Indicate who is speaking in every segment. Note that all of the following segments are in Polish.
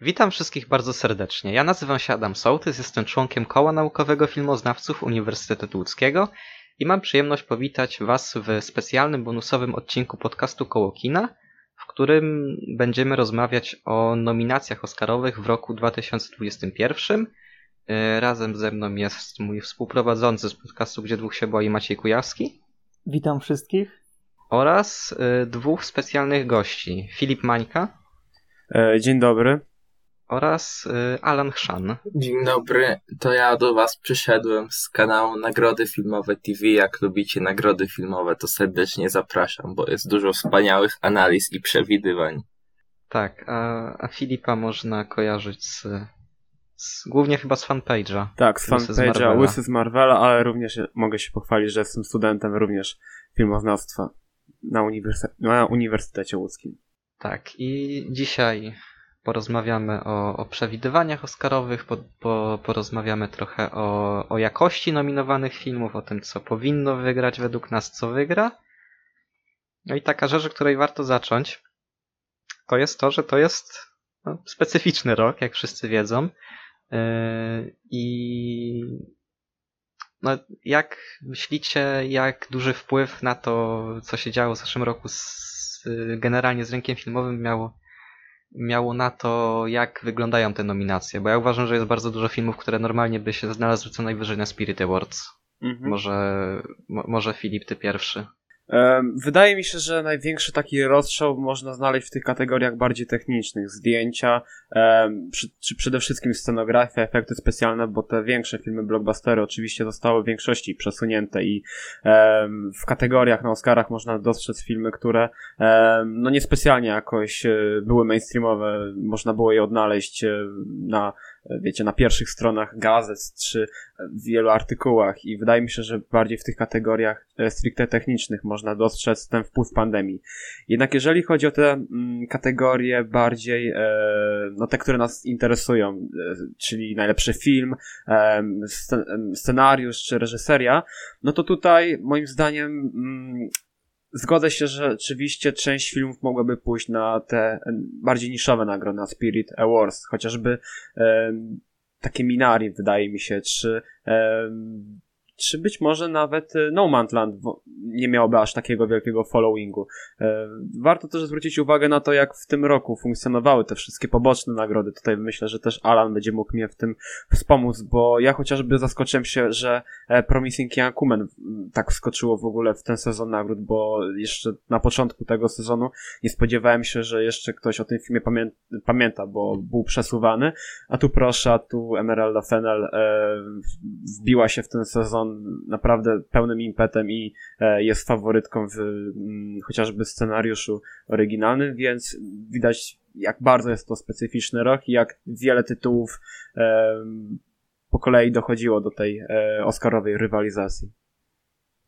Speaker 1: Witam wszystkich bardzo serdecznie. Ja nazywam się Adam Sołtys, jestem członkiem Koła Naukowego Filmoznawców Uniwersytetu Łódzkiego i mam przyjemność powitać Was w specjalnym bonusowym odcinku podcastu Koło Kina, w którym będziemy rozmawiać o nominacjach Oscarowych w roku 2021. E, Razem ze mną jest mój współprowadzący z podcastu Gdzie Dwóch się boi Maciej Kujawski
Speaker 2: Witam wszystkich.
Speaker 1: oraz e, dwóch specjalnych gości, Filip Mańka
Speaker 3: E, Dzień dobry.
Speaker 1: Oraz e, Alan Chrzan.
Speaker 4: Dzień dobry, to ja do Was przyszedłem z kanału Nagrody Filmowe TV. Jak lubicie nagrody filmowe, to serdecznie zapraszam, bo jest dużo wspaniałych analiz i przewidywań.
Speaker 1: Tak, a, a Filipa można kojarzyć z, z głównie chyba z fanpage'a.
Speaker 3: Tak, z fanpage'a. Łysy z Marvela, ale również mogę się pochwalić, że jestem studentem również filmoznawstwa na, uniwersytecie, na Uniwersytecie Łódzkim.
Speaker 1: Tak, i dzisiaj porozmawiamy o, o przewidywaniach Oscarowych, po, po, porozmawiamy trochę o, o jakości nominowanych filmów, o tym, co powinno wygrać według nas, co wygra. No i taka rzecz, od której warto zacząć, to jest to, że to jest no, specyficzny rok, jak wszyscy wiedzą. Yy, I no, jak myślicie, jak duży wpływ na to, co się działo w zeszłym roku z, generalnie z rynkiem filmowym miało, miało na to, jak wyglądają te nominacje? Bo ja uważam, że jest bardzo dużo filmów, które normalnie by się znalazły co najwyżej na Spirit Awards.
Speaker 3: Mhm.
Speaker 1: Może, mo, może Filip, ty pierwszy.
Speaker 3: Wydaje mi się, że największy taki rozstrzał można znaleźć w tych kategoriach bardziej technicznych. Zdjęcia, czy przede wszystkim scenografia, efekty specjalne, bo te większe filmy blockbustery oczywiście zostały w większości przesunięte i w kategoriach na Oscarach można dostrzec filmy, które no niespecjalnie jakoś e, były mainstreamowe. Można było je odnaleźć e, na wiecie, na pierwszych stronach gazet czy w wielu artykułach i wydaje mi się, że bardziej w tych kategoriach e, stricte technicznych można dostrzec ten wpływ pandemii. Jednak jeżeli chodzi o te mm, kategorie bardziej, e, no te, które nas interesują, e, czyli najlepszy film, scenariusz czy reżyseria, no to tutaj moim zdaniem mm, Zgodzę się, że rzeczywiście część filmów mogłaby pójść na te bardziej niszowe nagrody, na Spirit Awards, chociażby em, takie Minari, wydaje mi się, czy, em, czy być może nawet e, No Man's Land nie miałoby aż takiego wielkiego followingu. E, Warto też zwrócić uwagę na to, jak w tym roku funkcjonowały te wszystkie poboczne nagrody. Tutaj myślę, że też Alan będzie mógł mnie w tym wspomóc, bo ja chociażby zaskoczyłem się, że e, Promising Young Woman tak wskoczyło w ogóle w ten sezon nagród, bo jeszcze na początku tego sezonu nie spodziewałem się, że jeszcze ktoś o tym filmie pamię pamięta, bo był przesuwany, a tu proszę, a tu Emeralda Fennel wbiła się w ten sezon naprawdę pełnym impetem i e, jest faworytką w mm, chociażby scenariuszu oryginalnym, więc widać jak bardzo jest to specyficzny rok i jak wiele tytułów po kolei dochodziło do tej e, Oscarowej rywalizacji.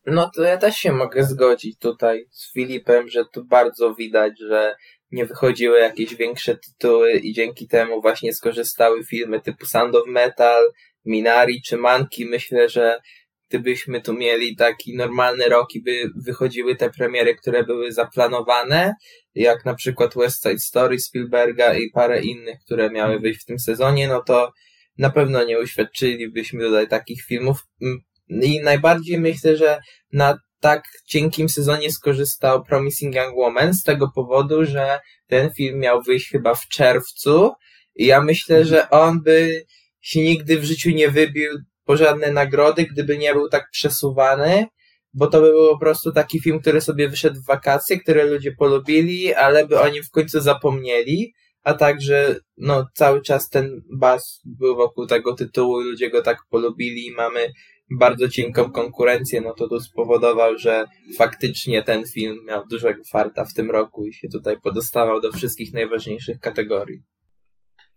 Speaker 4: No to ja też się mogę zgodzić tutaj z Filipem, że tu bardzo widać, że nie wychodziły jakieś większe tytuły i dzięki temu właśnie skorzystały filmy typu Sound of Metal, Minari czy Manki. Myślę, że gdybyśmy tu mieli taki normalny rok i by wychodziły te premiery, które były zaplanowane, jak na przykład West Side Story Spielberga i parę innych, które miały wyjść w tym sezonie, no to na pewno nie uświadczylibyśmy tutaj takich filmów. Mm, I najbardziej myślę, że na tak cienkim sezonie skorzystał Promising Young Woman z tego powodu, że ten film miał wyjść chyba w czerwcu i ja myślę, że on by się nigdy w życiu nie wybił po nagrody, gdyby nie był tak przesuwany, bo to by był po prostu taki film, który sobie wyszedł w wakacje, które ludzie polubili, ale by o nim w końcu zapomnieli, a także no cały czas ten bas był wokół tego tytułu i ludzie go tak polubili i mamy bardzo cienką konkurencję, no to to spowodował, że faktycznie ten film miał dużego farta w tym roku i się tutaj podostawał do wszystkich najważniejszych kategorii.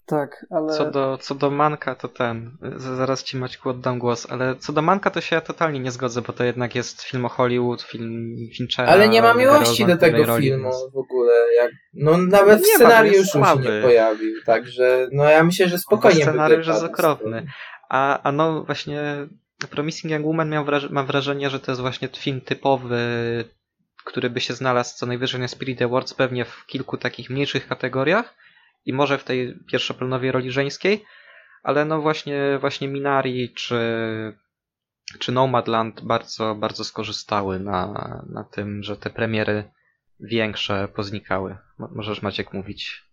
Speaker 2: Tak, ale
Speaker 1: Co do, co do Manka, to ten. Zaraz ci Maćku oddam głos, ale co do Manka, to się ja totalnie nie zgodzę, bo to jednak jest film o Hollywood, film Finchera.
Speaker 4: Ale nie ma miłości do tego
Speaker 1: Roli,
Speaker 4: filmu
Speaker 1: więc-
Speaker 4: w ogóle. Jak, no nawet w
Speaker 1: jest
Speaker 4: scenariuszu się nie pojawił, także no ja myślę, że spokojnie by
Speaker 1: Scenariusz jest okropny. A, a no właśnie Promising Young Woman miał wraż- mam wrażenie, że to jest właśnie film typowy, który by się znalazł co najwyżej na Spirit Awards, pewnie w kilku takich mniejszych kategoriach. I może w tej pierwszoplanowej roli żeńskiej, ale no właśnie, właśnie Minari czy, czy Nomadland bardzo, bardzo skorzystały na, na tym, że te premiery większe poznikały. Możesz Maciek mówić.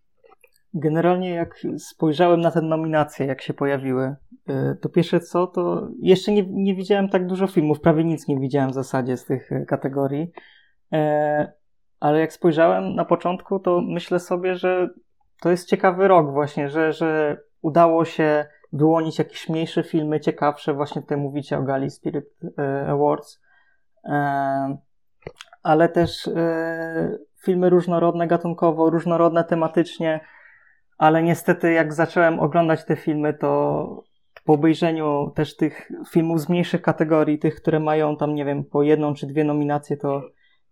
Speaker 2: Generalnie jak spojrzałem na te nominacje, jak się pojawiły, y, to pierwsze co, to jeszcze nie, nie widziałem tak dużo filmów, prawie nic nie widziałem w zasadzie z tych y, kategorii, e, ale jak spojrzałem na początku, to myślę sobie, że to jest ciekawy rok właśnie, że, że udało się wyłonić jakieś mniejsze filmy, ciekawsze, właśnie tutaj mówicie o Gali Spirit y, Awards, e, ale też filmy różnorodne gatunkowo, różnorodne tematycznie, ale niestety jak zacząłem oglądać te filmy, to po obejrzeniu też tych filmów z mniejszych kategorii, tych, które mają tam, nie wiem, po jedną czy dwie nominacje, to,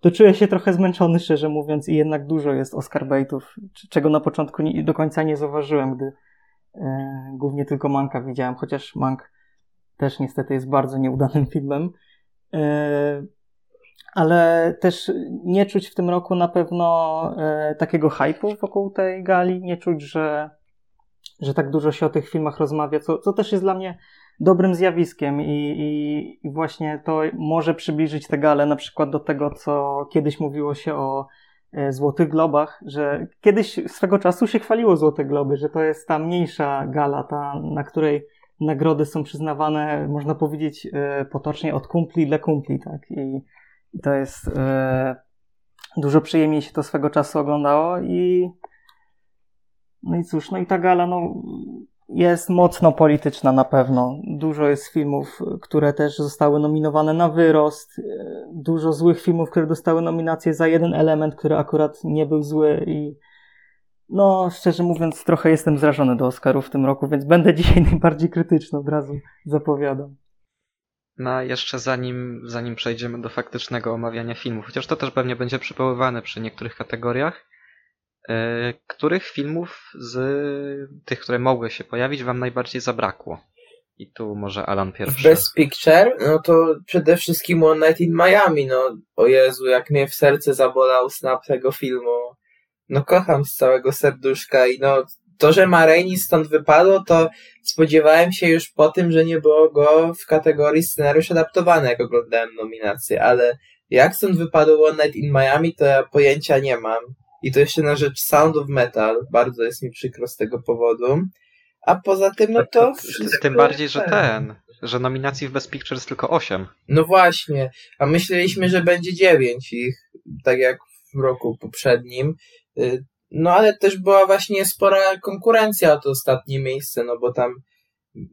Speaker 2: to czuję się trochę zmęczony, szczerze mówiąc, i jednak dużo jest Oscar baitów, czego na początku nie, do końca nie zauważyłem, gdy e, głównie tylko Manka widziałem, chociaż Mank też niestety jest bardzo nieudanym filmem. E, ale też nie czuć w tym roku na pewno e, takiego hypu wokół tej gali, nie czuć, że, że tak dużo się o tych filmach rozmawia, co, co też jest dla mnie dobrym zjawiskiem i, i, i właśnie to może przybliżyć tę galę na przykład do tego, co kiedyś mówiło się o e, Złotych Globach, że kiedyś swego czasu się chwaliło Złote Globy, że to jest ta mniejsza gala, ta, na której nagrody są przyznawane, można powiedzieć e, potocznie, od kumpli dla kumpli, tak? I, i to jest. E, dużo przyjemniej się to swego czasu oglądało i. No i cóż, no i ta gala, no, jest mocno polityczna na pewno. Dużo jest filmów, które też zostały nominowane na wyrost. E, dużo złych filmów, które dostały nominację za jeden element, który akurat nie był zły i no, szczerze mówiąc, trochę jestem zrażony do Oscarów w tym roku, więc będę dzisiaj najbardziej krytyczny, od razu zapowiadam.
Speaker 1: No jeszcze zanim, zanim przejdziemy do faktycznego omawiania filmów, chociaż to też pewnie będzie przywoływane przy niektórych kategoriach, których filmów z tych, które mogły się pojawić, wam najbardziej zabrakło? I tu może Alan pierwszy.
Speaker 4: Best Picture? No to przede wszystkim One Night in Miami, no o Jezu, jak mnie w serce zabolał snap tego filmu. No kocham z całego serduszka i no to, że Marini stąd wypadło, to spodziewałem się już po tym, że nie było go w kategorii scenariusz adaptowany, jak oglądałem nominację, ale jak stąd wypadło One Night in Miami, to ja pojęcia nie mam. I to jeszcze na rzecz Sound of Metal. Bardzo jest mi przykro z tego powodu. A poza tym, no to.
Speaker 1: Wszystko Tym bardziej, że ten, że nominacji w Best Picture jest tylko 8.
Speaker 4: No właśnie. A myśleliśmy, że będzie 9 ich, tak jak w roku poprzednim. Y, no ale też była właśnie spora konkurencja o to ostatnie miejsce, no bo tam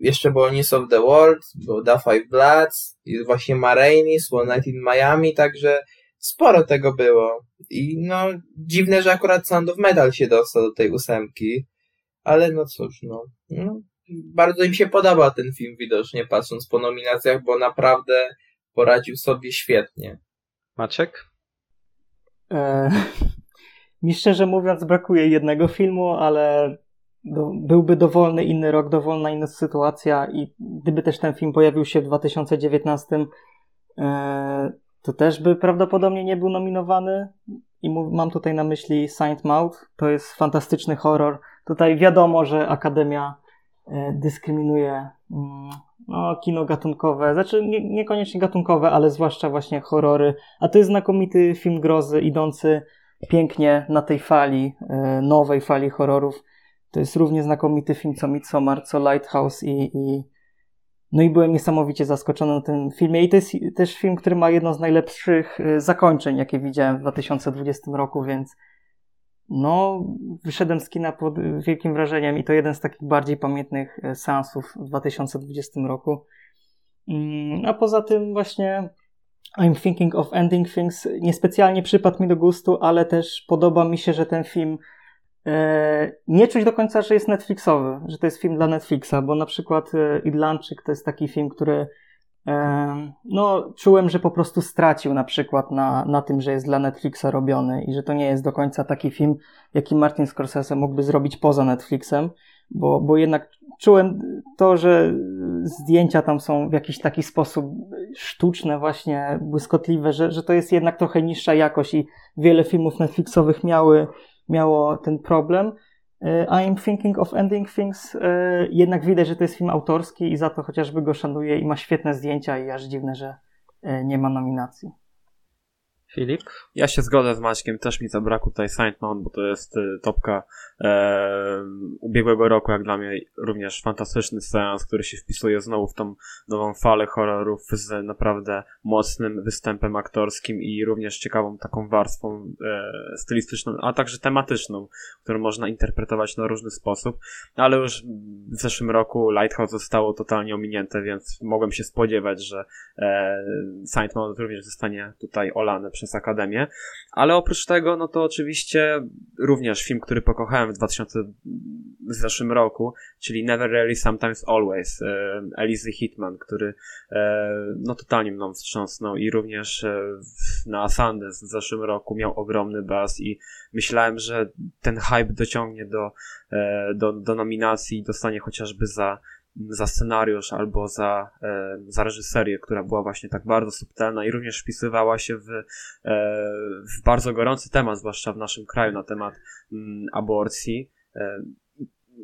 Speaker 4: jeszcze było News of the World, było Da Five Bloods, i właśnie Marainis, One Night in Miami, także sporo tego było. I no, dziwne, że akurat Sound of Metal się dostał do tej ósemki, ale no cóż, no, no bardzo im się podoba ten film widocznie, patrząc po nominacjach, bo naprawdę poradził sobie świetnie.
Speaker 1: Maciek?
Speaker 2: E, mi szczerze mówiąc brakuje jednego filmu, ale do, byłby dowolny inny rok, dowolna inna sytuacja i gdyby też ten film pojawił się w 2019, e, to też by prawdopodobnie nie był nominowany. I mam tutaj na myśli Saint Maud. To jest fantastyczny horror. Tutaj wiadomo, że Akademia e, dyskryminuje mm, no, kino gatunkowe, znaczy nie, niekoniecznie gatunkowe, ale zwłaszcza właśnie horrory. A to jest znakomity film grozy, idący pięknie na tej fali, e, nowej fali horrorów. To jest równie znakomity film co Midsommar, co Lighthouse i, i no i byłem niesamowicie zaskoczony na tym filmie i to jest też film, który ma jedno z najlepszych e, zakończeń, jakie widziałem w 2020 roku, więc no wyszedłem z kina pod wielkim wrażeniem i to jeden z takich bardziej pamiętnych e, seansów w 2020 roku. Mm, a poza tym właśnie I'm Thinking of Ending Things niespecjalnie przypadł mi do gustu, ale też podoba mi się, że ten film nie czuć do końca, że jest Netflixowy, że to jest film dla Netflixa, bo na przykład e, Idlanczyk to jest taki film, który e, no, czułem, że po prostu stracił na przykład na, na tym, że jest dla Netflixa robiony i że to nie jest do końca taki film, jaki Martin Scorsese mógłby zrobić poza Netflixem, bo, bo jednak czułem to, że zdjęcia tam są w jakiś taki sposób sztuczne, właśnie błyskotliwe, że, że to jest jednak trochę niższa jakość i wiele filmów Netflixowych miały, miało ten problem. e, I'm Thinking of Ending Things e, jednak widać, że to jest film autorski i za to chociażby go szanuję i ma świetne zdjęcia i aż dziwne, że e, nie ma nominacji.
Speaker 1: Filip?
Speaker 3: Ja się zgodzę z Maćkiem, też mi zabrakło tutaj Saintmount, bo to jest y, topka e, ubiegłego roku, jak dla mnie również fantastyczny seans, który się wpisuje znowu w tą nową falę horrorów z naprawdę mocnym występem aktorskim i również ciekawą taką warstwą e, stylistyczną, a także tematyczną, którą można interpretować na różny sposób, ale już w zeszłym roku Lighthouse zostało totalnie ominięte, więc mogłem się spodziewać, że e, Saintmount również zostanie tutaj olane przez przez Akademię. Ale oprócz tego, no to oczywiście również film, który pokochałem w 2000 w zeszłym roku, czyli Never Really Sometimes Always, e, Elizy Hitman, który e, no totalnie mną wstrząsnął i również e, na Sundance w zeszłym roku miał ogromny buzz i myślałem, że ten hype dociągnie do, e, do, do nominacji i dostanie chociażby za za scenariusz albo za, e, za reżyserię, która była właśnie tak bardzo subtelna i również wpisywała się w, e, w bardzo gorący temat, zwłaszcza w naszym kraju, na temat mm, aborcji. E,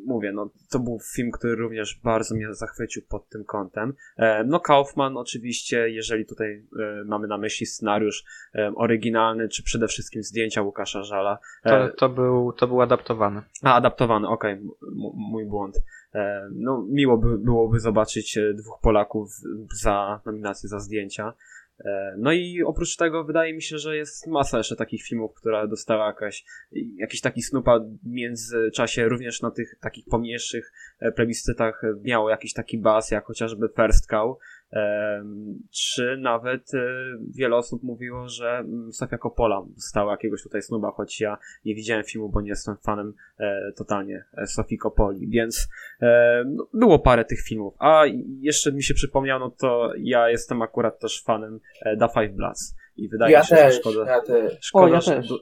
Speaker 3: mówię, no to był film, który również bardzo mnie zachwycił pod tym kątem. E, no Kaufman oczywiście, jeżeli tutaj e, mamy na myśli scenariusz e, oryginalny, czy przede wszystkim zdjęcia Łukasza Żala.
Speaker 1: To, to, był, to był adaptowany.
Speaker 3: A, adaptowany, okej, okay, mój błąd. No, miło by, byłoby zobaczyć dwóch Polaków za nominację za zdjęcia. E, no i oprócz tego wydaje mi się, że jest masa jeszcze takich filmów, która dostała jakaś, jakiś taki snupa w międzyczasie również na tych takich pomniejszych e, plebiscytach miało jakiś taki bas, jak chociażby First Cow, czy nawet e, wiele osób mówiło, że mm, Sofia Coppola stała jakiegoś tutaj snuba, choć ja nie widziałem filmu, bo nie jestem fanem e, totalnie e, Sofii Coppoli, więc no, było parę tych filmów. A jeszcze mi się przypomniano, to ja jestem akurat też fanem The Five Bloods i wydaje
Speaker 4: ja
Speaker 3: mi się,
Speaker 4: też,
Speaker 3: że szkoda,
Speaker 4: ja też.
Speaker 3: szkoda
Speaker 2: o, ja
Speaker 3: że
Speaker 2: też.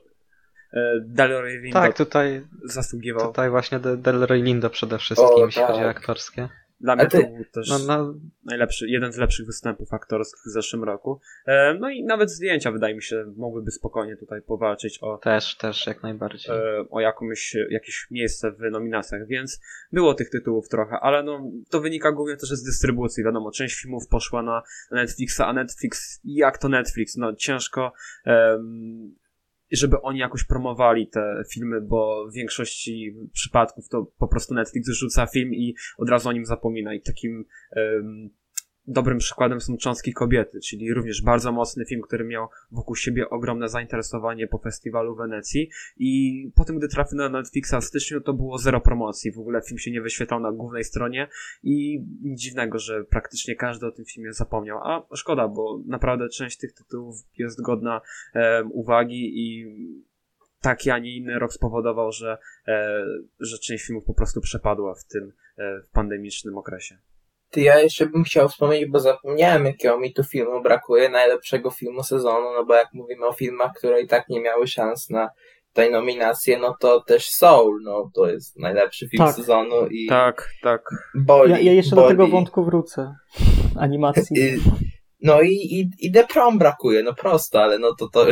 Speaker 3: Delroy Lindo
Speaker 1: tak, tutaj,
Speaker 3: zasługiwał.
Speaker 1: Tutaj właśnie Delroy Lindo przede wszystkim,
Speaker 4: o,
Speaker 1: jeśli
Speaker 4: tak.
Speaker 1: chodzi o aktorskie.
Speaker 3: Dla mnie
Speaker 4: ty-
Speaker 3: to był też
Speaker 1: No, no,
Speaker 3: najlepszy, jeden z lepszych występów aktorskich w zeszłym roku. E, no i nawet zdjęcia, wydaje mi się, mogłyby spokojnie tutaj powalczyć o,
Speaker 1: też, też jak najbardziej.
Speaker 3: e, o jakąś, jakieś miejsce w nominacjach, więc było tych tytułów trochę, ale no, to wynika głównie też z dystrybucji. Wiadomo, część filmów poszła na Netflixa, a Netflix, jak to Netflix? No ciężko em, żeby oni jakoś promowali te filmy, bo w większości przypadków to po prostu Netflix rzuca film i od razu o nim zapomina. I takim dobrym przykładem są Cząstki Kobiety, czyli również bardzo mocny film, który miał wokół siebie ogromne zainteresowanie po festiwalu w Wenecji i po tym, gdy trafił na Netflixa w styczniu, to było zero promocji. W ogóle film się nie wyświetlał na głównej stronie i nic dziwnego, że praktycznie każdy o tym filmie zapomniał. A szkoda, bo naprawdę część tych tytułów jest godna um, uwagi i taki, a nie inny rok spowodował, że, e, że część filmów po prostu przepadła w tym e, pandemicznym okresie.
Speaker 4: Ty, ja jeszcze bym chciał wspomnieć, bo zapomniałem, jakiego mi tu filmu brakuje, najlepszego filmu sezonu, no bo jak mówimy o filmach, które i tak nie miały szans na tej nominację, no to też Soul, no to jest najlepszy film
Speaker 2: Tak.
Speaker 4: sezonu i
Speaker 3: Tak, tak.
Speaker 4: boli.
Speaker 2: Ja, ja jeszcze
Speaker 4: boli.
Speaker 2: do tego wątku wrócę. Animacji.
Speaker 4: No i, i, i The Prom brakuje, no prosto, ale no to, to, to,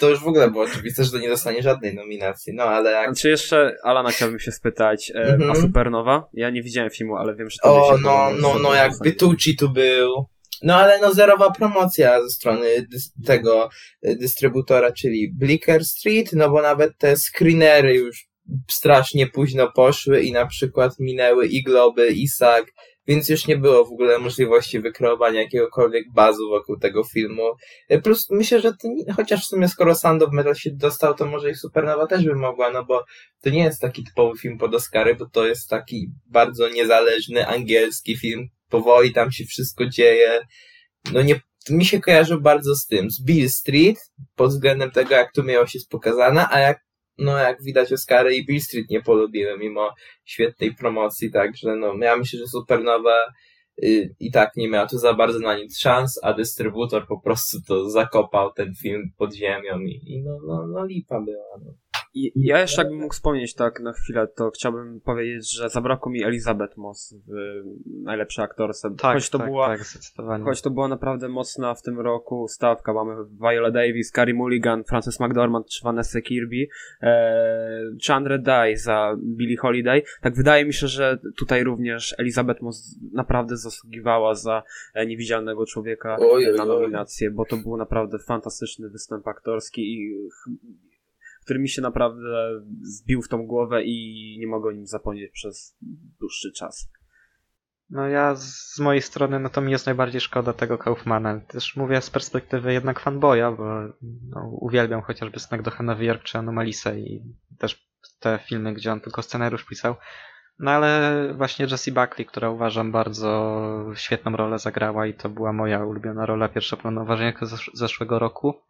Speaker 4: to już w ogóle było oczywiste, że to nie dostanie żadnej nominacji, no ale jak...
Speaker 3: Znaczy jeszcze, Alana chciałbym się spytać, e,
Speaker 4: Mhm.
Speaker 3: a Supernowa? Ja nie widziałem filmu, ale wiem, że to
Speaker 4: O, no, no, no, jakby Tucci tu był. No ale no zerowa promocja ze strony dys- tego y, dystrybutora, czyli Blicker Street, no bo nawet te screenery już strasznie późno poszły i na przykład minęły i Globy, i SAG, więc już nie było w ogóle możliwości wykreowania jakiegokolwiek bazu wokół tego filmu. Y, Plus myślę, że nie, chociaż w sumie skoro Sound of Metal się dostał, to może i Supernowa też by mogła, no bo to nie jest taki typowy film pod Oscary, bo to jest taki bardzo niezależny angielski film. Powoli tam się wszystko dzieje. No nie, mi się kojarzył bardzo z tym, z Bill Street, pod względem tego, jak tu miało się pokazane, a jak, no jak widać Oscary i Bill Street nie polubiły, mimo świetnej promocji, także no, ja myślę, że Supernowa y, i tak nie miała tu za bardzo na nic szans, a dystrybutor po prostu to zakopał ten film pod ziemią i, i no, no, no lipa była. No.
Speaker 3: I, ja jeszcze jakbym mógł wspomnieć tak na chwilę, to chciałbym powiedzieć, że zabrakło mi Elizabeth Moss w najlepszej aktorce.
Speaker 1: Tak,
Speaker 3: choć to
Speaker 1: tak,
Speaker 3: była,
Speaker 1: tak, zdecydowanie.
Speaker 3: Choć to była naprawdę mocna w tym roku stawka. Mamy Viola Davis, Carey Mulligan, Frances McDormand czy Vanessa Kirby, e, Chandra Dye za Billie Holiday. Tak wydaje mi się, że tutaj również Elizabeth Moss naprawdę zasługiwała za e, Niewidzialnego Człowieka
Speaker 4: Oj, oj,
Speaker 3: na
Speaker 4: oj.
Speaker 3: nominację, bo to był naprawdę fantastyczny występ aktorski i który mi się naprawdę zbił w tą głowę i nie mogę o nim zapomnieć przez dłuższy czas.
Speaker 1: No ja z mojej strony, no to mi jest najbardziej szkoda tego Kaufmana. Też mówię z perspektywy jednak fanboya, bo no, uwielbiam chociażby Snack do Hanowy York czy Anomalisa i też te filmy, gdzie on tylko scenariusz pisał. No ale właśnie Jessie Buckley, która uważam bardzo świetną rolę zagrała i to była moja ulubiona rola pierwszoplanowa z zeszłego roku.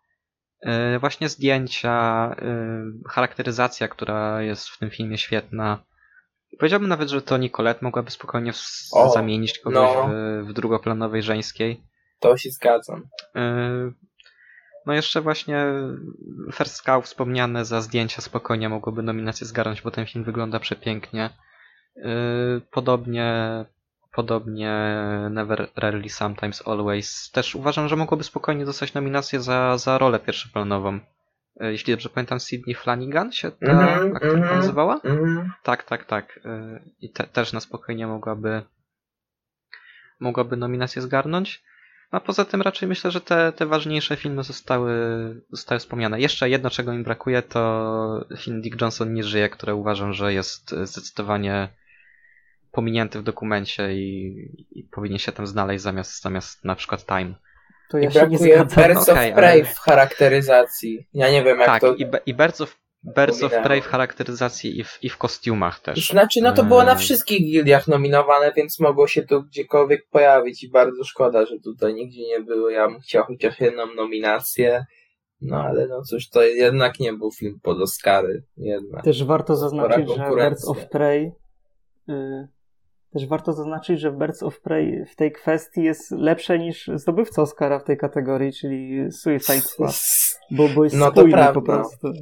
Speaker 1: Yy, Właśnie zdjęcia, yy, charakteryzacja, która jest w tym filmie świetna. Powiedziałbym nawet, że to Nicolette mogłaby spokojnie
Speaker 4: O,
Speaker 1: zamienić kogoś
Speaker 4: no.
Speaker 1: w, w drugoplanowej żeńskiej.
Speaker 4: To się zgadzam.
Speaker 1: Yy, No jeszcze właśnie First Cow wspomniane za zdjęcia spokojnie mogłoby nominację zgarnąć, bo ten film wygląda przepięknie. Podobnie, podobnie Never Rarely Sometimes Always. Też uważam, że mogłoby spokojnie dostać nominację za, za rolę pierwszoplanową. Yy, Jeśli dobrze pamiętam, Sydney Flanagan się ta
Speaker 4: Mhm,
Speaker 1: aktorka
Speaker 4: mhm.
Speaker 1: nazywała?
Speaker 4: Mhm.
Speaker 1: Tak, tak, tak. Yy, I te, też na spokojnie mogłaby mogłaby nominację zgarnąć. A poza tym raczej myślę, że te, te ważniejsze filmy zostały, zostały wspomniane. Jeszcze jedno, czego mi brakuje, to film Dick Johnson nie żyje, który uważam, że jest zdecydowanie pominięty w dokumencie i, i powinien się tam znaleźć zamiast, zamiast na przykład Time.
Speaker 2: To
Speaker 4: I
Speaker 2: ja się nie
Speaker 4: brakuje
Speaker 2: zgadzam.
Speaker 4: Birds
Speaker 1: Okej,
Speaker 4: of Prey
Speaker 1: ale-
Speaker 4: w charakteryzacji. Ja nie wiem jak
Speaker 1: tak,
Speaker 4: to...
Speaker 1: i, i Birds of, Birds of. Prey w charakteryzacji i w, i w kostiumach też.
Speaker 4: Znaczy, no to było na
Speaker 1: Eee.
Speaker 4: wszystkich gildiach nominowane, więc mogło się tu gdziekolwiek pojawić i bardzo szkoda, że tutaj nigdzie nie było. Ja bym chciał chociaż jedną nominację. No ale no cóż, to jednak nie był film pod Oscary. Jednak.
Speaker 2: Też warto zaznaczyć, że. Birds of Prey y, też warto zaznaczyć, że Birds of Prey w tej kwestii jest lepsze niż zdobywca Oscara w tej kategorii, czyli Suicide Squad, bo, bo jest
Speaker 4: No to prawda.
Speaker 2: po prostu.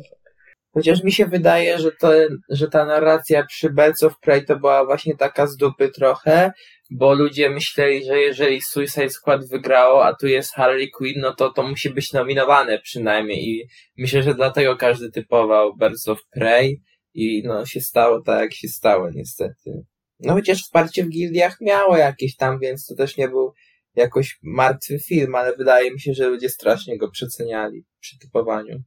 Speaker 4: Chociaż mi się wydaje, że, to, że ta narracja przy Birds of Prey to była właśnie taka z dupy trochę, bo ludzie myśleli, że jeżeli Suicide Squad wygrało, a tu jest Harley Quinn, no to to musi być nominowane przynajmniej i myślę, że dlatego każdy typował Birds of Prey i no się stało tak, jak się stało niestety. No chociaż wsparcie w gildiach miało jakieś tam, więc to też nie był jakoś martwy film, ale wydaje mi się, że ludzie strasznie go przeceniali przy typowaniu.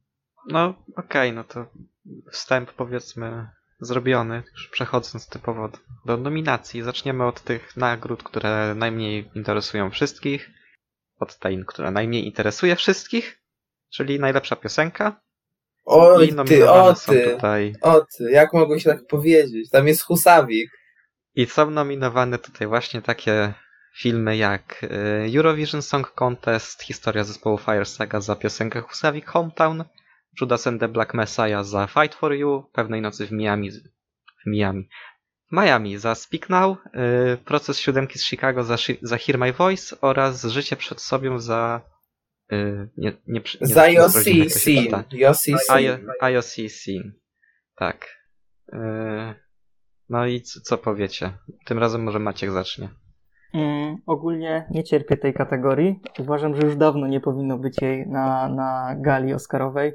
Speaker 1: No okej, no to wstęp powiedzmy zrobiony, już przechodząc typowo do, nominacji. Zaczniemy od tych nagród, które najmniej interesują wszystkich. Od tej, która najmniej interesuje wszystkich, czyli najlepsza piosenka.
Speaker 4: Oj,
Speaker 1: I
Speaker 4: ty, o ty,
Speaker 1: tutaj.
Speaker 4: o ty, jak mogłeś tak powiedzieć? Tam jest Husawik.
Speaker 1: I są nominowane tutaj właśnie takie filmy jak y, Eurovision Song Contest, historia zespołu Fire Saga za piosenkę Husavik Hometown, Judas and the Black Messiah za Fight for You, Pewnej nocy w Miami, w Miami, w Miami za Speak Now, y, Proces siódemki z Chicago za, za Hear My Voice oraz Życie przed sobą za y, nie, nie, nie,
Speaker 4: Za
Speaker 1: czyta.
Speaker 4: Scene.
Speaker 1: IOC Scene. Tak. No i co, co powiecie? Tym razem może Maciek zacznie.
Speaker 2: Mm, ogólnie nie cierpię tej kategorii. Uważam, że już dawno nie powinno być jej na, na gali Oscarowej.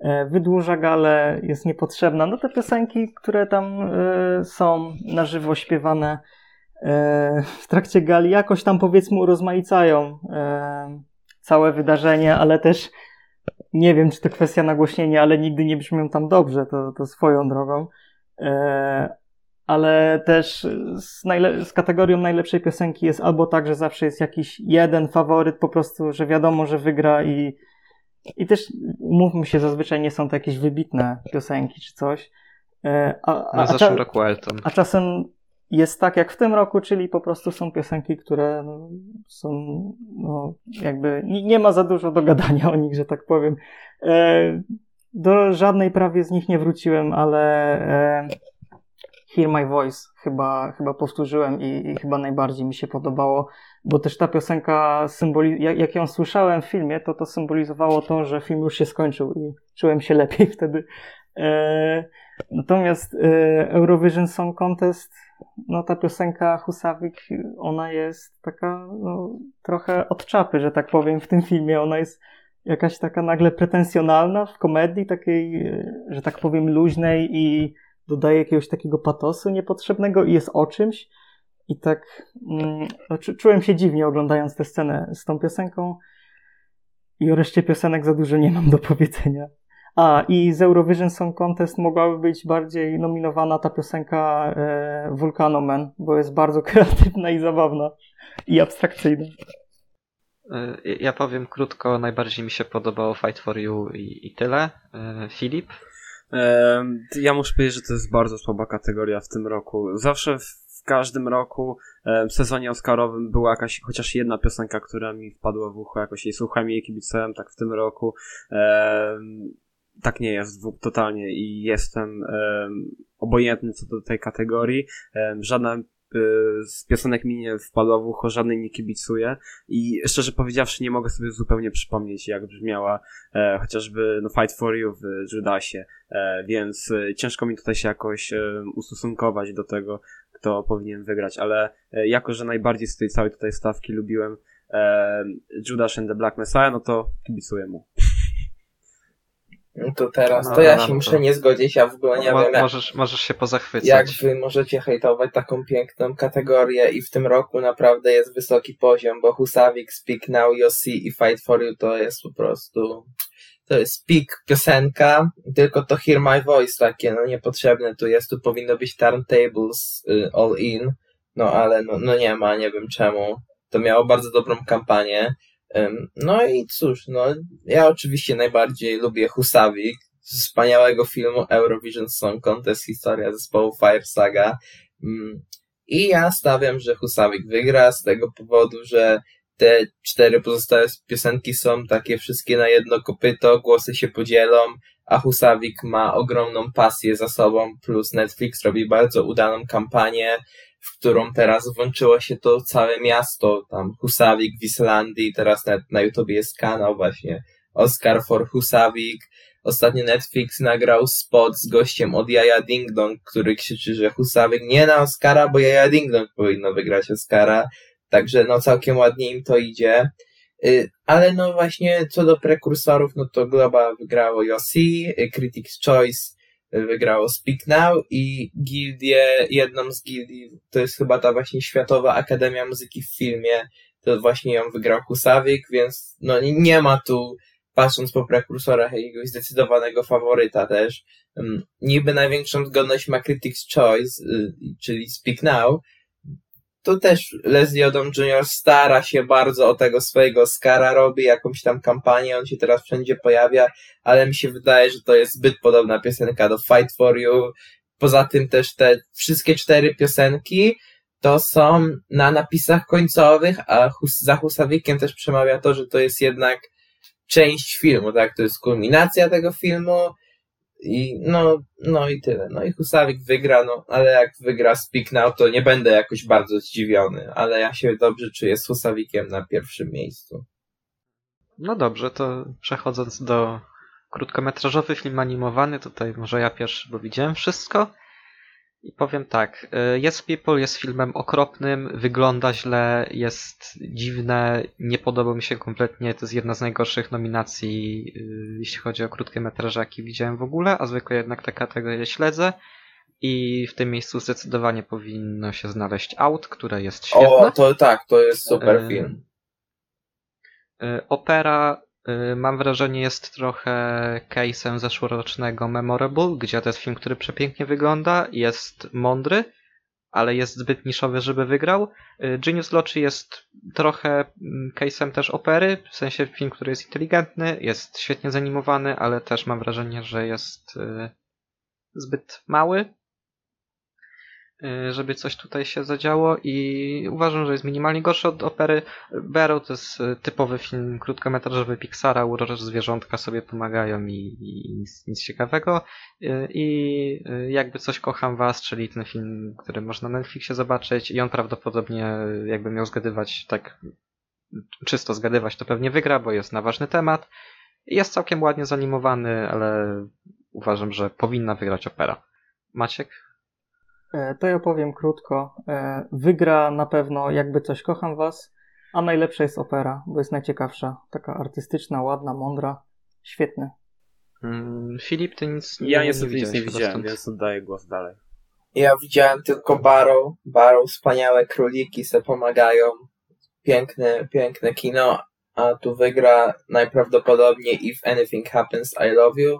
Speaker 2: E, Wydłuża galę, jest niepotrzebna. No te piosenki, które tam e, są na żywo śpiewane e, w trakcie gali, jakoś tam powiedzmy urozmaicają e, całe wydarzenie, ale też nie wiem, czy to kwestia nagłośnienia, ale nigdy nie brzmią tam dobrze, to, to swoją drogą. Ale też z, z kategorią najlepszej piosenki jest albo tak, że zawsze jest jakiś jeden faworyt, po prostu, że wiadomo, że wygra i, i też umówmy się, zazwyczaj nie są to jakieś wybitne piosenki czy coś. E, A, a, a,
Speaker 1: roku Elton.
Speaker 2: a czasem jest tak jak w tym roku, czyli po prostu są piosenki, które no, są no, jakby nie, nie ma za dużo do gadania o nich, że tak powiem. E, do żadnej prawie z nich nie wróciłem, ale e, Hear My Voice chyba, chyba powtórzyłem i, i chyba najbardziej mi się podobało, bo też ta piosenka symboli- jak, jak ją słyszałem w filmie, to to symbolizowało to, że film już się skończył i czułem się lepiej wtedy. E, natomiast e, Eurovision Song Contest, no ta piosenka Husawik, ona jest taka no, trochę od czapy, że tak powiem, w tym filmie. Ona jest jakaś taka nagle pretensjonalna w komedii, takiej, e, że tak powiem, luźnej i dodaje jakiegoś takiego patosu niepotrzebnego i jest o czymś. I tak mm, czułem się dziwnie oglądając tę scenę z tą piosenką. I o reszcie piosenek za dużo nie mam do powiedzenia. A, i z Eurovision Song Contest mogłaby być bardziej nominowana ta piosenka e, Volcano Man, bo jest bardzo kreatywna i zabawna. I abstrakcyjna.
Speaker 1: E, ja powiem krótko, najbardziej mi się podobało Fight for You i, i tyle. E, Filip?
Speaker 3: Ja muszę powiedzieć, że to jest bardzo słaba kategoria w tym roku. Zawsze w każdym roku w sezonie Oscarowym była jakaś chociaż jedna piosenka, która mi wpadła w ucho, jakoś jej słuchałem jej kibicowałem, tak w tym roku tak nie jest totalnie i jestem obojętny co do tej kategorii. żadna z piosenek mi nie wpadła w ucho, żadnej nie kibicuję. I szczerze powiedziawszy nie mogę sobie zupełnie przypomnieć jak brzmiała e, chociażby no, Fight For You w Judasie, e, więc e, ciężko mi tutaj się jakoś e, ustosunkować do tego, kto powinien wygrać, ale e, jako, że najbardziej z tej całej tutaj stawki lubiłem Judas and the Black Messiah, no to kibicuję mu.
Speaker 4: No to teraz, no, to ja no, się no, muszę nie zgodzić, ja w ogóle nie wiem.
Speaker 1: Możesz, możesz się pozachwycać.
Speaker 4: Jak wy możecie hejtować taką piękną kategorię i w tym roku naprawdę jest wysoki poziom, bo Husavik, Speak Now, Yossi i Fight For You to jest po prostu, to jest speak piosenka, tylko to Hear My Voice takie, no niepotrzebne tu jest, tu powinno być Turntables y, All In, no ale no, no nie ma, nie wiem czemu. To miało bardzo dobrą kampanię. No i cóż, no ja oczywiście najbardziej lubię Husavik z wspaniałego filmu Eurovision Song Contest historia zespołu Fire Saga. Mm, I ja stawiam, że Husavik wygra z tego powodu, że te cztery pozostałe piosenki są takie wszystkie na jedno kopyto, głosy się podzielą, a Husavik ma ogromną pasję za sobą, plus Netflix robi bardzo udaną kampanię, w którą teraz włączyło się to całe miasto, tam Husavik w Islandii, teraz na, na YouTube jest kanał właśnie Oscar for Husavik. Ostatnio Netflix nagrał spot z gościem od Jaja Ding Dong, który krzyczy, że Husavik nie na Oscara, bo Jaja Ding Dong powinno wygrać Oscara. Także no całkiem ładnie im to idzie. Y, ale no właśnie co do prekursorów, no to Globa wygrało Yossi, Critics Choice wygrało Speak Now i gildię, jedną z gildii, to jest chyba ta właśnie Światowa Akademia Muzyki w filmie, to właśnie ją wygrał Husawik, więc no nie ma tu, patrząc po prekursorach, jakiegoś zdecydowanego faworyta też. Niby największą zgodność ma Critics' Choice, y, czyli Speak Now, tu też Leslie Odom Jr. stara się bardzo o tego swojego Oscara, robi jakąś tam kampanię, on się teraz wszędzie pojawia, ale mi się wydaje, że to jest zbyt podobna piosenka do Fight For You. Poza tym też te wszystkie cztery piosenki to są na napisach końcowych, a za Husawikiem też przemawia to, że to jest jednak część filmu, tak? To jest kulminacja tego filmu, i no, no i tyle. No i Husawik wygra, no ale jak wygra Speak Now, to nie będę jakoś bardzo zdziwiony, ale ja się dobrze czuję z Husawikiem na pierwszym miejscu.
Speaker 1: No dobrze, to przechodząc do krótkometrażowy film animowany, tutaj może ja pierwszy, bo widziałem wszystko. I powiem tak, Yes People jest filmem okropnym, wygląda źle, jest dziwne, nie podoba mi się kompletnie, to jest jedna z najgorszych nominacji, y, jeśli chodzi o krótkie metraże, jakie widziałem w ogóle, a zwykle jednak tę kategorię śledzę. I w tym miejscu zdecydowanie powinno się znaleźć Out, które jest świetne.
Speaker 4: O, to tak, to jest super y, film.
Speaker 1: Opera Y, mam wrażenie jest trochę case'em zeszłorocznego Memorable, gdzie to jest film, który przepięknie wygląda, jest mądry, ale jest zbyt niszowy, żeby wygrał. Y, Genius Loci jest trochę mm, case'em też opery, w sensie film, który jest inteligentny, jest świetnie zanimowany, ale też mam wrażenie, że jest y, zbyt mały. Y, żeby coś tutaj się zadziało i uważam, że jest minimalnie gorszy od opery. Barrow to jest y, typowy film krótkometrażowy Pixara, urocze zwierzątka sobie pomagają i, i nic, nic, ciekawego. Y, I jakby coś kocham was, czyli ten film, który można na Netflixie zobaczyć i on prawdopodobnie jakby miał zgadywać tak czysto zgadywać, to pewnie wygra, bo jest na ważny temat. Jest całkiem ładnie zanimowany, ale uważam, że powinna wygrać opera. Maciek?
Speaker 2: E, To ja powiem krótko. E, Wygra na pewno Jakby coś kocham was, a najlepsza jest opera, bo jest najciekawsza. Taka artystyczna, ładna, mądra. Świetny.
Speaker 1: Mm, Filip, ty nic nie
Speaker 3: Ja niestety nic nie widziałem, więc oddaję głos dalej.
Speaker 4: Ja widziałem tylko Barrow. Barrow, wspaniałe króliki se pomagają. Piękne, piękne kino. A tu wygra najprawdopodobniej If Anything Happens, I Love You,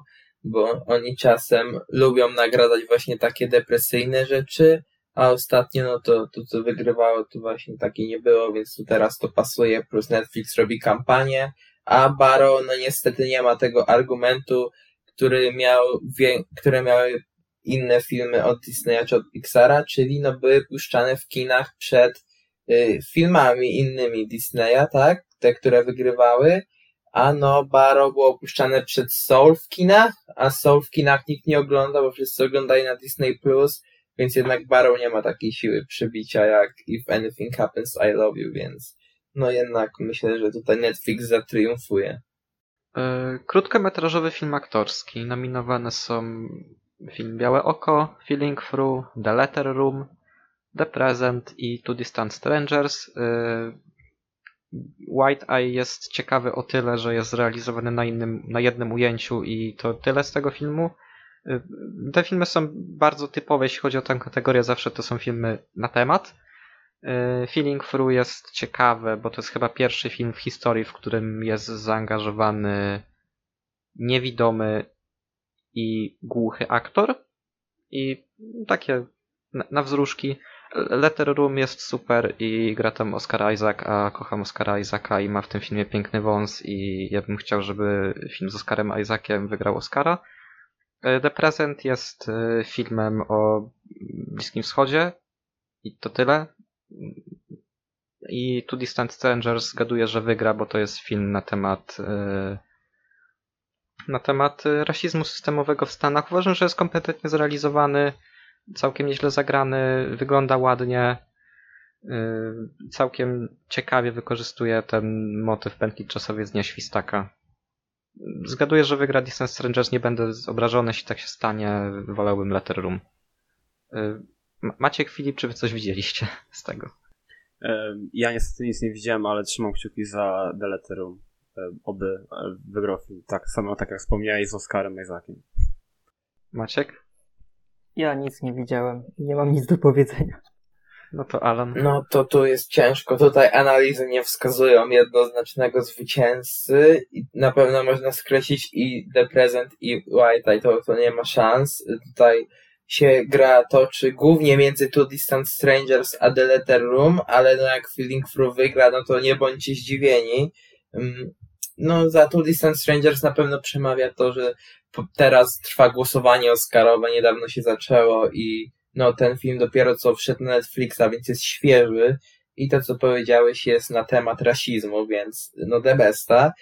Speaker 4: bo oni czasem lubią nagradzać właśnie takie depresyjne rzeczy, a ostatnio no to, to co wygrywało to właśnie takie nie było, więc tu teraz to pasuje, plus Netflix robi kampanię, a Barrow no niestety nie ma tego argumentu, który miał, wie, które miały inne filmy od Disneya czy od Pixara, czyli no były puszczane w kinach przed y, filmami innymi Disneya, tak? Te, które wygrywały, a no Barrow było puszczane przed Soul w kinach, a Soul w kinach nikt nie ogląda, bo wszyscy oglądali na Disney+, Plus, więc jednak Barrow nie ma takiej siły przybicia jak If Anything Happens, I Love You, więc no jednak myślę, że tutaj Netflix zatriumfuje.
Speaker 1: E, Krótkometrażowy film aktorski. Nominowane są film Białe Oko, Feeling Through, The Letter Room, The Present i Two Distant Strangers. White Eye jest ciekawy o tyle, że jest zrealizowany na, innym, na jednym ujęciu i to tyle z tego filmu. E, Te filmy są bardzo typowe, jeśli chodzi o tę kategorię, zawsze to są filmy na temat. E, Feeling Through jest ciekawe, bo to jest chyba pierwszy film w historii, w którym jest zaangażowany niewidomy i głuchy aktor. I takie na, na wzruszki. Letter Room jest super i gra tam Oscar Isaac, a kocham Oscara Isaaca i ma w tym filmie piękny wąs i ja bym chciał, żeby film z Oscarem Isaaciem wygrał Oscara. E, The Present jest e, filmem o Bliskim Wschodzie i to tyle. I Two Distant Strangers zgaduję, że wygra, bo to jest film na temat e, na temat rasizmu systemowego w Stanach. Uważam, że jest kompetentnie zrealizowany, całkiem nieźle zagrany, wygląda ładnie, e, całkiem ciekawie wykorzystuje ten motyw pętli czasowej z Dnia Świstaka. Zgaduję, że wygra Distant Strangers, nie będę obrażony, jeśli tak się stanie, wolałbym Letter Room. Ma- Maciek, Filip, czy wy coś widzieliście z tego?
Speaker 3: E, Ja niestety nic nie widziałem, ale trzymam kciuki za The Letter Room. E, Oby e, wygrał film. Tak samo tak jak wspomniałeś z Oscarem Isaaciem.
Speaker 1: Maciek?
Speaker 2: Ja nic nie widziałem i nie mam nic do powiedzenia.
Speaker 1: No to Alan.
Speaker 4: No to tu jest ciężko. Tutaj analizy nie wskazują jednoznacznego zwycięzcy i na pewno można skreślić i The Present i White to, to nie ma szans. Tutaj się gra toczy głównie między Two Distant Strangers a The Letter Room, ale no jak Feeling Through wygra, no to nie bądźcie zdziwieni. No za Two Distant Strangers na pewno przemawia to, że teraz trwa głosowanie Oscarowe, niedawno się zaczęło i no ten film dopiero co wszedł na Netflixa, więc jest świeży i to co powiedziałeś jest na temat rasizmu, więc no the besta,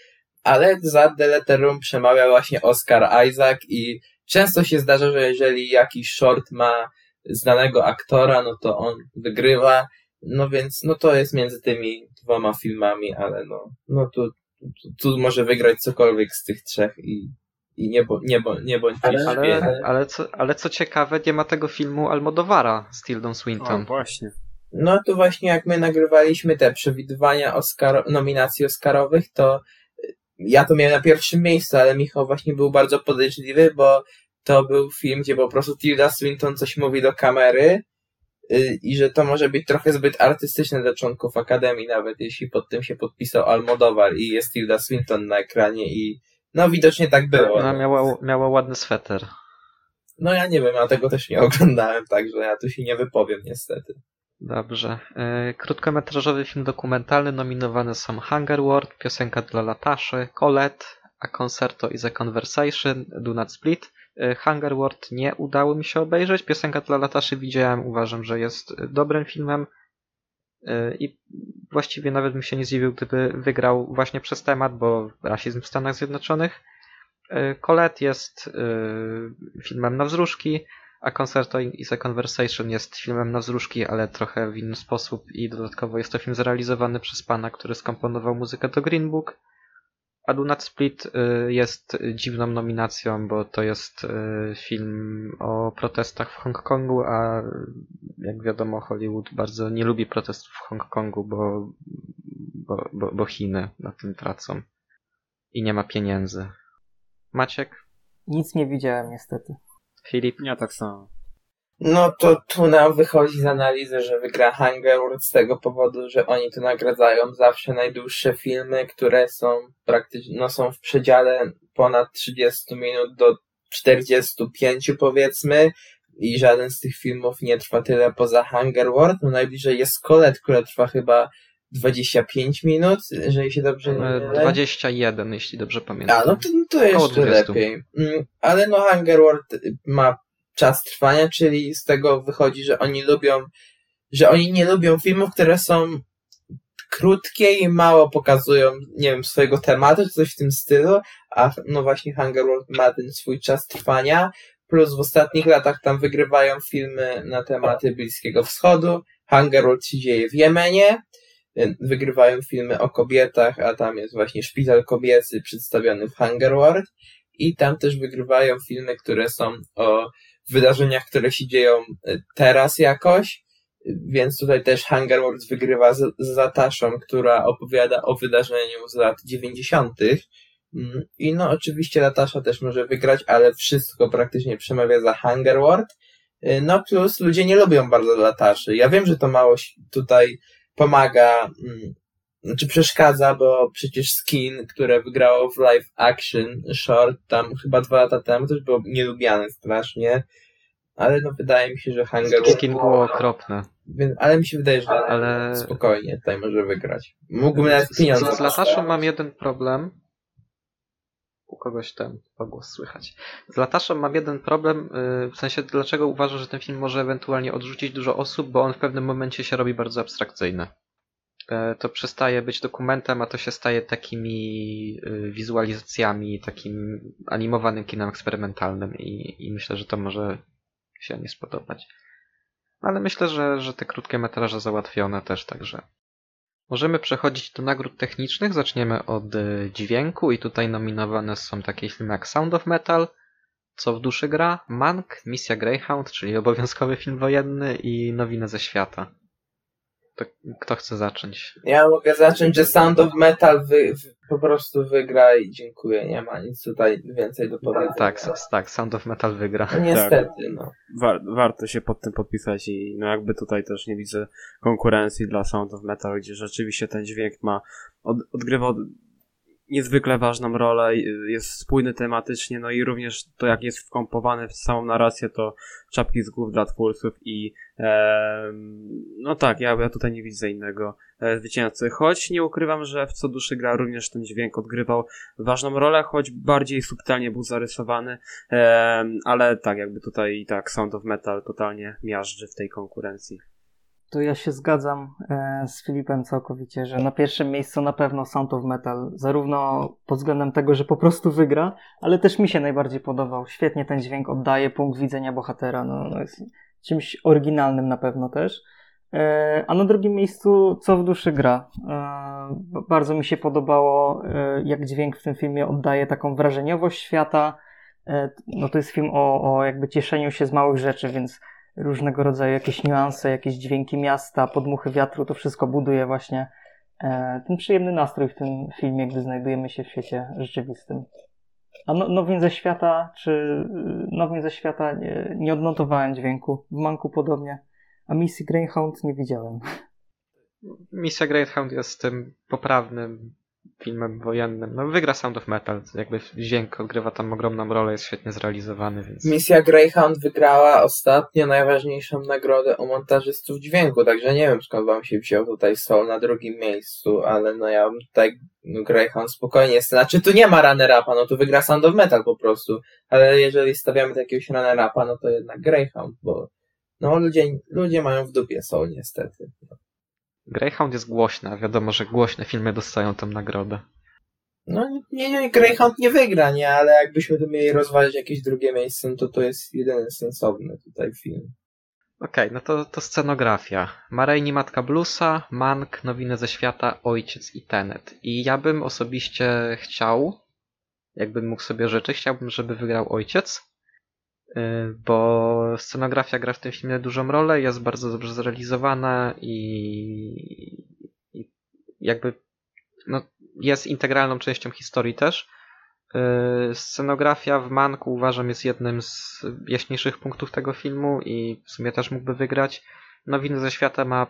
Speaker 4: ale za Room przemawia właśnie Oscar Isaac i często się zdarza, że jeżeli jakiś short ma znanego aktora, no to on wygrywa, no więc no to jest między tymi dwoma filmami, ale no, no tu, tu, tu może wygrać cokolwiek z tych trzech i, i nie, bo, nie, bo, nie bądźcie
Speaker 1: Ale,
Speaker 4: zdziwieni.
Speaker 1: ale, co, ale co ciekawe, nie ma tego filmu Almodovara z Tildą
Speaker 3: O,
Speaker 1: Swinton.
Speaker 3: właśnie.
Speaker 4: No to właśnie jak my nagrywaliśmy te przewidywania Oscar, nominacji Oscarowych, to y, ja to miałem na pierwszym miejscu, ale Michał właśnie był bardzo podejrzliwy, bo to był film, gdzie po prostu Tilda Swinton coś mówi do kamery i że to może być trochę zbyt artystyczne dla członków Akademii, nawet jeśli pod tym się podpisał Almodovar i jest Tilda Swinton na ekranie i no widocznie tak było.
Speaker 1: Ona
Speaker 4: No,
Speaker 1: miała, miała ładny sweter.
Speaker 4: no ja nie wiem, ja tego też nie oglądałem, także ja tu się nie wypowiem niestety.
Speaker 1: Dobrze. E, Krótkometrażowy film dokumentalny nominowane są Hunger World, Piosenka dla Lataszy, Colette, A Concerto is a Conversation, Do Not Split. E, Hunger World nie udało mi się obejrzeć. Piosenka dla Lataszy widziałem, uważam, że jest e, dobrym filmem. E, I właściwie nawet bym się nie zdziwił, gdyby wygrał właśnie przez temat, bo rasizm w Stanach Zjednoczonych. Colette jest filmem na wzruszki, a Concerto is a Conversation jest filmem na wzruszki, ale trochę w inny sposób i dodatkowo jest to film zrealizowany przez pana, który skomponował muzykę do Green Book. A Split y, jest dziwną nominacją, bo to jest y, film o protestach w Hongkongu, a jak wiadomo Hollywood bardzo nie lubi protestów w Hongkongu, bo, bo, bo, bo Chiny na tym tracą i nie ma pieniędzy. Maciek?
Speaker 2: Nic nie widziałem niestety.
Speaker 1: Filip?
Speaker 3: Ja tak samo.
Speaker 4: No to tu nam wychodzi z analizy, że wygra Hunger World z tego powodu, że oni tu nagradzają zawsze najdłuższe filmy, które są praktycznie, no są w przedziale ponad 30 minut do 45 powiedzmy i żaden z tych filmów nie trwa tyle poza Hunger World. No najbliżej jest Colette, która trwa chyba 25 minut, jeżeli się dobrze nie
Speaker 1: E,
Speaker 4: mylę.
Speaker 1: 21, jeśli dobrze pamiętam.
Speaker 4: A, no to, to
Speaker 1: Około
Speaker 4: jeszcze
Speaker 1: 20.
Speaker 4: lepiej. Mm, Ale no Hunger World ma czas trwania, czyli z tego wychodzi, że oni lubią, że oni nie lubią filmów, które są krótkie i mało pokazują, nie wiem, swojego tematu, czy coś w tym stylu, a no właśnie Hunger World ma ten swój czas trwania, plus w ostatnich latach tam wygrywają filmy na tematy Bliskiego Wschodu, Hunger World się dzieje w Jemenie, y, wygrywają filmy o kobietach, a tam jest właśnie szpital kobiecy przedstawiony w Hunger World i tam też wygrywają filmy, które są o wydarzeniach, które się dzieją y, teraz jakoś, więc tutaj też Hunger World wygrywa z, z Lataszą, która opowiada o wydarzeniu z lat 90. Mm, I no oczywiście Latasza też może wygrać, ale wszystko praktycznie przemawia za Hunger World. Y, No plus ludzie nie lubią bardzo Lataszy. Ja wiem, że to mało tutaj pomaga, mm, znaczy przeszkadza, bo przecież Skin, które wygrało w live action short tam chyba dwa lata temu, też było nielubiane strasznie. Ale no wydaje mi się, że Hunger.
Speaker 1: Skin było okropne.
Speaker 4: Więc, ale mi się wydaje, że
Speaker 1: Ale-
Speaker 4: spokojnie tutaj może wygrać. Mógłbym nawet pieniądze
Speaker 1: Z, z Lataszą mam jeden problem. U kogoś ten pogłos słychać. Z Lataszą mam jeden problem, yy, w sensie dlaczego uważam, że ten film może ewentualnie odrzucić dużo osób, bo on w pewnym momencie się robi bardzo abstrakcyjny. E, To przestaje być dokumentem, a to się staje takimi yy, wizualizacjami, takim animowanym kinem eksperymentalnym i, i myślę, że to może się nie spodobać. Ale myślę, że, że te krótkie metraże załatwione też, także Możemy przechodzić do nagród technicznych. Zaczniemy od y, dźwięku i tutaj nominowane są takie filmy jak Sound of Metal, Co w duszy gra, Mank, Misja Greyhound, czyli obowiązkowy film wojenny i Nowiny ze świata. To kto chce zacząć?
Speaker 4: Ja mogę zacząć, że Sound of Metal wy, wy, po prostu wygra i dziękuję. Nie ma nic tutaj więcej do powiedzenia.
Speaker 1: Tak, tak, Sound of Metal wygra.
Speaker 4: No niestety, no.
Speaker 3: War, warto się pod tym podpisać i no jakby tutaj też nie widzę konkurencji dla Sound of Metal, gdzie rzeczywiście ten dźwięk ma, od, odgrywa od, niezwykle ważną rolę, i- jest spójny tematycznie, no i również to jak jest wkompowany w samą narrację, to czapki z głów dla twórców i em, no tak, ja, ja tutaj nie widzę innego e, zwycięzcy, choć nie ukrywam, że w Co duszy gra również ten dźwięk odgrywał ważną rolę, choć bardziej subtelnie był zarysowany, Em, ale tak, jakby tutaj i tak Sound of Metal totalnie miażdży w tej konkurencji.
Speaker 2: To ja się zgadzam e, z Filipem całkowicie, że na pierwszym miejscu na pewno Sound of Metal, zarówno pod względem tego, że po prostu wygra, ale też mi się najbardziej podobał. Świetnie ten dźwięk oddaje punkt widzenia bohatera, no, no jest czymś oryginalnym na pewno też. E, a na drugim miejscu Co w duszy gra. E, bardzo mi się podobało, jak dźwięk w tym filmie oddaje taką wrażeniowość świata. No to jest film o, o jakby cieszeniu się z małych rzeczy, więc różnego rodzaju jakieś niuanse, jakieś dźwięki miasta, podmuchy wiatru, to wszystko buduje właśnie e, ten przyjemny nastrój w tym filmie, gdy znajdujemy się w świecie rzeczywistym. A no, Nowin ze świata, czy y, Nowin ze świata nie, nie odnotowałem dźwięku. W Manku podobnie. A misji Greyhound nie widziałem.
Speaker 1: Misja Greyhound jest tym poprawnym filmem wojennym. No wygra Sound of Metal, jakby dźwięk odgrywa tam ogromną rolę, jest świetnie zrealizowany, więc...
Speaker 4: Misja Greyhound wygrała ostatnio najważniejszą nagrodę u montażystów dźwięku, także nie wiem skąd wam się wziął tutaj Soul na drugim miejscu, ale no ja bym tutaj no Greyhound spokojnie jest. Znaczy tu nie ma runner-upa, no tu wygra Sound of Metal po prostu, ale jeżeli stawiamy jakiegoś runner-upa, no to jednak Greyhound, bo no ludzie, ludzie mają w dupie Soul niestety.
Speaker 1: Greyhound jest głośna, wiadomo, że głośne filmy dostają tę nagrodę.
Speaker 4: No nie, nie, Greyhound nie wygra, nie, ale jakbyśmy tu mieli rozważyć jakieś drugie miejsce, no to to jest jedyny sensowny tutaj film.
Speaker 1: Okej, no to, to scenografia. Marejni Matka Bluesa, Mank, Nowiny ze świata, Ojciec i Tenet. I ja bym osobiście chciał, jakbym mógł sobie życzyć, chciałbym, żeby wygrał Ojciec, bo scenografia gra w tym filmie dużą rolę, jest bardzo dobrze zrealizowana i, i jakby no, jest integralną częścią historii też. Yy, Scenografia w Manku uważam jest jednym z jaśniejszych punktów tego filmu i w sumie też mógłby wygrać. Nowiny ze świata ma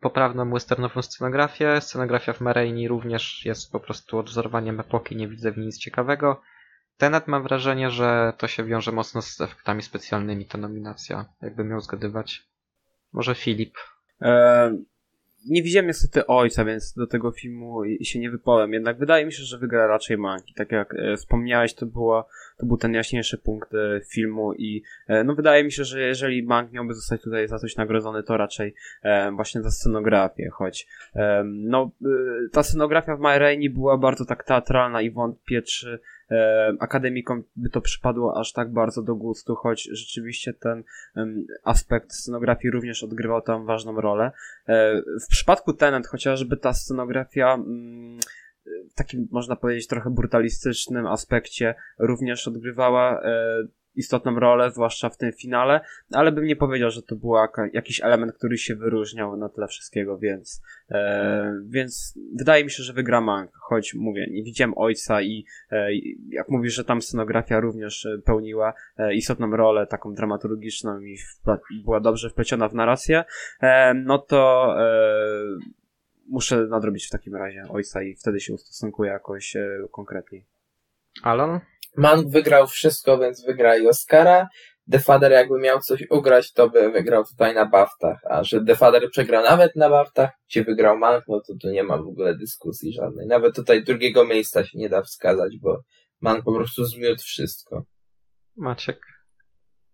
Speaker 1: poprawną westernową scenografię. Scenografia w Marejni również jest po prostu odwzorowaniem epoki, nie widzę w niej nic ciekawego. Tenet mam wrażenie, że to się wiąże mocno z efektami specjalnymi, ta nominacja, jakby miał zgadywać. Może Filip.
Speaker 3: E, nie widziałem niestety ojca, więc do tego filmu się nie wypowiem. Jednak wydaje mi się, że wygra raczej Manki. Tak jak e, wspomniałeś, to, była, to był ten jaśniejszy punkt e, filmu i e, no wydaje mi się, że jeżeli Mank miałby zostać tutaj za coś nagrodzony, to raczej e, właśnie za scenografię, choć e, no ta scenografia w My Rainey była bardzo tak teatralna i wątpię, czy akademikom by to przypadło aż tak bardzo do gustu, choć rzeczywiście ten aspekt scenografii również odgrywał tam ważną rolę. E, w przypadku Tenet chociażby ta scenografia mm, w takim, można powiedzieć, trochę brutalistycznym aspekcie również odgrywała e, istotną rolę, zwłaszcza w tym finale, ale bym nie powiedział, że to był jakiś element, który się wyróżniał na tle wszystkiego, więc, e, więc wydaje mi się, że wygra Mank, choć mówię, nie widziałem ojca i e, jak mówisz, że tam scenografia również pełniła e, istotną rolę, taką dramaturgiczną i była dobrze wpleciona w narrację, e, no to e, muszę nadrobić w takim razie ojca i wtedy się ustosunkuję jakoś e, konkretniej.
Speaker 1: Alan?
Speaker 4: Mank wygrał wszystko, więc wygra i Oscara. The Father jakby miał coś ugrać, to by wygrał tutaj na baftach, a że The Father przegrał nawet na baftach, gdzie wygrał Mank, no to tu nie ma w ogóle dyskusji żadnej. Nawet tutaj drugiego miejsca się nie da wskazać, bo Mank po prostu zmiótł wszystko.
Speaker 1: Maciek?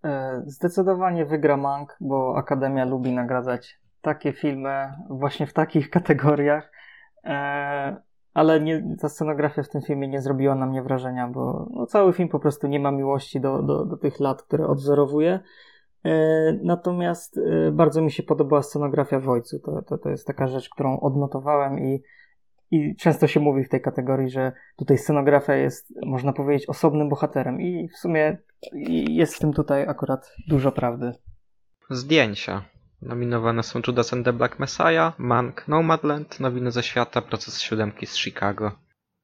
Speaker 2: E, Zdecydowanie wygra Mank, bo Akademia lubi nagradzać takie filmy właśnie w takich kategoriach. Ale nie, ta scenografia w tym filmie nie zrobiła na mnie wrażenia, bo no, cały film po prostu nie ma miłości do, do, do tych lat, które odwzorowuje. E, Natomiast e, bardzo mi się podobała scenografia w Ojcu. To, to, to jest taka rzecz, którą odnotowałem i, i często się mówi w tej kategorii, że tutaj scenografia jest, można powiedzieć, osobnym bohaterem i w sumie jest w tym tutaj akurat dużo prawdy.
Speaker 1: Zdjęcia. Nominowane są Judas and the Black Messiah, Mank, Nomadland, Nowiny ze świata, Proces siódemki z Chicago.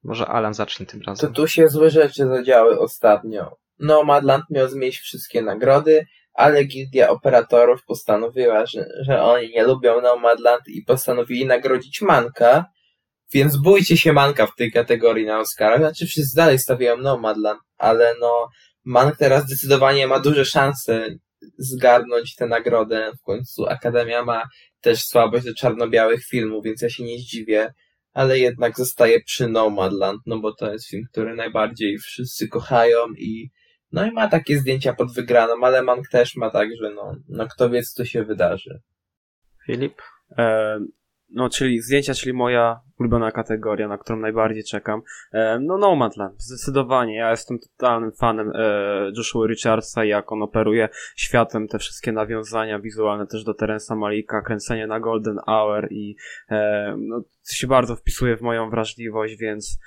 Speaker 1: Może Alan zacznie tym
Speaker 4: To
Speaker 1: razem.
Speaker 4: tu się złe rzeczy zadziały ostatnio. Nomadland miał zmieść wszystkie nagrody, ale gildia operatorów postanowiła, że, że oni nie lubią Nomadland i postanowili nagrodzić Manka, więc bójcie się Manka w tej kategorii na Oscarach. Znaczy wszyscy dalej stawiają Nomadland, ale no Mank teraz zdecydowanie ma duże szanse zgarnąć tę nagrodę. W końcu Akademia ma też słabość do czarno-białych filmów, więc ja się nie zdziwię ale jednak zostaje przy Nomadland, no bo to jest film, który najbardziej wszyscy kochają i no i ma takie zdjęcia pod wygraną, ale Mank też ma tak, że no, no kto wie, co się wydarzy.
Speaker 1: Filip?
Speaker 3: E, no, czyli zdjęcia, czyli moja ulubiona kategoria, na którą najbardziej czekam. E, no, Nomadland, zdecydowanie. Ja jestem totalnym fanem e, Joshua Richardsa, jak on operuje światem, te wszystkie nawiązania wizualne też do Terensa Malika, kręcenie na Golden Hour i e, no, to się bardzo wpisuje w moją wrażliwość, więc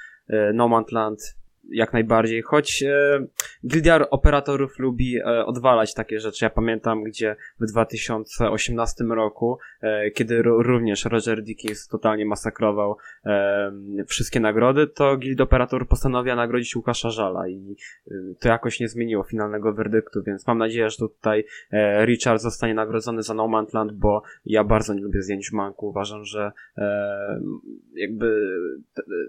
Speaker 3: Nomadland jak najbardziej, choć e, Gildia Operatorów lubi e, odwalać takie rzeczy. Ja pamiętam, gdzie w 2018 roku, e, kiedy również Roger Dickens totalnie masakrował e, wszystkie nagrody, to Guild Operator postanowiła nagrodzić Łukasza Żala i e, to jakoś nie zmieniło finalnego werdyktu, więc mam nadzieję, że tutaj e, Richard zostanie nagrodzony za No Man's Land, bo ja bardzo nie lubię zdjęć Manku. Uważam, że e, jakby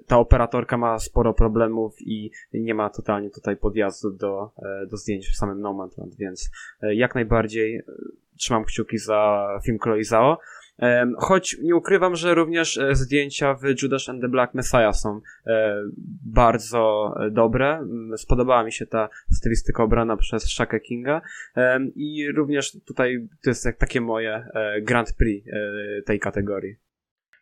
Speaker 3: ta operatorka ma sporo problemów i nie ma totalnie tutaj podjazdu do, e, do zdjęć w samym No Man's Land, więc e, jak najbardziej e, trzymam kciuki za film Chloe Zhao. Choć nie ukrywam, że również zdjęcia w Judas and the Black Messiah są bardzo dobre. Spodobała mi się ta stylistyka obrana przez Shaka Kinga i również tutaj to jest takie moje Grand Prix tej kategorii.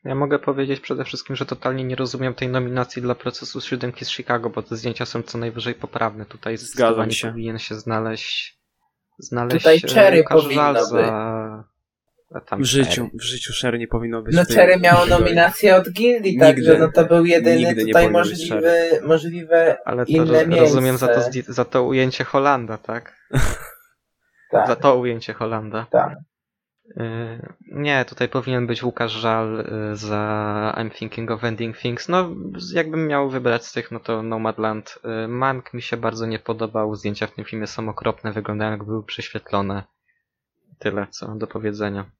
Speaker 1: Ja mogę powiedzieć przede wszystkim, że totalnie nie rozumiem tej nominacji dla procesu siódemki z Chicago, bo te zdjęcia są co najwyżej poprawne. Tutaj zdecydowanie
Speaker 3: się.
Speaker 1: powinien się znaleźć znaleźć
Speaker 4: Tutaj
Speaker 1: e,
Speaker 4: Cherry
Speaker 1: Łukasz
Speaker 4: powinno
Speaker 1: Żal
Speaker 4: być.
Speaker 1: za... a tam
Speaker 3: W życiu,
Speaker 1: Cherry.
Speaker 3: w życiu Sherry nie powinno być.
Speaker 4: No Cherry miało nominację od Gildii, także no to był jedyny tutaj możliwy, możliwe
Speaker 1: Ale to
Speaker 4: inne
Speaker 1: roz, rozumiem za to, za to ujęcie Holanda, tak? Za
Speaker 4: tak,
Speaker 1: to ujęcie Holanda.
Speaker 4: tak.
Speaker 1: Y, Nie, tutaj powinien być Łukasz Żal y, za I'm Thinking of Ending Things. No, jakbym miał wybrać z tych, no to Nomadland. Y, Mank mi się bardzo nie podobał. Zdjęcia w tym filmie są okropne, wyglądają jak były prześwietlone. Tyle, co do powiedzenia.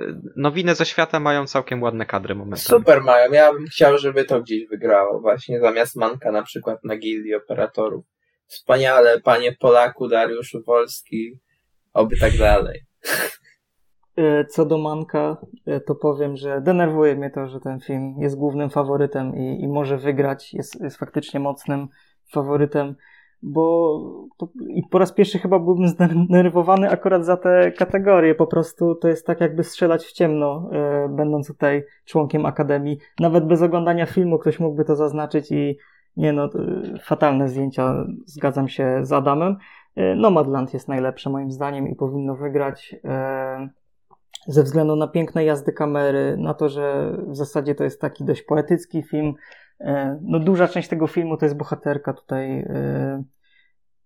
Speaker 1: Y, Nowiny ze świata mają całkiem ładne kadry momentami.
Speaker 4: Super mają, ja bym chciał, żeby to gdzieś wygrało właśnie zamiast Manka na przykład na Gildii Operatorów. Wspaniale, panie Polaku, Dariuszu Wolski, oby tak dalej.
Speaker 2: E, Co do Manka, e, to powiem, że denerwuje mnie to, że ten film jest głównym faworytem i, i może wygrać, jest, jest faktycznie mocnym faworytem, bo to, i po raz pierwszy chyba byłbym zdenerwowany akurat za te kategorie. Po prostu to jest tak, jakby strzelać w ciemno, e, będąc tutaj członkiem Akademii. Nawet bez oglądania filmu ktoś mógłby to zaznaczyć i nie no, e, fatalne zdjęcia, zgadzam się z Adamem. E, Nomadland jest najlepsze moim zdaniem i powinno wygrać. E, ze względu na piękne jazdy kamery, na to, że w zasadzie to jest taki dość poetycki film. E, No duża część tego filmu to jest bohaterka tutaj e,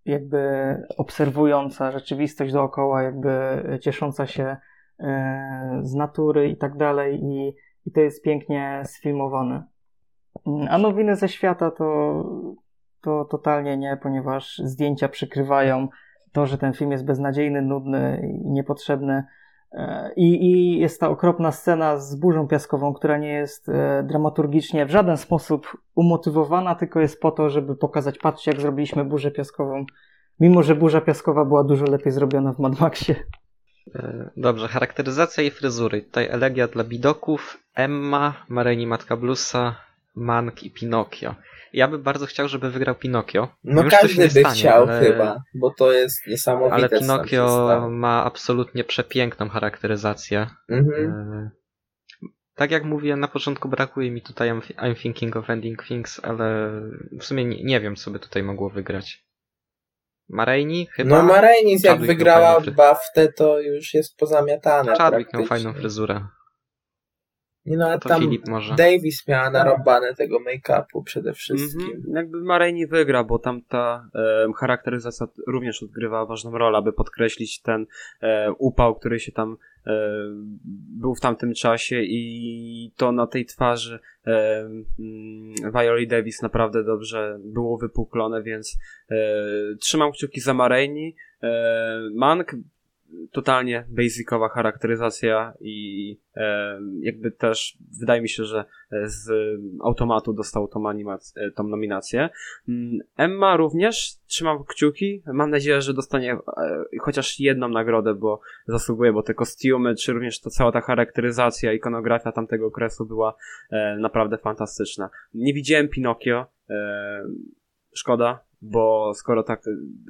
Speaker 2: jakby obserwująca rzeczywistość dookoła, jakby ciesząca się e, z natury i tak dalej i, i to jest pięknie sfilmowane. Mm, A nowiny ze świata to, to totalnie nie, ponieważ zdjęcia przykrywają to, że ten film jest beznadziejny, nudny i niepotrzebny. E, I, I jest ta okropna scena z burzą piaskową, która nie jest e, dramaturgicznie w żaden sposób umotywowana, tylko jest po to, żeby pokazać, patrzcie, jak zrobiliśmy burzę piaskową. Mimo, że burza piaskowa była dużo lepiej zrobiona w Mad Maxie.
Speaker 1: Y, Dobrze, charakteryzacja i fryzury. Tutaj elegia dla bidoków, Emma, Mareni Matka Bluesa, Mank i Pinokio. Ja bym bardzo chciał, żeby wygrał Pinokio.
Speaker 4: No
Speaker 1: Już
Speaker 4: każdy by
Speaker 1: stanie,
Speaker 4: chciał
Speaker 1: ale-
Speaker 4: chyba, bo to jest niesamowite.
Speaker 1: Ale Pinokio ma absolutnie przepiękną charakteryzację.
Speaker 4: Mhm.
Speaker 1: E, Tak jak mówiłem na początku, brakuje mi tutaj I'm, Thinking of Ending Things, ale w sumie nie, nie wiem, co by tutaj mogło wygrać. Mareini? Chyba?
Speaker 4: No Marenis jak wygrała
Speaker 1: fry-
Speaker 4: BAFTę, to już jest pozamiatane.
Speaker 1: Chadwick miał fajną fryzurę.
Speaker 4: Nie no, ale
Speaker 1: To
Speaker 4: tam
Speaker 1: Filip może.
Speaker 4: Davis miała narąbane tego make-upu przede wszystkim.
Speaker 3: Mhm. Jakby Marej nie wygra, bo tam ta e, charakteryzacja również odgrywa ważną rolę, aby podkreślić ten e, upał, który się tam e, był w tamtym czasie i to na tej twarzy e, mm, Violi Davis naprawdę dobrze było wypuklone, więc e, trzymam kciuki za Marejni. E, Mank totalnie basicowa charakteryzacja i e, jakby też wydaje mi się, że z automatu dostał tą, animac- e, tą nominację. Mm, Emma również trzymam kciuki. Mam nadzieję, że dostanie e, chociaż jedną nagrodę, bo zasługuje, bo te kostiumy, czy również ta cała ta charakteryzacja, ikonografia tamtego okresu była e, naprawdę fantastyczna. Nie widziałem Pinokio. E, szkoda, bo skoro tak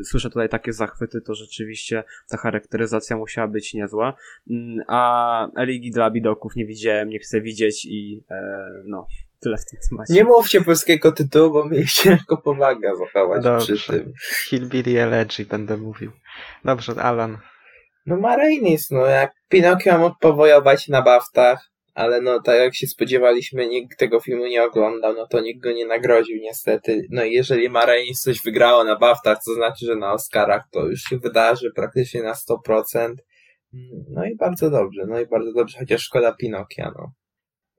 Speaker 3: słyszę tutaj takie zachwyty, to rzeczywiście ta charakteryzacja musiała być niezła. Mm, A Eligi dla Bidoków nie widziałem, nie chcę widzieć i e, no, tyle w tym temacie.
Speaker 4: Nie mówcie polskiego tytułu, bo mi ciężko pomaga zachować
Speaker 1: Dobrze.
Speaker 4: przy tym.
Speaker 1: Hillbilly Elegy będę mówił. Dobrze, Alan.
Speaker 4: No Marenis, no jak Pinokio mógł powojować na baftach, ale no tak jak się spodziewaliśmy, nikt tego filmu nie oglądał, no to nikt go nie nagrodził niestety. No i jeżeli Marenis coś wygrało na baftach, to znaczy, że na Oscarach to już się wydarzy praktycznie na 100%. No i bardzo dobrze, no i bardzo dobrze, chociaż szkoda Pinokia, no.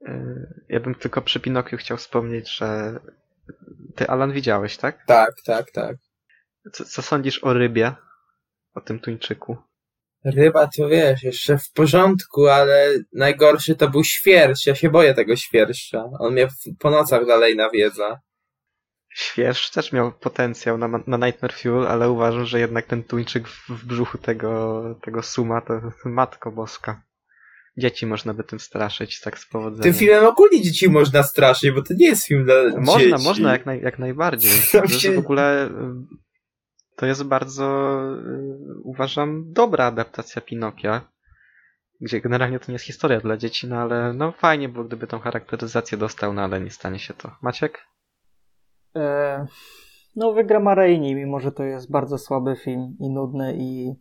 Speaker 1: Y, Ja bym tylko przy Pinokiu chciał wspomnieć, że ty, Alan, widziałeś, tak?
Speaker 4: Tak, tak, tak.
Speaker 1: Co, co sądzisz o rybie? O tym tuńczyku?
Speaker 4: Ryba to wiesz, jeszcze w porządku, ale najgorszy to był świerszcz. Ja się boję tego świerszcza. On mnie po nocach dalej nawiedza.
Speaker 1: Świerszcz też miał potencjał na, na Nightmare Fuel, ale uważam, że jednak ten tuńczyk w, w brzuchu tego, tego suma to matko boska. Dzieci można by tym straszyć tak z powodzeniem.
Speaker 4: Tym filmem ogólnie dzieci można straszyć, bo to nie jest film dla
Speaker 1: Można,
Speaker 4: dzieci.
Speaker 1: można jak, naj, jak najbardziej.
Speaker 4: Się-
Speaker 1: w ogóle to jest bardzo y, uważam dobra adaptacja Pinokia. Gdzie generalnie to nie jest historia dla dzieci, no ale no fajnie było, gdyby tą charakteryzację dostał, no ale nie stanie się to. Maciek?
Speaker 2: E, no, wygra Mareini, mimo że to jest bardzo słaby film i nudny i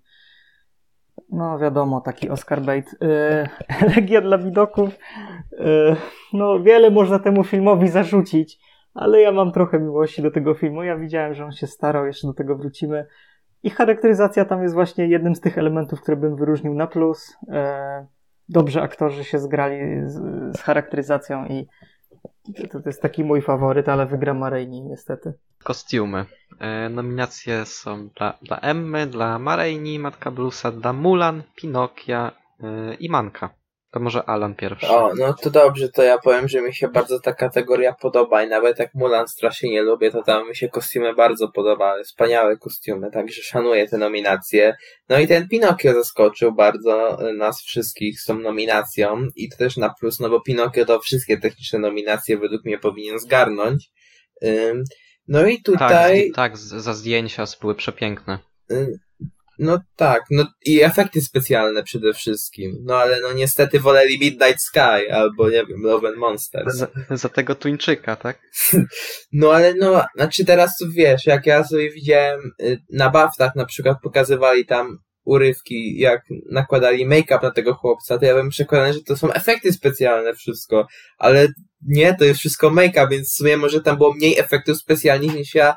Speaker 2: No wiadomo, taki Oscar bait. Yy, Legia dla widoków. Yy, no wiele można temu filmowi zarzucić, ale ja mam trochę miłości do tego filmu. Ja widziałem, że on się starał, jeszcze do tego wrócimy. I charakteryzacja tam jest właśnie jednym z tych elementów, które bym wyróżnił na plus. Yy, dobrze aktorzy się zgrali z, z charakteryzacją i to, to jest taki mój faworyt, ale wygra Marejni niestety.
Speaker 1: Kostiumy. E, nominacje są dla, dla Emmy, dla Marejni, Matka Bluesa, dla Mulan, Pinokia e, i Manka. To może Alan pierwszy.
Speaker 4: O, no to dobrze, to ja powiem, że mi się bardzo ta kategoria podoba i nawet jak Mulan strasznie nie lubię, to tam mi się kostiumy bardzo podobały. Wspaniałe kostiumy, także szanuję te nominacje. No i ten Pinokio zaskoczył bardzo nas wszystkich z tą nominacją i to też na plus, no bo Pinokio to wszystkie techniczne nominacje według mnie powinien zgarnąć. No i tutaj...
Speaker 1: Tak, tak za zdjęcia były przepiękne.
Speaker 4: No tak, no i efekty specjalne przede wszystkim. No ale no niestety woleli Midnight Sky albo nie wiem, Love and Monsters.
Speaker 1: Za, za tego Tuńczyka, tak?
Speaker 4: no ale no, znaczy teraz wiesz, jak ja sobie widziałem y, na baftach na przykład pokazywali tam urywki, jak nakładali make-up na tego chłopca, to ja bym przekonany, że to są efekty specjalne wszystko, ale nie, to jest wszystko make-up, więc w sumie może tam było mniej efektów specjalnych niż ja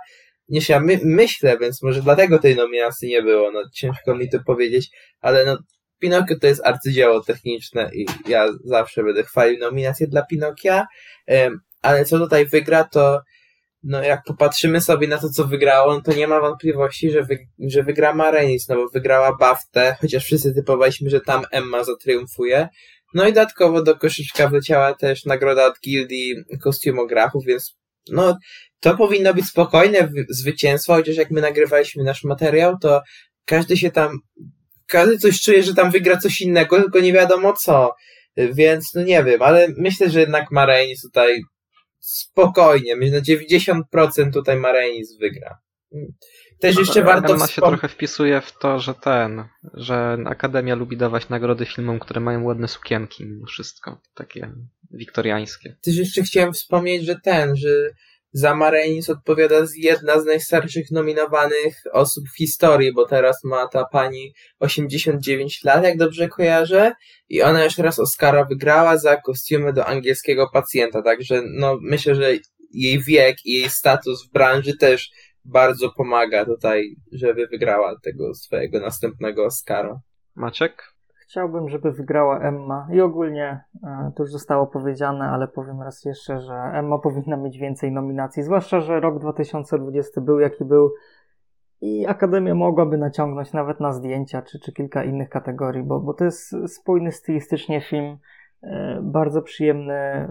Speaker 4: niż ja my, myślę, więc może dlatego tej nominacji nie było, no ciężko mi to powiedzieć, ale no Pinokio to jest arcydzieło techniczne i ja zawsze będę chwalił nominację dla Pinokia, ale co tutaj wygra, to no jak popatrzymy sobie na to, co wygrało, no to nie ma wątpliwości, że, wy, że wygra Marenis, no bo wygrała Baftę, chociaż wszyscy typowaliśmy, że tam Emma zatriumfuje. No i dodatkowo do koszyczka wleciała też nagroda od gildii kostiumografów, więc no to powinno być spokojne zwycięstwo, chociaż jak my nagrywaliśmy nasz materiał, to każdy się tam, każdy coś czuje, że tam wygra coś innego, tylko nie wiadomo co. Więc no nie wiem, ale myślę, że jednak Marenis tutaj spokojnie, myślę, że 90% tutaj Marenis wygra. Też jeszcze no, warto
Speaker 1: Emma się trochę wpisuje w to, że ten, że Akademia lubi dawać nagrody filmom, które mają ładne sukienki mimo wszystko, takie wiktoriańskie.
Speaker 4: Też jeszcze chciałem wspomnieć, że ten, że za Marenis odpowiada jedna z najstarszych nominowanych osób w historii, bo teraz ma ta pani 89 lat, jak dobrze kojarzę, i ona już raz Oscara wygrała za kostiumy do angielskiego pacjenta, także no myślę, że jej wiek i jej status w branży też bardzo pomaga tutaj, żeby wygrała tego swojego następnego Oscara.
Speaker 1: Maciek?
Speaker 2: Chciałbym, żeby wygrała Emma i ogólnie e, to już zostało powiedziane, ale powiem raz jeszcze, że Emma powinna mieć więcej nominacji, zwłaszcza, że rok 2020 był jaki był i Akademia mogłaby naciągnąć nawet na zdjęcia czy, czy kilka innych kategorii, bo, bo to jest spójny stylistycznie film, e, bardzo przyjemny,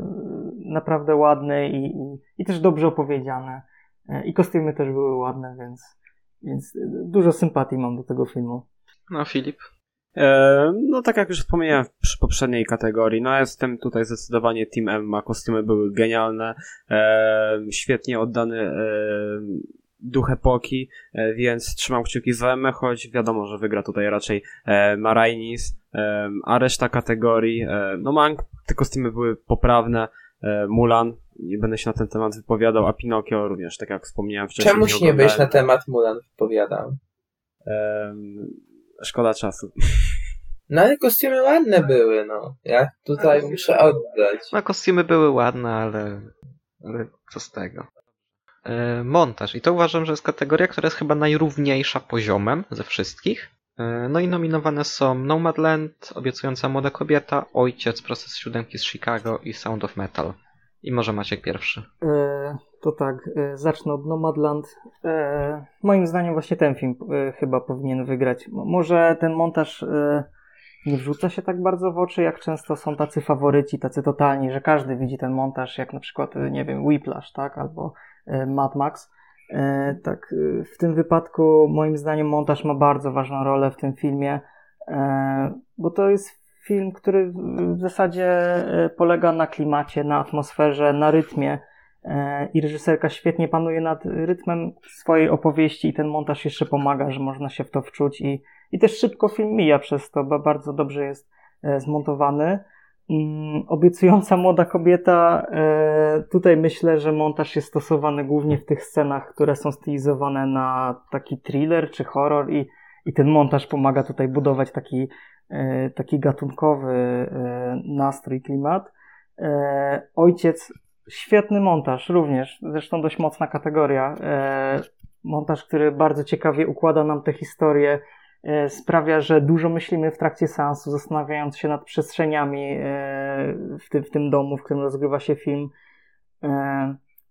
Speaker 2: naprawdę ładny i, i, i też dobrze opowiedziany. E, I kostiumy też były ładne, więc, więc dużo sympatii mam do tego filmu.
Speaker 1: No, Filip.
Speaker 3: E, no tak jak już wspomniałem przy poprzedniej kategorii, no jestem tutaj zdecydowanie Team Emma, kostiumy były genialne, e, świetnie oddany e, duch epoki, więc trzymam kciuki za Emmę, choć wiadomo, że wygra tutaj raczej Marainis, a reszta kategorii, no Mank, te kostiumy były poprawne, Mulan, nie będę się na ten temat wypowiadał, a Pinokio również, tak jak wspomniałem wcześniej.
Speaker 4: Czemuś nie, nie byś na temat Mulan wypowiadał?
Speaker 3: Szkoda czasu.
Speaker 4: No ale kostiumy ładne były, no. Ja tutaj no, muszę oddać.
Speaker 1: No kostiumy były ładne, ale, ale co z tego. E, montaż. I to uważam, że jest kategoria, która jest chyba najrówniejsza poziomem ze wszystkich. E, no i nominowane są Nomadland, Obiecująca Młoda Kobieta, Ojciec, Proces Siódemki z Chicago i Sound of Metal. I może Maciek pierwszy.
Speaker 2: E, to tak, e, zacznę od Nomadland. E, moim zdaniem właśnie ten film e, chyba powinien wygrać. Może ten montaż nie wrzuca się tak bardzo w oczy, jak często są tacy faworyci, tacy totalni, że każdy widzi ten montaż, jak na przykład, nie wiem, Whiplash, tak, albo Mad Max. Tak, w tym wypadku moim zdaniem montaż ma bardzo ważną rolę w tym filmie, bo to jest film, który w zasadzie polega na klimacie, na atmosferze, na rytmie. E, I reżyserka świetnie panuje nad rytmem swojej opowieści, i ten montaż jeszcze pomaga, że można się w to wczuć. I, i też szybko film mija przez to, bo bardzo dobrze jest e, zmontowany. Mm, obiecująca młoda kobieta, tutaj myślę, że montaż jest stosowany głównie w tych scenach, które są stylizowane na taki thriller czy horror i i ten montaż pomaga tutaj budować taki, e, taki gatunkowy e, nastrój, klimat. E, ojciec, świetny montaż również, zresztą dość mocna kategoria. Montaż, który bardzo ciekawie układa nam tę historię, sprawia, że dużo myślimy w trakcie seansu, zastanawiając się nad przestrzeniami w tym, w tym domu, w którym rozgrywa się film.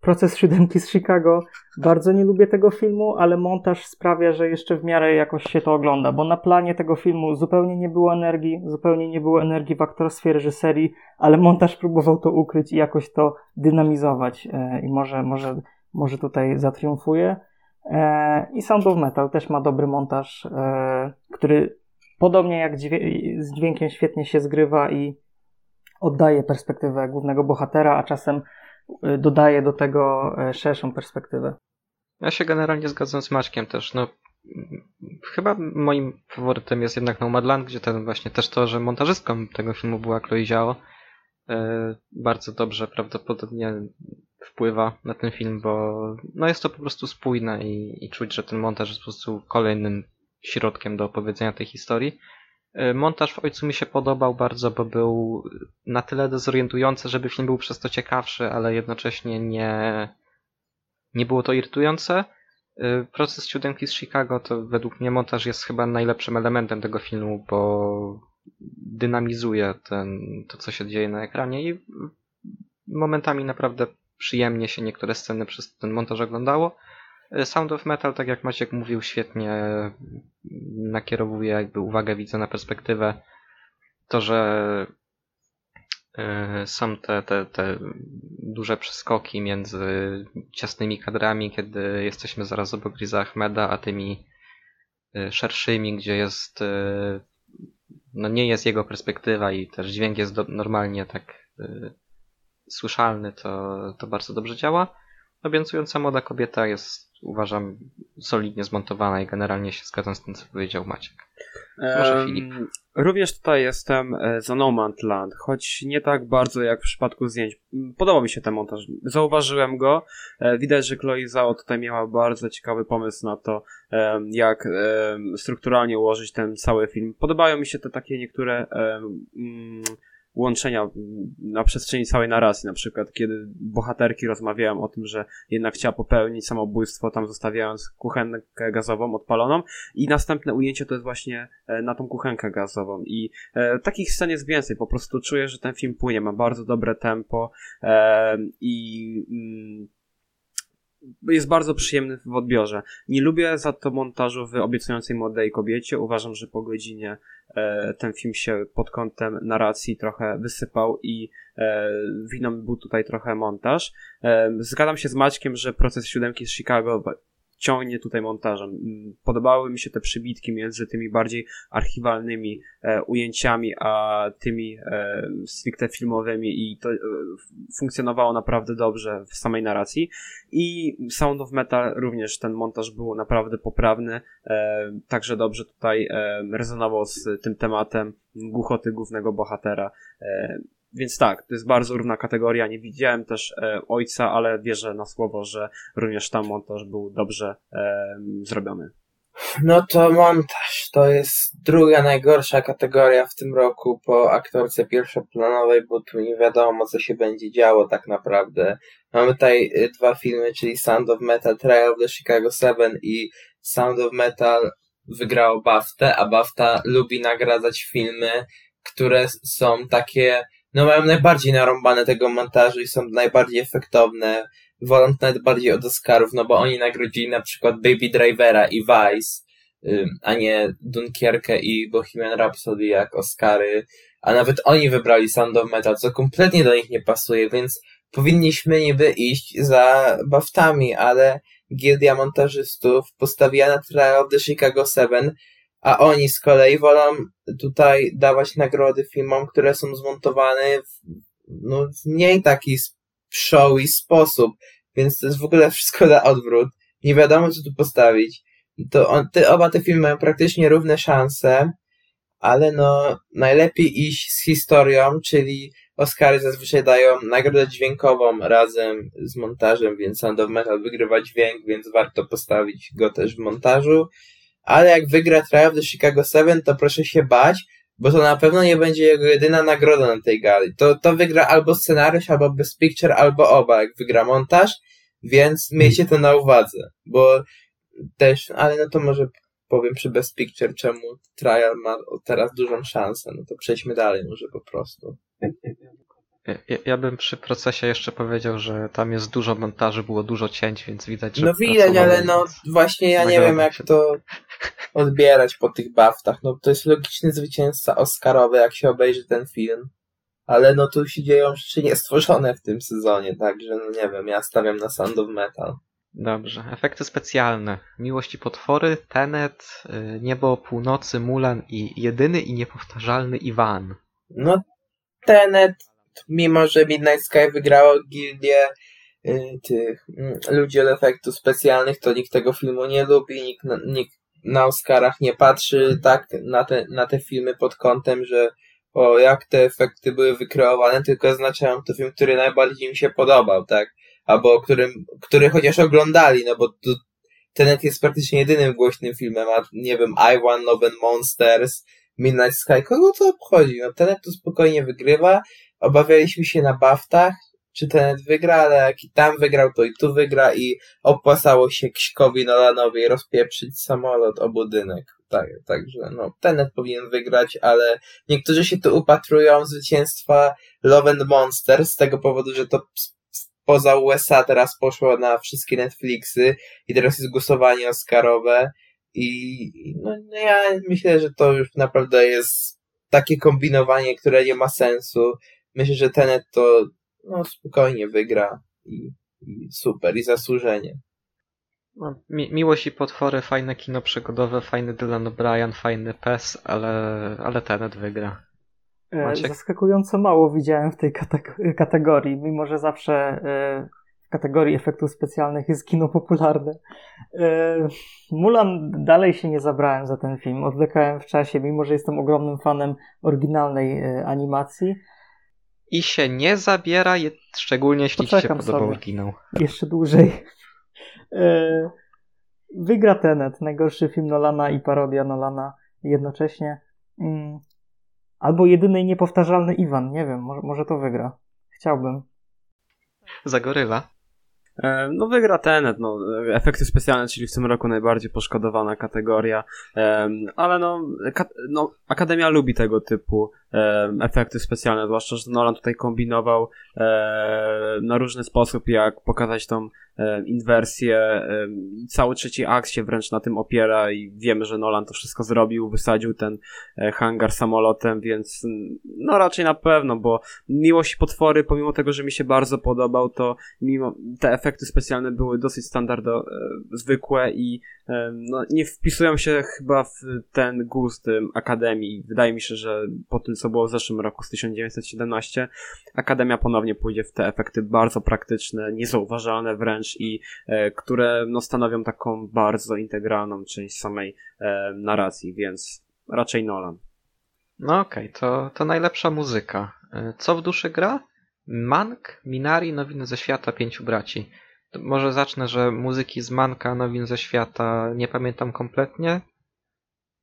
Speaker 2: Proces siódemki z Chicago. Bardzo nie lubię tego filmu, ale montaż sprawia, że jeszcze w miarę jakoś się to ogląda, bo na planie tego filmu zupełnie nie było energii, zupełnie nie było energii w aktorstwie, reżyserii, ale montaż próbował to ukryć i jakoś to dynamizować e, i może, może, może tutaj zatriumfuje. E, I Sound of Metal też ma dobry montaż, e, który podobnie jak z dźwiękiem świetnie się zgrywa i oddaje perspektywę głównego bohatera, a czasem dodaje do tego e, szerszą perspektywę.
Speaker 1: Ja się generalnie zgadzam z Maćkiem też. No, chyba moim faworytem jest jednak Nomadland, gdzie ten właśnie też to, że montażystką tego filmu była Chloe Zhao, e, bardzo dobrze prawdopodobnie wpływa na ten film, bo no jest to po prostu spójne i, i czuć, że ten montaż jest po prostu kolejnym środkiem do opowiedzenia tej historii. E, montaż w Ojcu mi się podobał bardzo, bo był na tyle dezorientujący, żeby film był przez to ciekawszy, ale jednocześnie nie, nie było to irytujące. E, proces siódemki z Chicago to według mnie montaż jest chyba najlepszym elementem tego filmu, bo dynamizuje ten, to, co się dzieje na ekranie i momentami naprawdę przyjemnie się niektóre sceny przez ten montaż oglądało. Sound of Metal, tak jak Maciek mówił, świetnie nakierowuje jakby uwagę widza na perspektywę. To, że e, są te, te, te duże przeskoki między ciasnymi kadrami, kiedy jesteśmy zaraz obok Riza Ahmeda, a tymi e, szerszymi, gdzie jest e, no nie jest jego perspektywa i też dźwięk jest do, normalnie tak słyszalny, to, to bardzo dobrze działa. Obiecująca młoda kobieta jest uważam solidnie zmontowana i generalnie się zgadzam z tym, co powiedział Maciek. Może um, Filip.
Speaker 3: Również tutaj jestem e, za No Man's Land, choć nie tak bardzo jak w przypadku zdjęć. Podobał mi się ten montaż. Zauważyłem go. E, widać, że Chloe Zhao tutaj miała bardzo ciekawy pomysł na to, jak strukturalnie ułożyć ten cały film. Podobają mi się te takie niektóre mm, łączenia na przestrzeni całej narracji, na przykład kiedy bohaterki rozmawiają o tym, że jednak chciała popełnić samobójstwo, tam zostawiając kuchenkę gazową odpaloną i następne ujęcie to jest właśnie e, na tą kuchenkę gazową. I e, takich scen jest więcej, po prostu czuję, że ten film płynie, ma bardzo dobre tempo e, i mm, jest bardzo przyjemny w odbiorze. Nie lubię za to montażu w obiecującej młodej kobiecie. Uważam, że po godzinie e, ten film się pod kątem narracji trochę wysypał i e, winą był tutaj trochę montaż. E, zgadzam się z Maćkiem, że proces siódemki z Chicago ciągnie tutaj montażem. Mm, podobały mi się te przybitki między tymi bardziej archiwalnymi e, ujęciami, a tymi e, stricte filmowymi i to e, funkcjonowało naprawdę dobrze w samej narracji. I Sound of Metal również ten montaż był naprawdę poprawny, e, także dobrze tutaj e, rezonował z tym tematem głuchoty głównego bohatera. E, więc tak, to jest bardzo równa kategoria. Nie widziałem też e, ojca, ale wierzę na słowo, że również tam montaż był dobrze e, zrobiony.
Speaker 4: No to montaż to jest druga najgorsza kategoria w tym roku po aktorce pierwszoplanowej, bo tu nie wiadomo co się będzie działo tak naprawdę. Mamy tutaj y, dwa filmy, czyli Sound of Metal, Trial of the Chicago Seven i Sound of Metal wygrało BAFTA, a BAFTA lubi nagradzać filmy, które są takie no mają najbardziej narąbane tego montażu i są najbardziej efektowne. Wolą nawet bardziej od Oscarów, no bo oni nagrodzili na przykład Baby Drivera i Vice, a nie Dunkierkę i Bohemian Rhapsody jak Oscary. A nawet oni wybrali Sound of Metal, co kompletnie do nich nie pasuje, więc powinniśmy niby iść za baftami, ale gildia montażystów postawiła na Trial the Chicago 7 a oni z kolei wolą tutaj dawać nagrody filmom, które są zmontowane w, no, w mniej taki showy sposób, więc to jest w ogóle wszystko na odwrót. Nie wiadomo, co tu postawić. To on, te, oba te filmy mają praktycznie równe szanse, ale no, najlepiej iść z historią, czyli Oscary zazwyczaj dają nagrodę dźwiękową razem z montażem, więc Sound of Metal wygrywa dźwięk, więc warto postawić go też w montażu. Ale jak wygra of the Chicago 7, to proszę się bać, bo to na pewno nie będzie jego jedyna nagroda na tej gali. To, to wygra albo scenariusz, albo Best Picture, albo oba, jak wygra montaż, więc miejcie to na uwadze, bo też, ale no to może powiem przy Best Picture, czemu Trial ma teraz dużą szansę, no to przejdźmy dalej może po prostu.
Speaker 1: Ja, ja bym przy procesie jeszcze powiedział, że tam jest dużo montaży, było dużo cięć, więc widać, że
Speaker 4: No widać, ale no właśnie ja nie wiem jak
Speaker 1: się-
Speaker 4: to odbierać po tych baftach. No to jest logiczny zwycięzca Oscarowy, jak się obejrzy ten film. Ale no tu się dzieją rzeczy niestworzone w tym sezonie, także no nie wiem, ja stawiam na Sound of Metal.
Speaker 1: Dobrze, efekty specjalne. Miłość i potwory, Tenet, y, Niebo północy, Mulan i jedyny i niepowtarzalny Iwan.
Speaker 4: No Tenet, mimo że Midnight Sky wygrało gildię y, tych mm, ludzi od efektów specjalnych, to nikt tego filmu nie lubi, nikt nikt na Oscarach nie patrzy tak na te, na te filmy pod kątem, że o jak te efekty były wykreowane, tylko oznaczają to film, który najbardziej im się podobał, tak? Albo którym, który chociaż oglądali, no bo tu Tenet jest praktycznie jedynym głośnym filmem, a nie wiem, I One, Noven Monsters, Midnight Sky, kogo to obchodzi? No Tenet tu spokojnie wygrywa, obawialiśmy się na baftach, czy Tenet wygra, ale jak i tam wygrał, to i tu wygra i opłacało się Kśkowi Nolanowi rozpieprzyć samolot o budynek. Tak, także no, Tenet powinien wygrać, ale niektórzy się tu upatrują zwycięstwa Love and Monsters z tego powodu, że to poza USA teraz poszło na wszystkie Netflixy i teraz jest głosowanie Oscarowe i no, no ja myślę, że to już naprawdę jest takie kombinowanie, które nie ma sensu. Myślę, że Tenet to no, spokojnie wygra i, i super, i zasłużenie.
Speaker 1: No, mi miłość i potwory, fajne kino przygodowe, fajny Dylan O'Brien, fajny PES, ale, ale Tenet wygra.
Speaker 2: E,
Speaker 1: Maciek?
Speaker 2: Zaskakująco mało widziałem w tej kate- kategorii, mimo że zawsze e, w kategorii efektów specjalnych jest kino popularne. E, Mulan dalej się nie zabrałem za ten film, odwlekałem w czasie, mimo że jestem ogromnym fanem oryginalnej animacji.
Speaker 1: I się nie zabiera, je, szczególnie jeśli ci się podobał
Speaker 2: sobie.
Speaker 1: oryginał.
Speaker 2: Jeszcze dłużej. E, Wygra Tenet, najgorszy film Nolana i parodia Nolana jednocześnie. Mm. Albo jedyny i niepowtarzalny Iwan, nie wiem, może, może to wygra. Chciałbym.
Speaker 1: Zagoryla.
Speaker 3: E, No wygra Tenet, no efekty specjalne, czyli w tym roku najbardziej poszkodowana kategoria, Em, ale no, no Akademia lubi tego typu efekty specjalne, zwłaszcza, że Nolan tutaj kombinował e, na różny sposób, jak pokazać tą e, inwersję, cały trzeci akt się wręcz na tym opiera i wiemy, że Nolan to wszystko zrobił, wysadził ten e, hangar samolotem, więc no raczej na pewno, bo Miłość i Potwory, pomimo tego, że mi się bardzo podobał, to mimo te efekty specjalne były dosyć standardowe, zwykłe i e, no, nie wpisują się chyba w ten gust em, Akademii. Wydaje mi się, że po tym, co było w zeszłym roku z 1917, Akademia ponownie pójdzie w te efekty bardzo praktyczne, niezauważalne wręcz i e, które no, stanowią taką bardzo integralną część samej e, narracji, więc raczej Nolan.
Speaker 1: No okej, to, to najlepsza muzyka. Y, Co w duszy gra? Mank, Minari, Nowiny ze świata, Pięciu braci. To może zacznę, że muzyki z Manka, Nowin ze świata nie pamiętam kompletnie.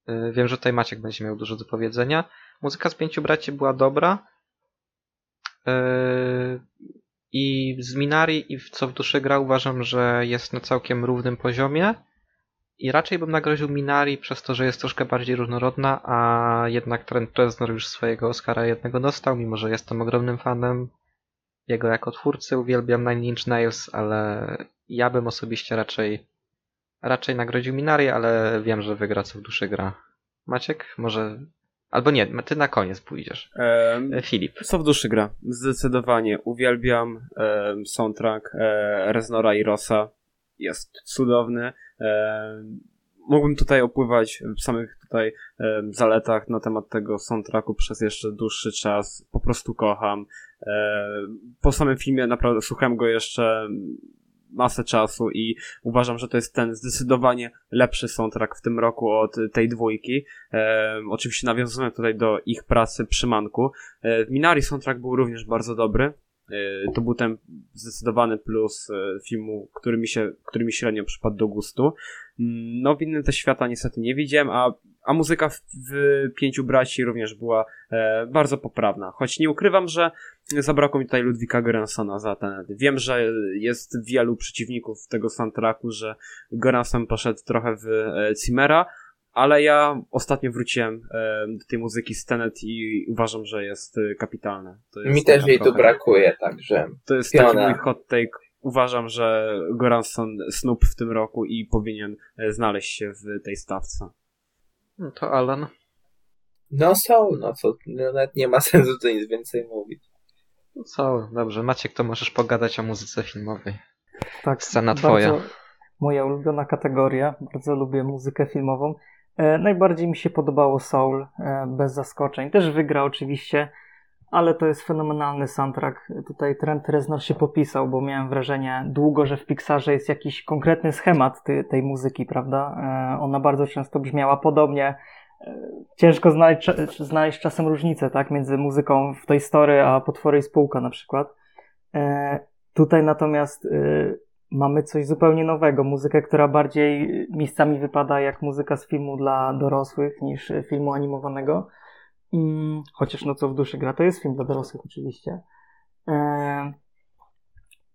Speaker 1: Y, Wiem, że tutaj Maciek będzie miał dużo do powiedzenia. Muzyka z Pięciu braci była dobra. Y, I z Minari i w Co w duszy gra uważam, że jest na całkiem równym poziomie. I raczej bym nagrodził Minari przez to, że jest troszkę bardziej różnorodna, a jednak Trent Reznor już swojego Oscara jednego dostał, mimo że jestem ogromnym fanem jego jako twórcy, uwielbiam Nine Inch Nails, ale ja bym osobiście raczej raczej nagrodził Minari, ale wiem, że wygra co w duszy gra. Maciek? Może... Albo nie, ty na koniec pójdziesz. E, Filip.
Speaker 3: Co w duszy gra? Zdecydowanie. Uwielbiam em, soundtrack e, Reznora i Rossa. Jest cudowny. Em, mógłbym tutaj opływać w samych tutaj em, zaletach na temat tego soundtracku przez jeszcze dłuższy czas. Po prostu kocham. E, po samym filmie naprawdę słuchałem go jeszcze masę czasu i uważam, że to jest ten zdecydowanie lepszy soundtrack w tym roku od tej dwójki. E, oczywiście nawiązuję tutaj do ich pracy przy Manku. E, Minari soundtrack był również bardzo dobry, e, to był ten zdecydowany plus e, filmu, który mi się, który mi średnio przypadł do gustu. Mm, No, w innym te świata niestety nie widziałem, a, a muzyka w, w Pięciu Braci również była e, bardzo poprawna. Choć nie ukrywam, że zabrakło mi tutaj Ludwika Göranssona za ten. Wiem, że jest wielu przeciwników tego soundtracku, że Göransson poszedł trochę w e, Cimmera, ale ja ostatnio wróciłem e, do tej muzyki z Tenet i uważam, że jest e, kapitalne. To jest
Speaker 4: Mi też jej tu brakuje, także.
Speaker 3: To jest taki
Speaker 4: Piona.
Speaker 3: mój hot take. Uważam, że Goranson Snoop w tym roku i powinien znaleźć się w tej stawce.
Speaker 1: No to Alan.
Speaker 4: No są, no co, no nawet nie ma sensu tu nic więcej mówić.
Speaker 1: No Co, dobrze. Maciek, to możesz pogadać o muzyce filmowej.
Speaker 2: Tak,
Speaker 1: Scena
Speaker 2: bardzo
Speaker 1: twoja.
Speaker 2: Moja ulubiona kategoria. Bardzo lubię muzykę filmową. E, najbardziej mi się podobało Soul, e, bez zaskoczeń. Też wygra oczywiście, ale to jest fenomenalny soundtrack. Tutaj Trent Reznor się popisał, bo miałem wrażenie długo, że w Pixarze jest jakiś konkretny schemat ty, tej muzyki, prawda? E, ona bardzo często brzmiała podobnie. E, Ciężko znaleźć, znaleźć czasem różnicę, tak? Między muzyką w Toy Story a Potwory i Spółka na przykład. E, Tutaj natomiast y, mamy coś zupełnie nowego. Muzykę, która bardziej miejscami wypada jak muzyka z filmu dla dorosłych niż filmu animowanego. Chociaż no co w duszy gra, to jest film dla dorosłych oczywiście. E,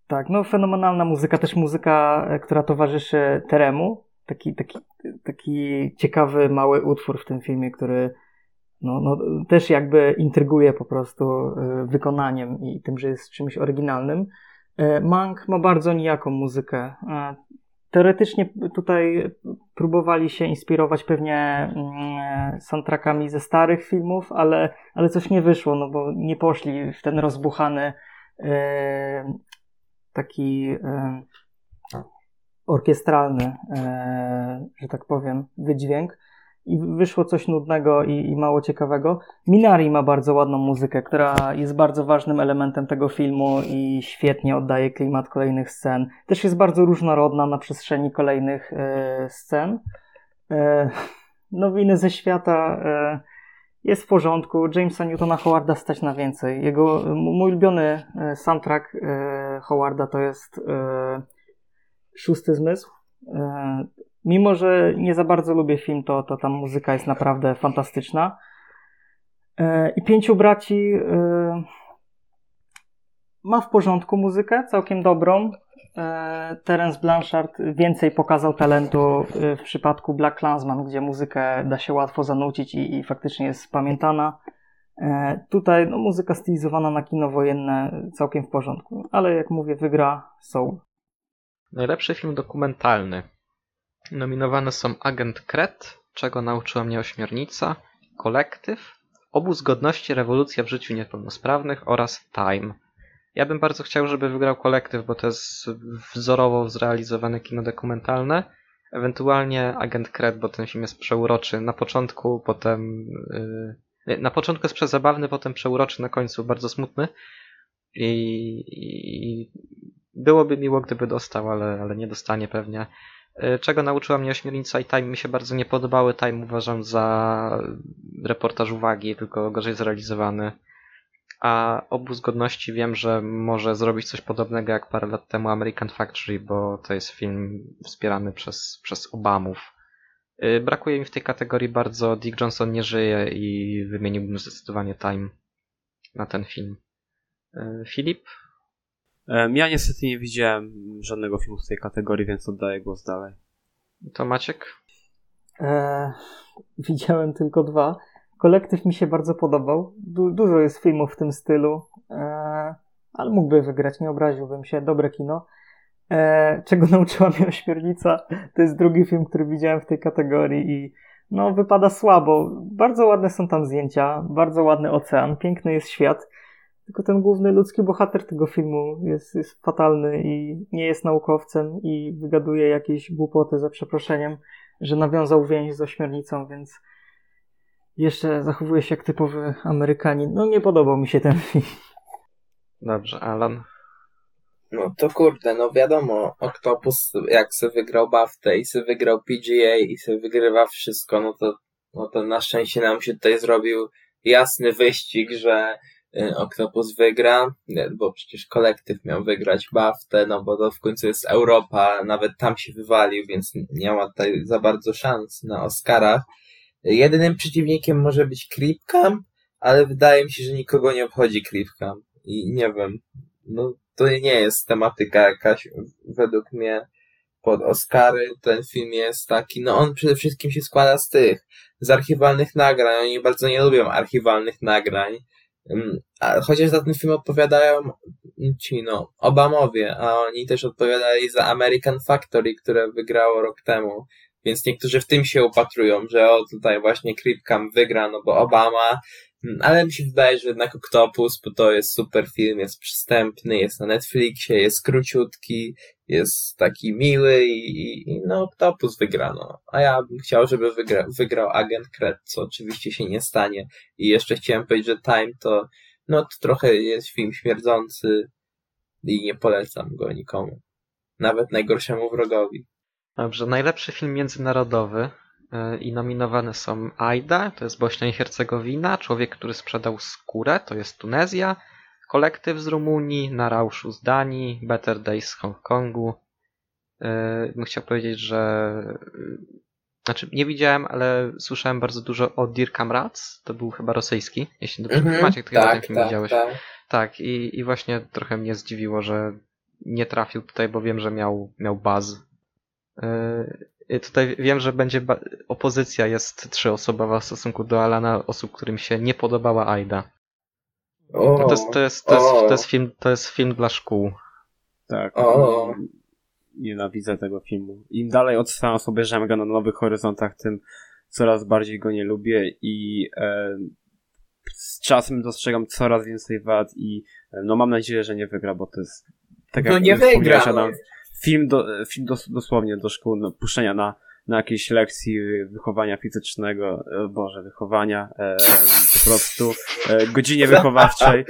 Speaker 2: tak, no fenomenalna muzyka, też muzyka, e, która towarzyszy Teremu. Taki, taki, taki ciekawy, mały utwór w tym filmie, który no, no, też jakby intryguje po prostu y, wykonaniem i tym, że jest czymś oryginalnym. E, Mank ma bardzo nijaką muzykę. E, Teoretycznie tutaj próbowali się inspirować pewnie mm, soundtrackami ze starych filmów, ale, ale coś nie wyszło, no bo nie poszli w ten rozbuchany taki orkiestralny, e, że tak powiem, wydźwięk i wyszło coś nudnego i, i mało ciekawego. Minari ma bardzo ładną muzykę, która jest bardzo ważnym elementem tego filmu i świetnie oddaje klimat kolejnych scen. Też jest bardzo różnorodna na przestrzeni kolejnych e, scen. E, nowiny ze świata jest w porządku. Jamesa Newtona Howarda stać na więcej. Jego, mój ulubiony soundtrack Howarda to jest Szósty Zmysł. E, mimo, że nie za bardzo lubię film, to, to tam muzyka jest naprawdę fantastyczna. E, I Pięciu Braci e, ma w porządku muzykę, całkiem dobrą. Terence Blanchard więcej pokazał talentu w przypadku Black Klansman, gdzie muzykę da się łatwo zanucić i, i faktycznie jest pamiętana. Tutaj no, muzyka stylizowana na kino wojenne całkiem w porządku, ale jak mówię, wygra Soul.
Speaker 1: Najlepszy film dokumentalny. Nominowane są Agent Kret, Czego nauczyła mnie ośmiornica, Kolektyw, Obóz Godności, Rewolucja w życiu niepełnosprawnych oraz Time. Ja bym bardzo chciał, żeby wygrał Kolektyw, bo to jest wzorowo zrealizowane kino dokumentalne. Ewentualnie Agent Kret, bo ten film jest przeuroczy na początku, potem... Yy, na początku jest przezabawny, potem przeuroczy, na końcu bardzo smutny. I, i byłoby miło, gdyby dostał, ale, ale nie dostanie pewnie. Y, Czego nauczyła mnie ośmiornica i Time mi się bardzo nie podobały. Time uważam za reportaż uwagi, tylko gorzej zrealizowany. A obóz godności wiem, że może zrobić coś podobnego jak parę lat temu American Factory, bo to jest film wspierany przez, przez Obamów. Y, Brakuje mi w tej kategorii bardzo. Dick Johnson nie żyje i wymieniłbym zdecydowanie Time na ten film. Y, Filip?
Speaker 3: Em, Ja niestety nie widziałem żadnego filmu z tej kategorii, więc oddaję głos dalej.
Speaker 1: To Maciek?
Speaker 2: E, widziałem tylko dwa. Kolektyw mi się bardzo podobał. Du- dużo jest filmów w tym stylu, e, ale mógłby wygrać, nie obraziłbym się. Dobre kino. E, czego nauczyła mnie ośmiornica? To jest drugi film, który widziałem w tej kategorii i no, wypada słabo. Bardzo ładne są tam zdjęcia, bardzo ładny ocean, piękny jest świat. Tylko ten główny ludzki bohater tego filmu jest, jest fatalny i nie jest naukowcem i wygaduje jakieś głupoty za przeproszeniem że nawiązał więź z ośmiornicą, więc jeszcze zachowuje się jak typowy Amerykanin. No nie podobał mi się ten film.
Speaker 1: Dobrze, Alan.
Speaker 4: No to kurde, no wiadomo, Octopus jak se wygrał BAFTA i se wygrał PGA i se wygrywa wszystko, no to, no to na szczęście nam się tutaj zrobił jasny wyścig, że Octopus wygra, bo przecież kolektyw miał wygrać BAFTę, no bo to w końcu jest Europa, nawet tam się wywalił, więc nie ma tutaj za bardzo szans na Oscarach. Jedynym przeciwnikiem może być Creepcam, ale wydaje mi się, że nikogo nie obchodzi Creepcam. I nie wiem, no to nie jest tematyka jakaś według mnie pod Oscary. Ten film jest taki, no on przede wszystkim się składa z tych, z archiwalnych nagrań. Oni bardzo nie lubią archiwalnych nagrań. Chociaż za ten film odpowiadają ci, no, Obamowie, a oni też odpowiadali za American Factory, które wygrało rok temu. Więc niektórzy w tym się upatrują, że o tutaj właśnie Creepcam wygra, no bo Obama, Mm, ale mi się wydaje, że jednak Octopus, bo to jest super film, jest przystępny, jest na Netflixie, jest króciutki, jest taki miły i, i, i no Octopus wygrano. A ja bym chciał, żeby wygra, wygrał Agent Kret, co oczywiście się nie stanie. I jeszcze chciałem powiedzieć, że Time to, no to trochę jest film śmierdzący i nie polecam go nikomu. Nawet najgorszemu wrogowi.
Speaker 1: Dobrze, najlepszy film międzynarodowy y, i nominowane są Aida, to jest Bośnia i Hercegowina, Człowiek, który sprzedał skórę, to jest Tunezja, Kolektyw z Rumunii, Na Rauszu z Danii, Better Days z Hongkongu. Y, Bym chciał powiedzieć, że y, znaczy nie widziałem, ale słyszałem bardzo dużo o Dir Kamrats, to był chyba rosyjski, jeśli dobrze
Speaker 4: Mhm,
Speaker 1: Maciek, ty chyba ten
Speaker 4: tak,
Speaker 1: film
Speaker 4: tak,
Speaker 1: widziałeś.
Speaker 4: tak.
Speaker 1: Tak, i, i właśnie trochę mnie zdziwiło, że nie trafił tutaj, bo wiem, że miał, miał baz. Yy, tutaj wiem, że będzie opozycja jest trzyosobowa w stosunku do Alana, osób, którym się nie podobała Aida.
Speaker 4: O,
Speaker 1: to, jest, to, jest, to, jest, to, jest film, to jest film dla szkół.
Speaker 3: Tak.
Speaker 4: O.
Speaker 3: Nienawidzę tego filmu. Im dalej odstałem sobie go na nowych horyzontach, tym coraz bardziej go nie lubię i e, z czasem dostrzegam coraz więcej wad i e, no mam nadzieję, że nie wygra, bo to jest tak
Speaker 4: No
Speaker 3: jak
Speaker 4: nie wygra.
Speaker 3: Adam, film, do, film dos, dosłownie do szkół, no, puszczenia na, na jakiejś lekcji wychowania fizycznego, e, Boże, wychowania, e, po prostu e, godzinie wychowawczej,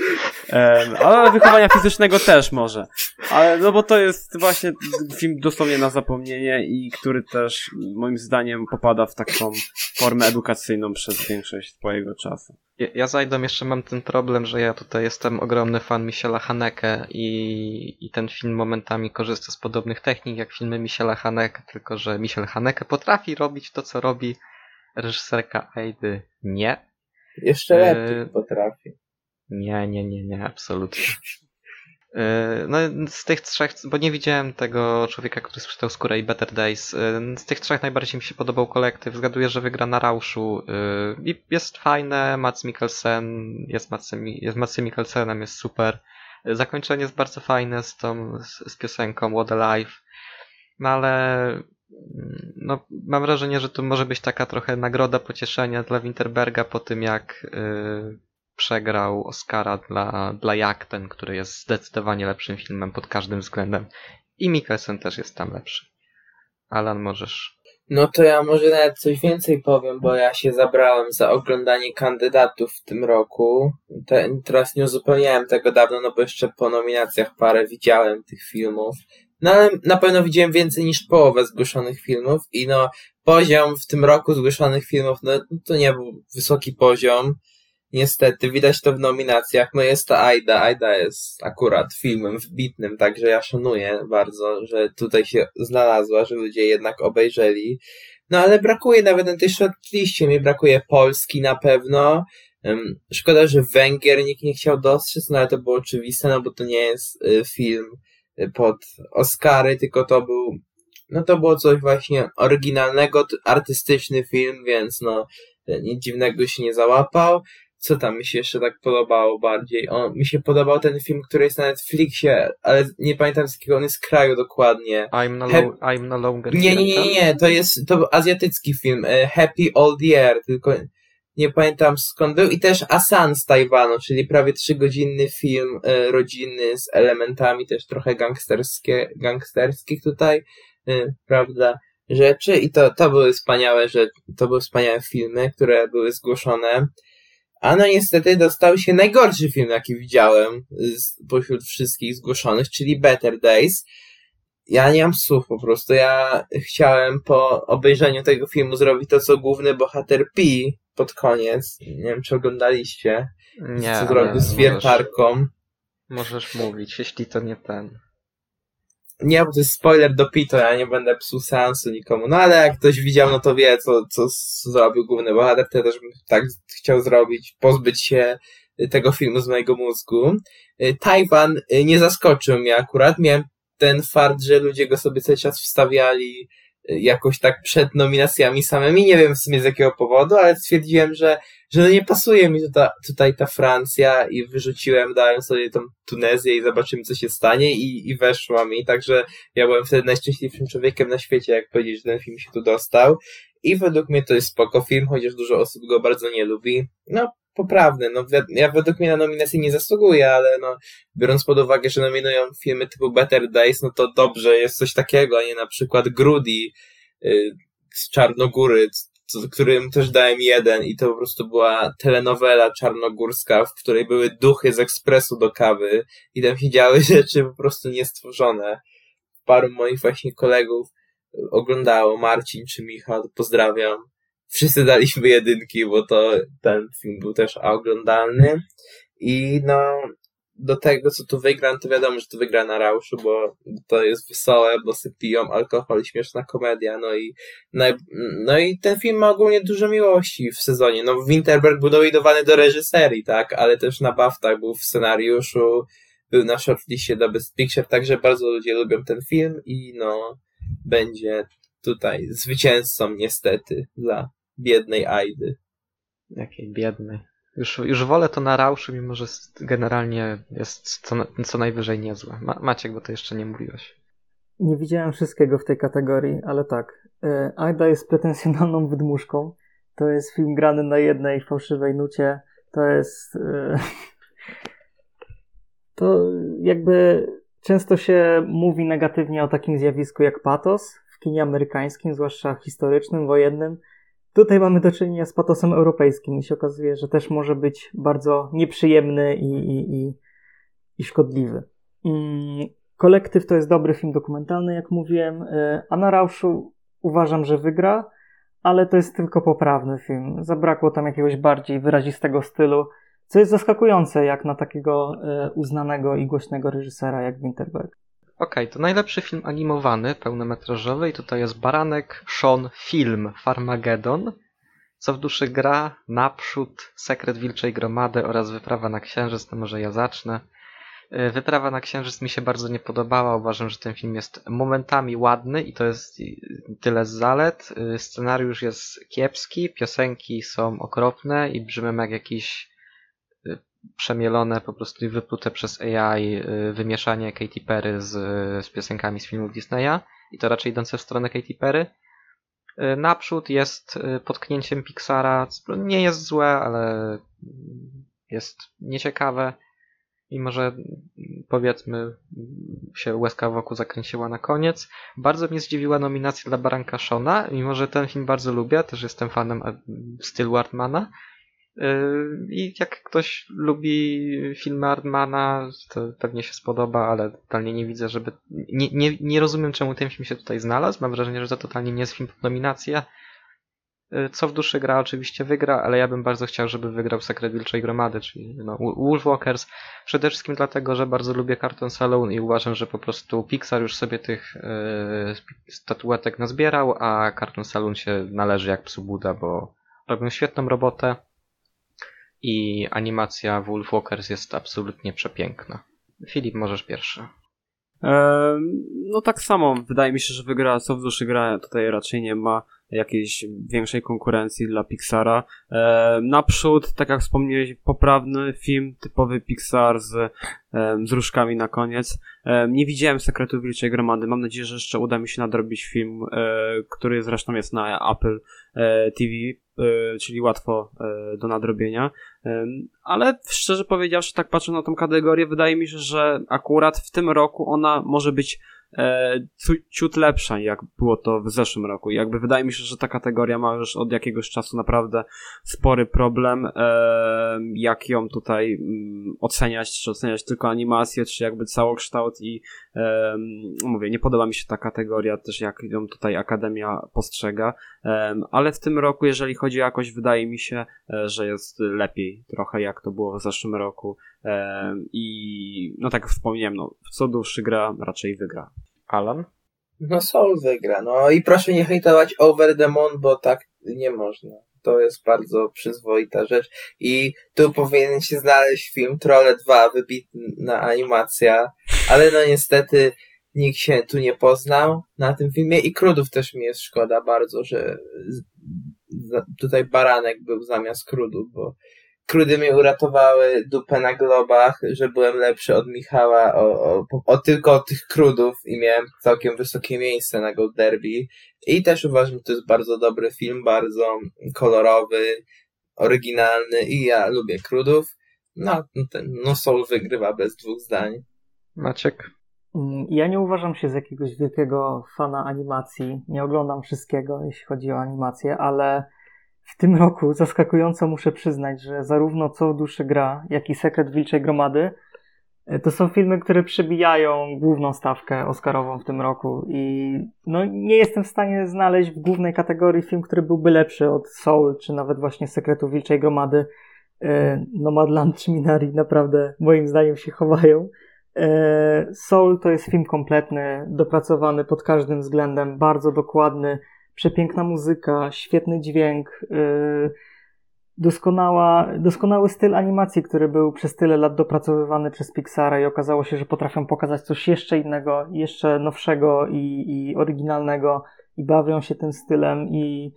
Speaker 3: e, ale wychowania fizycznego też może, ale no bo to jest właśnie film dosłownie na zapomnienie i który też moim zdaniem popada w taką formę edukacyjną przez większość swojego czasu.
Speaker 1: Ja, ja z Aidą jeszcze mam ten problem, że ja tutaj jestem ogromny fan Michela Haneke i, i ten film momentami korzysta z podobnych technik jak filmy Michela Haneke, tylko że Michel Haneke potrafi robić to, co robi reżyserka Aidy. Nie.
Speaker 4: Jeszcze lepiej potrafi.
Speaker 1: Nie, nie, nie, nie, absolutnie. Yy, No, z tych trzech, bo nie widziałem tego człowieka, który sprzedał skórę i Better Days. Yy, Z tych trzech najbardziej mi się podobał kolektyw. Zgaduję, że wygra na Rauszu. Yy, I jest fajne, Mats Mikkelsen, jest Matsem, jest Matsem Mikkelsenem, jest super. Zakończenie jest bardzo fajne z tą, z, z piosenką What a Life. No ale mm, no, mam wrażenie, że to może być taka trochę nagroda pocieszenia dla Winterberga po tym, jak yy, przegrał Oscara dla, dla Jak ten, który jest zdecydowanie lepszym filmem pod każdym względem. I Mikkelsen też jest tam lepszy. Alan, możesz.
Speaker 4: No to ja może nawet coś więcej powiem, bo ja się zabrałem za oglądanie kandydatów w tym roku. Te, teraz nie uzupełniałem tego dawno, no bo jeszcze po nominacjach parę widziałem tych filmów. No ale na pewno widziałem więcej niż połowę zgłoszonych filmów i no poziom w tym roku zgłoszonych filmów, no to nie był wysoki poziom. Niestety, widać to w nominacjach. No jest to Aida. Aida jest akurat filmem wybitnym, także ja szanuję bardzo, że tutaj się znalazła, że ludzie jednak obejrzeli. No ale brakuje nawet na tej shortliście. Mi brakuje Polski na pewno. Szkoda, że Węgier nikt nie chciał dostrzec, no ale to było oczywiste, no bo to nie jest y, film y, pod Oscary, tylko to był, no to było coś właśnie oryginalnego, artystyczny film, więc no y, nic dziwnego się nie załapał. Co tam mi się jeszcze tak podobało bardziej? O, mi się podobał ten film, który jest na Netflixie, ale nie pamiętam z jakiego on jest kraju dokładnie.
Speaker 1: I'm no,
Speaker 4: He-
Speaker 1: lo- I'm no longer
Speaker 4: Nie, nie, nie, nie, to jest, to był azjatycki film, e, Happy Old Year, tylko nie pamiętam skąd był i też Asan z Tajwanu, czyli prawie trzygodzinny film e, rodzinny z elementami też trochę gangsterskie, gangsterskich tutaj, e, prawda, rzeczy i to, to były wspaniałe, że to były wspaniałe filmy, które były zgłoszone. A no niestety dostał się najgorszy film, jaki widziałem z, pośród wszystkich zgłoszonych, czyli Better Days. Ja nie mam słów po prostu. Ja chciałem po obejrzeniu tego filmu zrobić to, co główny bohater Pi pod koniec. Nie wiem, czy oglądaliście.
Speaker 1: Nie,
Speaker 4: co zrobił z
Speaker 1: możesz,
Speaker 4: wiertarką.
Speaker 1: możesz mówić, jeśli to nie ten.
Speaker 4: Nie, bo to jest spoiler do Pito, ja nie będę psuł seansu nikomu. No ale jak ktoś widział, no to wie, co, co zrobił główny bohater. Ja też bym tak chciał zrobić, pozbyć się tego filmu z mojego mózgu. Y, Tajwan y, nie zaskoczył mnie akurat. Miałem ten fakt, że ludzie go sobie cały czas wstawiali jakoś tak przed nominacjami samymi. Nie wiem w sumie z jakiego powodu, ale stwierdziłem, że, że no nie pasuje mi tutaj, tutaj ta Francja i wyrzuciłem, dałem sobie tą Tunezję i zobaczymy, co się stanie i, i weszła mi. Także ja byłem wtedy najszczęśliwszym człowiekiem na świecie, jak powiedzieć, że ten film się tu dostał. I według mnie to jest spoko film, chociaż dużo osób go bardzo nie lubi. No, poprawny. No, ja według mnie na nominację nie zasługuję, ale no, biorąc pod uwagę, że nominują filmy typu Better Days, no to dobrze jest coś takiego, a nie na przykład Grudy y, z Czarnogóry, co, którym też dałem jeden i to po prostu była telenowela czarnogórska, w której były duchy z ekspresu do kawy i tam się działy rzeczy po prostu niestworzone. Paru moich właśnie kolegów oglądało, Marcin czy Michał, pozdrawiam. Wszyscy daliśmy jedynki, bo to ten film był też oglądalny. I no, do tego, co tu wygra, no to wiadomo, że to wygra na Rauszu, bo to jest wesołe, bo sobie piją alkohol, śmieszna komedia, no i no, no i ten film ma ogólnie dużo miłości w sezonie. No, Winterberg był nominowany do reżyserii, tak, ale też na BAFTach był w scenariuszu, był na shortlistie do Best Picture, także bardzo ludzie lubią ten film i no, będzie tutaj zwycięzcą niestety dla biednej Aidy.
Speaker 1: Jakiej biednej. Już, już wolę to na Rauszu, mimo że generalnie jest co, co najwyżej niezłe. Ma, Maciek, bo to jeszcze nie mówiłeś.
Speaker 2: Nie widziałem wszystkiego w tej kategorii, ale tak. e, Aida jest pretensjonalną wydmuszką. To jest film grany na jednej fałszywej nucie. To jest. e, To jakby często się mówi negatywnie o takim zjawisku jak patos w kinie amerykańskim, zwłaszcza historycznym, wojennym. Tutaj mamy do czynienia z patosem europejskim i się okazuje, że też może być bardzo nieprzyjemny i, i, i, i szkodliwy. Mm, Kolektyw to jest dobry film dokumentalny, jak mówiłem, y, a na Rauszu uważam, że wygra, ale to jest tylko poprawny film. Zabrakło tam jakiegoś bardziej wyrazistego stylu, co jest zaskakujące jak na takiego y, uznanego i głośnego reżysera jak Winterberg.
Speaker 1: Okej, to najlepszy film animowany, pełnometrażowy i tutaj jest Baranek, Sean, film Farmageddon, Co w duszy gra, Naprzód, Sekret Wilczej Gromady oraz Wyprawa na Księżyc, to może ja zacznę. Y, Wyprawa na Księżyc mi się bardzo nie podobała, uważam, że ten film jest momentami ładny i to jest tyle z zalet. Y, Scenariusz jest kiepski, piosenki są okropne i brzmią jak jakiś y, przemielone po prostu i wyplute przez AI y, wymieszanie Katy Perry z, z piosenkami z filmów Disneya i to raczej idące w stronę Katy Perry. Y, Naprzód jest y, potknięciem Pixara, nie jest złe, ale jest nieciekawe. Mimo, że mm, powiedzmy się łezka wokół zakręciła na koniec. Bardzo mnie zdziwiła nominacja dla Baranka Shona, mimo że ten film bardzo lubię, też jestem fanem e, stylu Artmana. Yy, I jak ktoś lubi filmy Artmana, to pewnie się spodoba, ale totalnie nie widzę, żeby. Nie, nie, nie rozumiem, czemu ten film się tutaj znalazł. Mam wrażenie, że to totalnie nie jest film pod nominację. Yy, Co w duszy gra, oczywiście wygra, ale ja bym bardzo chciał, żeby wygrał Sekret Wilczej Gromady, czyli no, Wolfwalkers. Przede wszystkim dlatego, że bardzo lubię Cartoon Saloon i uważam, że po prostu Pixar już sobie tych yy, statuetek nazbierał, a Cartoon Saloon się należy jak psu Buda, bo robią świetną robotę i animacja Wolfwalkers jest absolutnie przepiękna. Filip, możesz pierwszy.
Speaker 3: Ehm, No tak samo, wydaje mi się, że wygra Co w duszy gra, tutaj raczej nie ma jakiejś większej konkurencji dla Pixara. Ehm, Naprzód, tak jak wspomniałeś, poprawny film, typowy Pixar z, em, z różkami na koniec. Em, Nie widziałem Sekretu Wilczej Gromady, mam nadzieję, że jeszcze uda mi się nadrobić film, e, który zresztą jest na Apple e, TV, e, czyli łatwo e, do nadrobienia. Ale szczerze powiedziawszy, tak patrzę na tą kategorię, wydaje mi się, że akurat w tym roku ona może być e, ciut lepsza, jak było to w zeszłym roku. Jakby wydaje mi się, że ta kategoria ma już od jakiegoś czasu naprawdę spory problem, e, jak ją tutaj mm, oceniać, czy oceniać tylko animację, czy jakby całokształt? I e, mówię, nie podoba mi się ta kategoria też, jak ją tutaj Akademia postrzega, e, ale w tym roku, jeżeli chodzi o jakość, wydaje mi się, e, że jest lepiej trochę, jak to było w zeszłym roku. I no tak wspomniałem, no, co dłuższy gra, raczej wygra. Alan?
Speaker 4: No Soul wygra, no i proszę nie hejtować Over the Moon, bo tak nie można. To jest bardzo przyzwoita rzecz i tu powinien się znaleźć film Trolle 2, wybitna animacja, ale no niestety nikt się tu nie poznał na tym filmie i Krudów też mi jest szkoda bardzo, że tutaj Baranek był zamiast Krudów, bo Krudy mi uratowały dupę na globach, że byłem lepszy od Michała o, o, o tylko od tych krudów i miałem całkiem wysokie miejsce na Gold Derby. I też uważam, że to jest bardzo dobry film, bardzo kolorowy, oryginalny i ja lubię krudów. No, ten, no Soul wygrywa bez dwóch zdań.
Speaker 1: Maciek?
Speaker 2: Mm, ja nie uważam się z jakiegoś wielkiego fana animacji. Nie oglądam wszystkiego, jeśli chodzi o animację, ale w tym roku zaskakująco muszę przyznać, że zarówno Co duszy gra, jak i Sekret Wilczej Gromady e, to są filmy, które przebijają główną stawkę Oscarową w tym roku i no, nie jestem w stanie znaleźć w głównej kategorii film, który byłby lepszy od Soul, czy nawet właśnie Sekretu Wilczej Gromady. E, Nomadland czy Minari naprawdę moim zdaniem się chowają. E, Soul to jest film kompletny, dopracowany pod każdym względem, bardzo dokładny, przepiękna muzyka, świetny dźwięk, yy, doskonała, doskonały styl animacji, który był przez tyle lat dopracowywany przez Pixara i okazało się, że potrafią pokazać coś jeszcze innego, jeszcze nowszego i, i oryginalnego i bawią się tym stylem i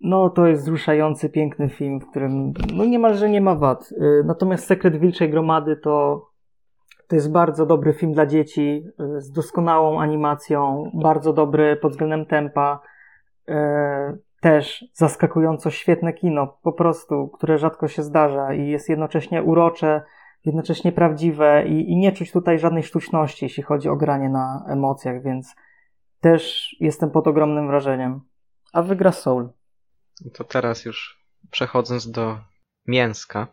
Speaker 2: no to jest wzruszający, piękny film, w którym no niemalże nie ma wad. Yy, natomiast Sekret Wilczej Gromady to to jest bardzo dobry film dla dzieci y, z doskonałą animacją, bardzo dobry pod względem tempa. Y, też zaskakująco świetne kino, po prostu, które rzadko się zdarza i jest jednocześnie urocze, jednocześnie prawdziwe i, i nie czuć tutaj żadnej sztuczności, jeśli chodzi o granie na emocjach, więc też jestem pod ogromnym wrażeniem. A wygra Soul.
Speaker 1: To teraz już przechodząc do mięska,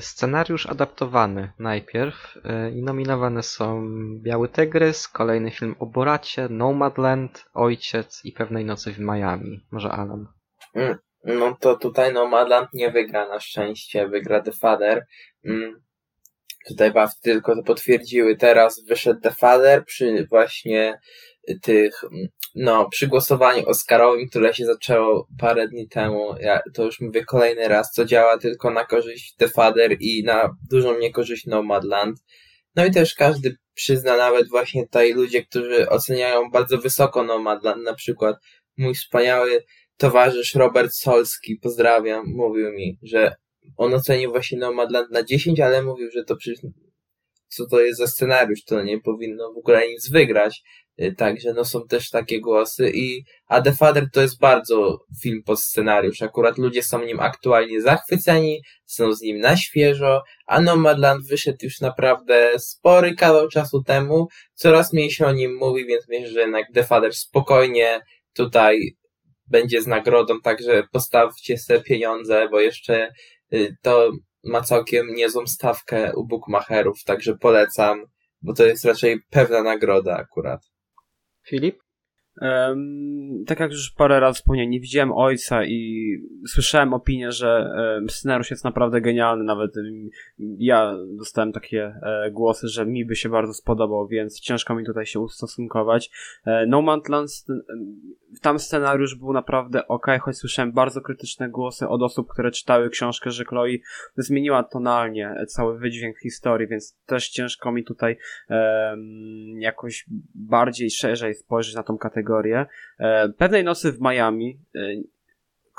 Speaker 1: scenariusz adaptowany najpierw y, i nominowane są Biały Tygrys, kolejny film o Boracie, Nomadland, Ojciec i Pewnej Nocy w Miami. Może Alan.
Speaker 4: Mm, no to tutaj Nomadland nie wygra na szczęście, wygra The Father. Mm, tutaj BAFT tylko to potwierdziły. Teraz wyszedł The Father przy właśnie tych, no, przy głosowaniu Oscarowym, które się zaczęło parę dni temu, ja to już mówię kolejny raz, co działa tylko na korzyść The Father i na dużą niekorzyść Nomadland. No i też każdy przyzna, nawet właśnie tutaj ludzie, którzy oceniają bardzo wysoko Nomadland, na przykład mój wspaniały towarzysz Robert Solski, pozdrawiam, mówił mi, że on ocenił właśnie Nomadland na 10, ale mówił, że to przecież co to jest za scenariusz, to nie powinno w ogóle nic wygrać. Y, także no są też takie głosy i A The Father to jest bardzo film pod scenariusz. Akurat ludzie są nim aktualnie zachwyceni, są z nim na świeżo, a Nomadland wyszedł już naprawdę spory kawał czasu temu. Coraz mniej się o nim mówi, więc myślę, że jednak The Father spokojnie tutaj będzie z nagrodą, także postawcie sobie pieniądze, bo jeszcze to ma całkiem niezłą stawkę u bookmacherów, także polecam, bo to jest raczej pewna nagroda akurat.
Speaker 1: Filip?
Speaker 3: Tak jak już parę razy wspomniałem, nie widziałem ojca i słyszałem opinię, że scenariusz jest naprawdę genialny. Nawet ja dostałem takie e, głosy, że mi by się bardzo spodobał, więc ciężko mi tutaj się ustosunkować. E, no Man's Land, tam scenariusz był naprawdę ok, choć słyszałem bardzo krytyczne głosy od osób, które czytały książkę, że Chloe zmieniła tonalnie cały wydźwięk historii, więc też ciężko mi tutaj jakoś bardziej szerzej spojrzeć na tą kategorię kategorię. E, pewnej nocy w Miami, e,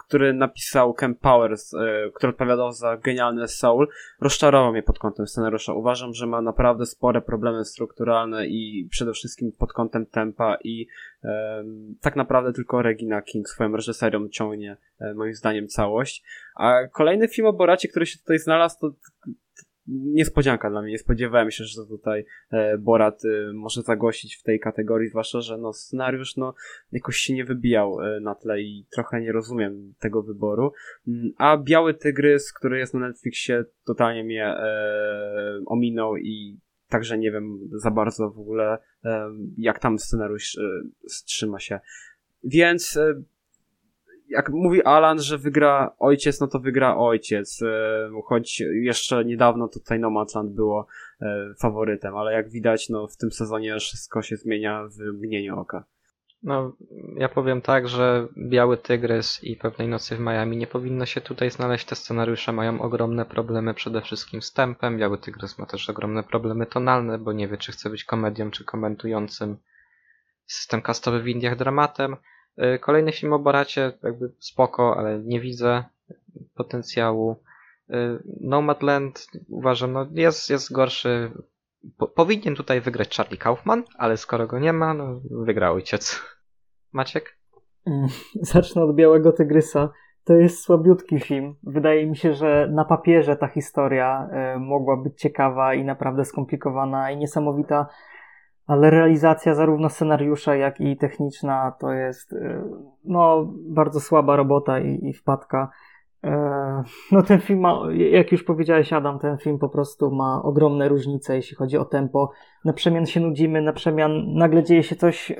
Speaker 3: który napisał Ken Powers, e, który odpowiadał za genialny Soul, rozczarował mnie pod kątem scenariusza. Uważam, że ma naprawdę spore problemy strukturalne i przede wszystkim pod kątem tempa i tak naprawdę tylko Regina King swoją reżyserią ciągnie moim zdaniem całość. A kolejny film o Boracie, który się tutaj znalazł, to niespodzianka dla mnie. Nie spodziewałem się, że tutaj e, Borat e, może zagościć w tej kategorii, zwłaszcza, że no, scenariusz no, jakoś się nie wybijał e, na tle i trochę nie rozumiem tego wyboru. Mm, a Biały Tygrys, który jest na Netflixie, totalnie mnie e, ominął i także nie wiem za bardzo w ogóle, e, jak tam scenariusz e, strzyma się. Więc jak mówi Alan, że wygra ojciec, no to wygra ojciec. E, choć jeszcze niedawno tutaj Nomadland było e, faworytem, ale jak widać, no w tym sezonie wszystko się zmienia w mgnieniu oka.
Speaker 1: No, ja powiem tak, że Biały Tygrys i Pewnej Nocy w Miami nie powinno się tutaj znaleźć. Te scenariusze mają ogromne problemy przede wszystkim z tempem. Biały Tygrys ma też ogromne problemy tonalne, bo nie wie, czy chce być komedią, czy komentującym system kastowy w Indiach dramatem. Y, Kolejny film o Boracie, jakby spoko, ale nie widzę potencjału. Y, Nomadland uważam, no jest, jest gorszy. Po, powinien tutaj wygrać Charlie Kaufman, ale skoro go nie ma, no wygra ojciec. Maciek?
Speaker 2: Mm, Zacznę od Białego Tygrysa. To jest słabiutki film. Wydaje mi się, że na papierze ta historia y, mogła być ciekawa i naprawdę skomplikowana i niesamowita, ale realizacja zarówno scenariusza, jak i techniczna to jest y, no, bardzo słaba robota i, i wpadka. Y, No ten film ma, jak już powiedziałeś Adam, ten film po prostu ma ogromne różnice, jeśli chodzi o tempo. Na przemian się nudzimy, na przemian nagle dzieje się coś y,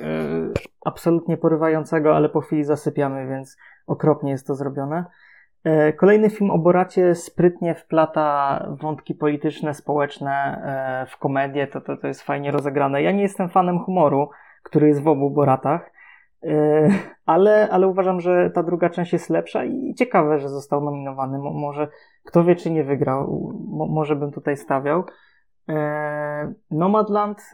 Speaker 2: absolutnie porywającego, ale po chwili zasypiamy, więc okropnie jest to zrobione. E, Kolejny film o Boracie sprytnie wplata wątki polityczne, społeczne e, w komedię, to, to, to jest fajnie rozegrane. Ja nie jestem fanem humoru, który jest w obu Boratach, e, ale, ale uważam, że ta druga część jest lepsza i ciekawe, że został nominowany. Mo, może kto wie, czy nie wygrał, Mo, może bym tutaj stawiał. Nomadland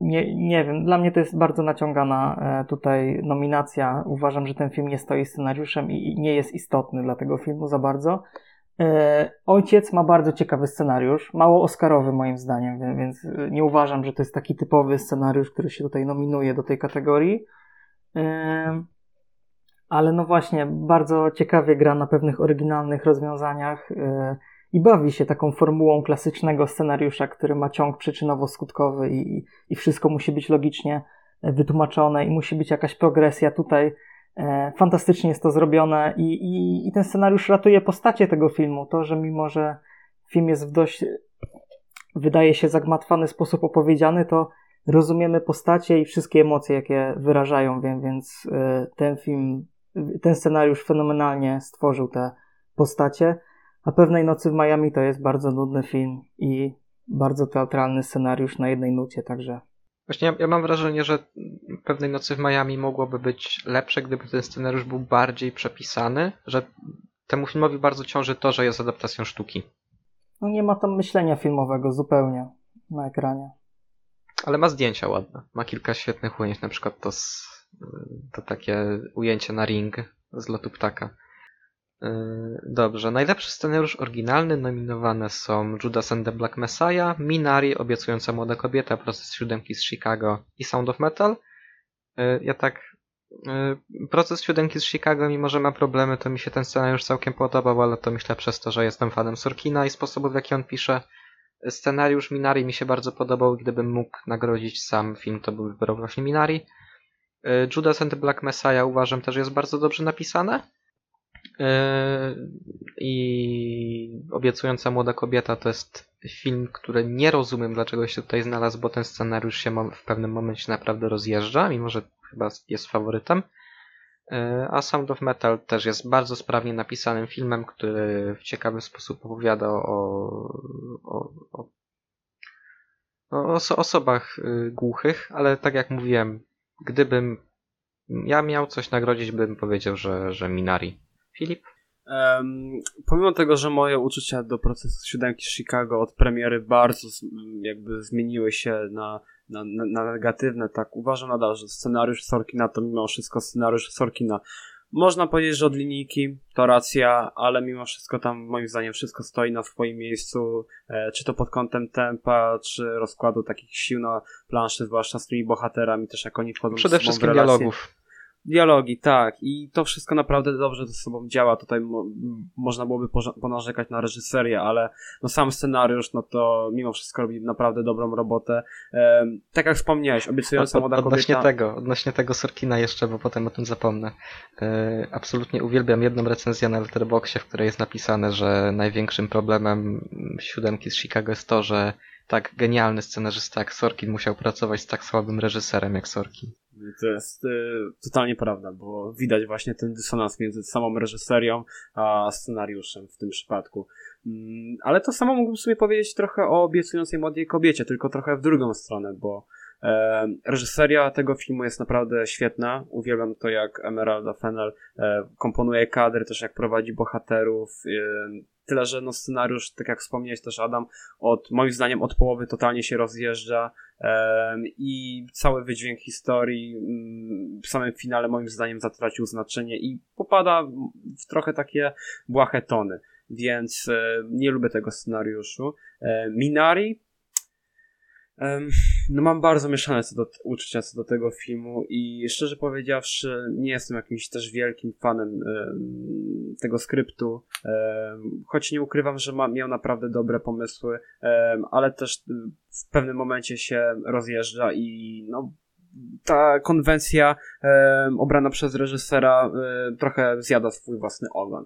Speaker 2: nie, nie wiem, dla mnie to jest bardzo naciągana e, tutaj nominacja. Uważam, że ten film nie stoi scenariuszem i nie jest istotny dla tego filmu za bardzo. E, Ojciec ma bardzo ciekawy scenariusz, mało oscarowy moim zdaniem, więc e, nie uważam, że to jest taki typowy scenariusz, który się tutaj nominuje do tej kategorii. Ale no właśnie, bardzo ciekawie gra na pewnych oryginalnych rozwiązaniach i bawi się taką formułą klasycznego scenariusza, który ma ciąg przyczynowo-skutkowy i, i wszystko musi być logicznie e, wytłumaczone i musi być jakaś progresja. Tutaj e, fantastycznie jest to zrobione i, i, i ten scenariusz ratuje postacie tego filmu. To, że mimo, że film jest w dość, wydaje się, zagmatwany sposób opowiedziany, to rozumiemy postacie i wszystkie emocje, jakie wyrażają, wie- więc e, ten film, ten scenariusz fenomenalnie stworzył te postacie. A Pewnej Nocy w Miami to jest bardzo nudny film i bardzo teatralny scenariusz na jednej nucie, także
Speaker 1: Właśnie ja, ja mam wrażenie, że pewnej nocy w Miami mogłoby być lepsze, gdyby ten scenariusz był bardziej przepisany, że temu filmowi bardzo ciąży to, że jest adaptacją sztuki.
Speaker 2: no nie ma tam myślenia filmowego zupełnie na ekranie.
Speaker 1: Ale ma zdjęcia ładne. Ma kilka świetnych ujęć, na przykład to, to takie ujęcie na ring z lotu ptaka. Yy, Dobrze, najlepszy scenariusz oryginalny nominowane są Judas and the Black Messiah, Minari, Obiecująca młoda kobieta, Proces siódemki z Chicago i Sound of Metal. Yy, Ja tak... yy, Proces siódemki z Chicago, mimo że ma problemy, to mi się ten scenariusz całkiem podobał, ale to myślę przez to, że jestem fanem Sorkina i sposobu, w jaki on pisze. Scenariusz Minari mi się bardzo podobał gdybym mógł nagrodzić sam film, to bym wybrał właśnie Minari. Judas and the Black Messiah uważam też jest bardzo dobrze napisane. Y, I Obiecująca młoda kobieta to jest film, który nie rozumiem dlaczego się tutaj znalazł, bo ten scenariusz się w pewnym momencie naprawdę rozjeżdża, mimo że chyba jest faworytem. Y, A Sound of Metal też jest bardzo sprawnie napisanym filmem, który w ciekawy sposób opowiada o, o, o, o oso- osobach y, głuchych, ale tak jak mówiłem, gdybym ja miał coś nagrodzić, bym powiedział, że, że Minari. Filip?
Speaker 3: Em, pomimo tego, że moje uczucia do procesu siódemki z Chicago od premiery bardzo z- jakby zmieniły się na, na, na, negatywne, tak uważam nadal, że scenariusz Sorkina to mimo wszystko scenariusz Sorkina. Można powiedzieć, że od linijki to racja, ale mimo wszystko tam moim zdaniem wszystko stoi na swoim miejscu, e, czy to pod kątem tempa, czy rozkładu takich sił na planszy, zwłaszcza z tymi bohaterami, też jak oni wchodzą
Speaker 1: Przede wszystkim
Speaker 3: relacje.
Speaker 1: dialogów.
Speaker 3: Dialogi, tak. I to wszystko naprawdę dobrze ze sobą działa. Tutaj mo można byłoby ponarzekać na reżyserię, ale no sam scenariusz, no to mimo wszystko robi naprawdę dobrą robotę. Ehm, tak jak wspomniałeś, obiecująca młoda kobieta...
Speaker 1: Odnośnie tego, odnośnie tego Sorkina jeszcze, bo potem o tym zapomnę. E, absolutnie uwielbiam jedną recenzję na Letterboxie, w której jest napisane, że największym problemem siódemki z Chicago jest to, że tak genialny scenarzysta jak Sorkin musiał pracować z tak słabym reżyserem jak Sorkin.
Speaker 3: To jest y, totalnie prawda, bo widać właśnie ten dysonans między samą reżyserią a scenariuszem w tym przypadku. Mm, ale to samo mógłbym sobie powiedzieć trochę o obiecującej młodej kobiecie, tylko trochę w drugą stronę, bo e, reżyseria tego filmu jest naprawdę świetna. Uwielbiam to, jak Emeralda Fennel e, komponuje kadry, też jak prowadzi bohaterów. E, Tyle, że no scenariusz, tak jak wspomniałeś też Adam, od moim zdaniem od połowy totalnie się rozjeżdża um, i cały wydźwięk historii um, w samym finale moim zdaniem zatracił znaczenie i popada w trochę takie błahe tony. Więc e, nie lubię tego scenariuszu. Minari no mam bardzo mieszane co do, uczucia co do tego filmu i szczerze powiedziawszy nie jestem jakimś też wielkim fanem tego skryptu, choć nie ukrywam, że ma, miał naprawdę dobre pomysły, ale też w pewnym momencie się rozjeżdża i no ta konwencja obrana przez reżysera trochę zjada swój własny ogon.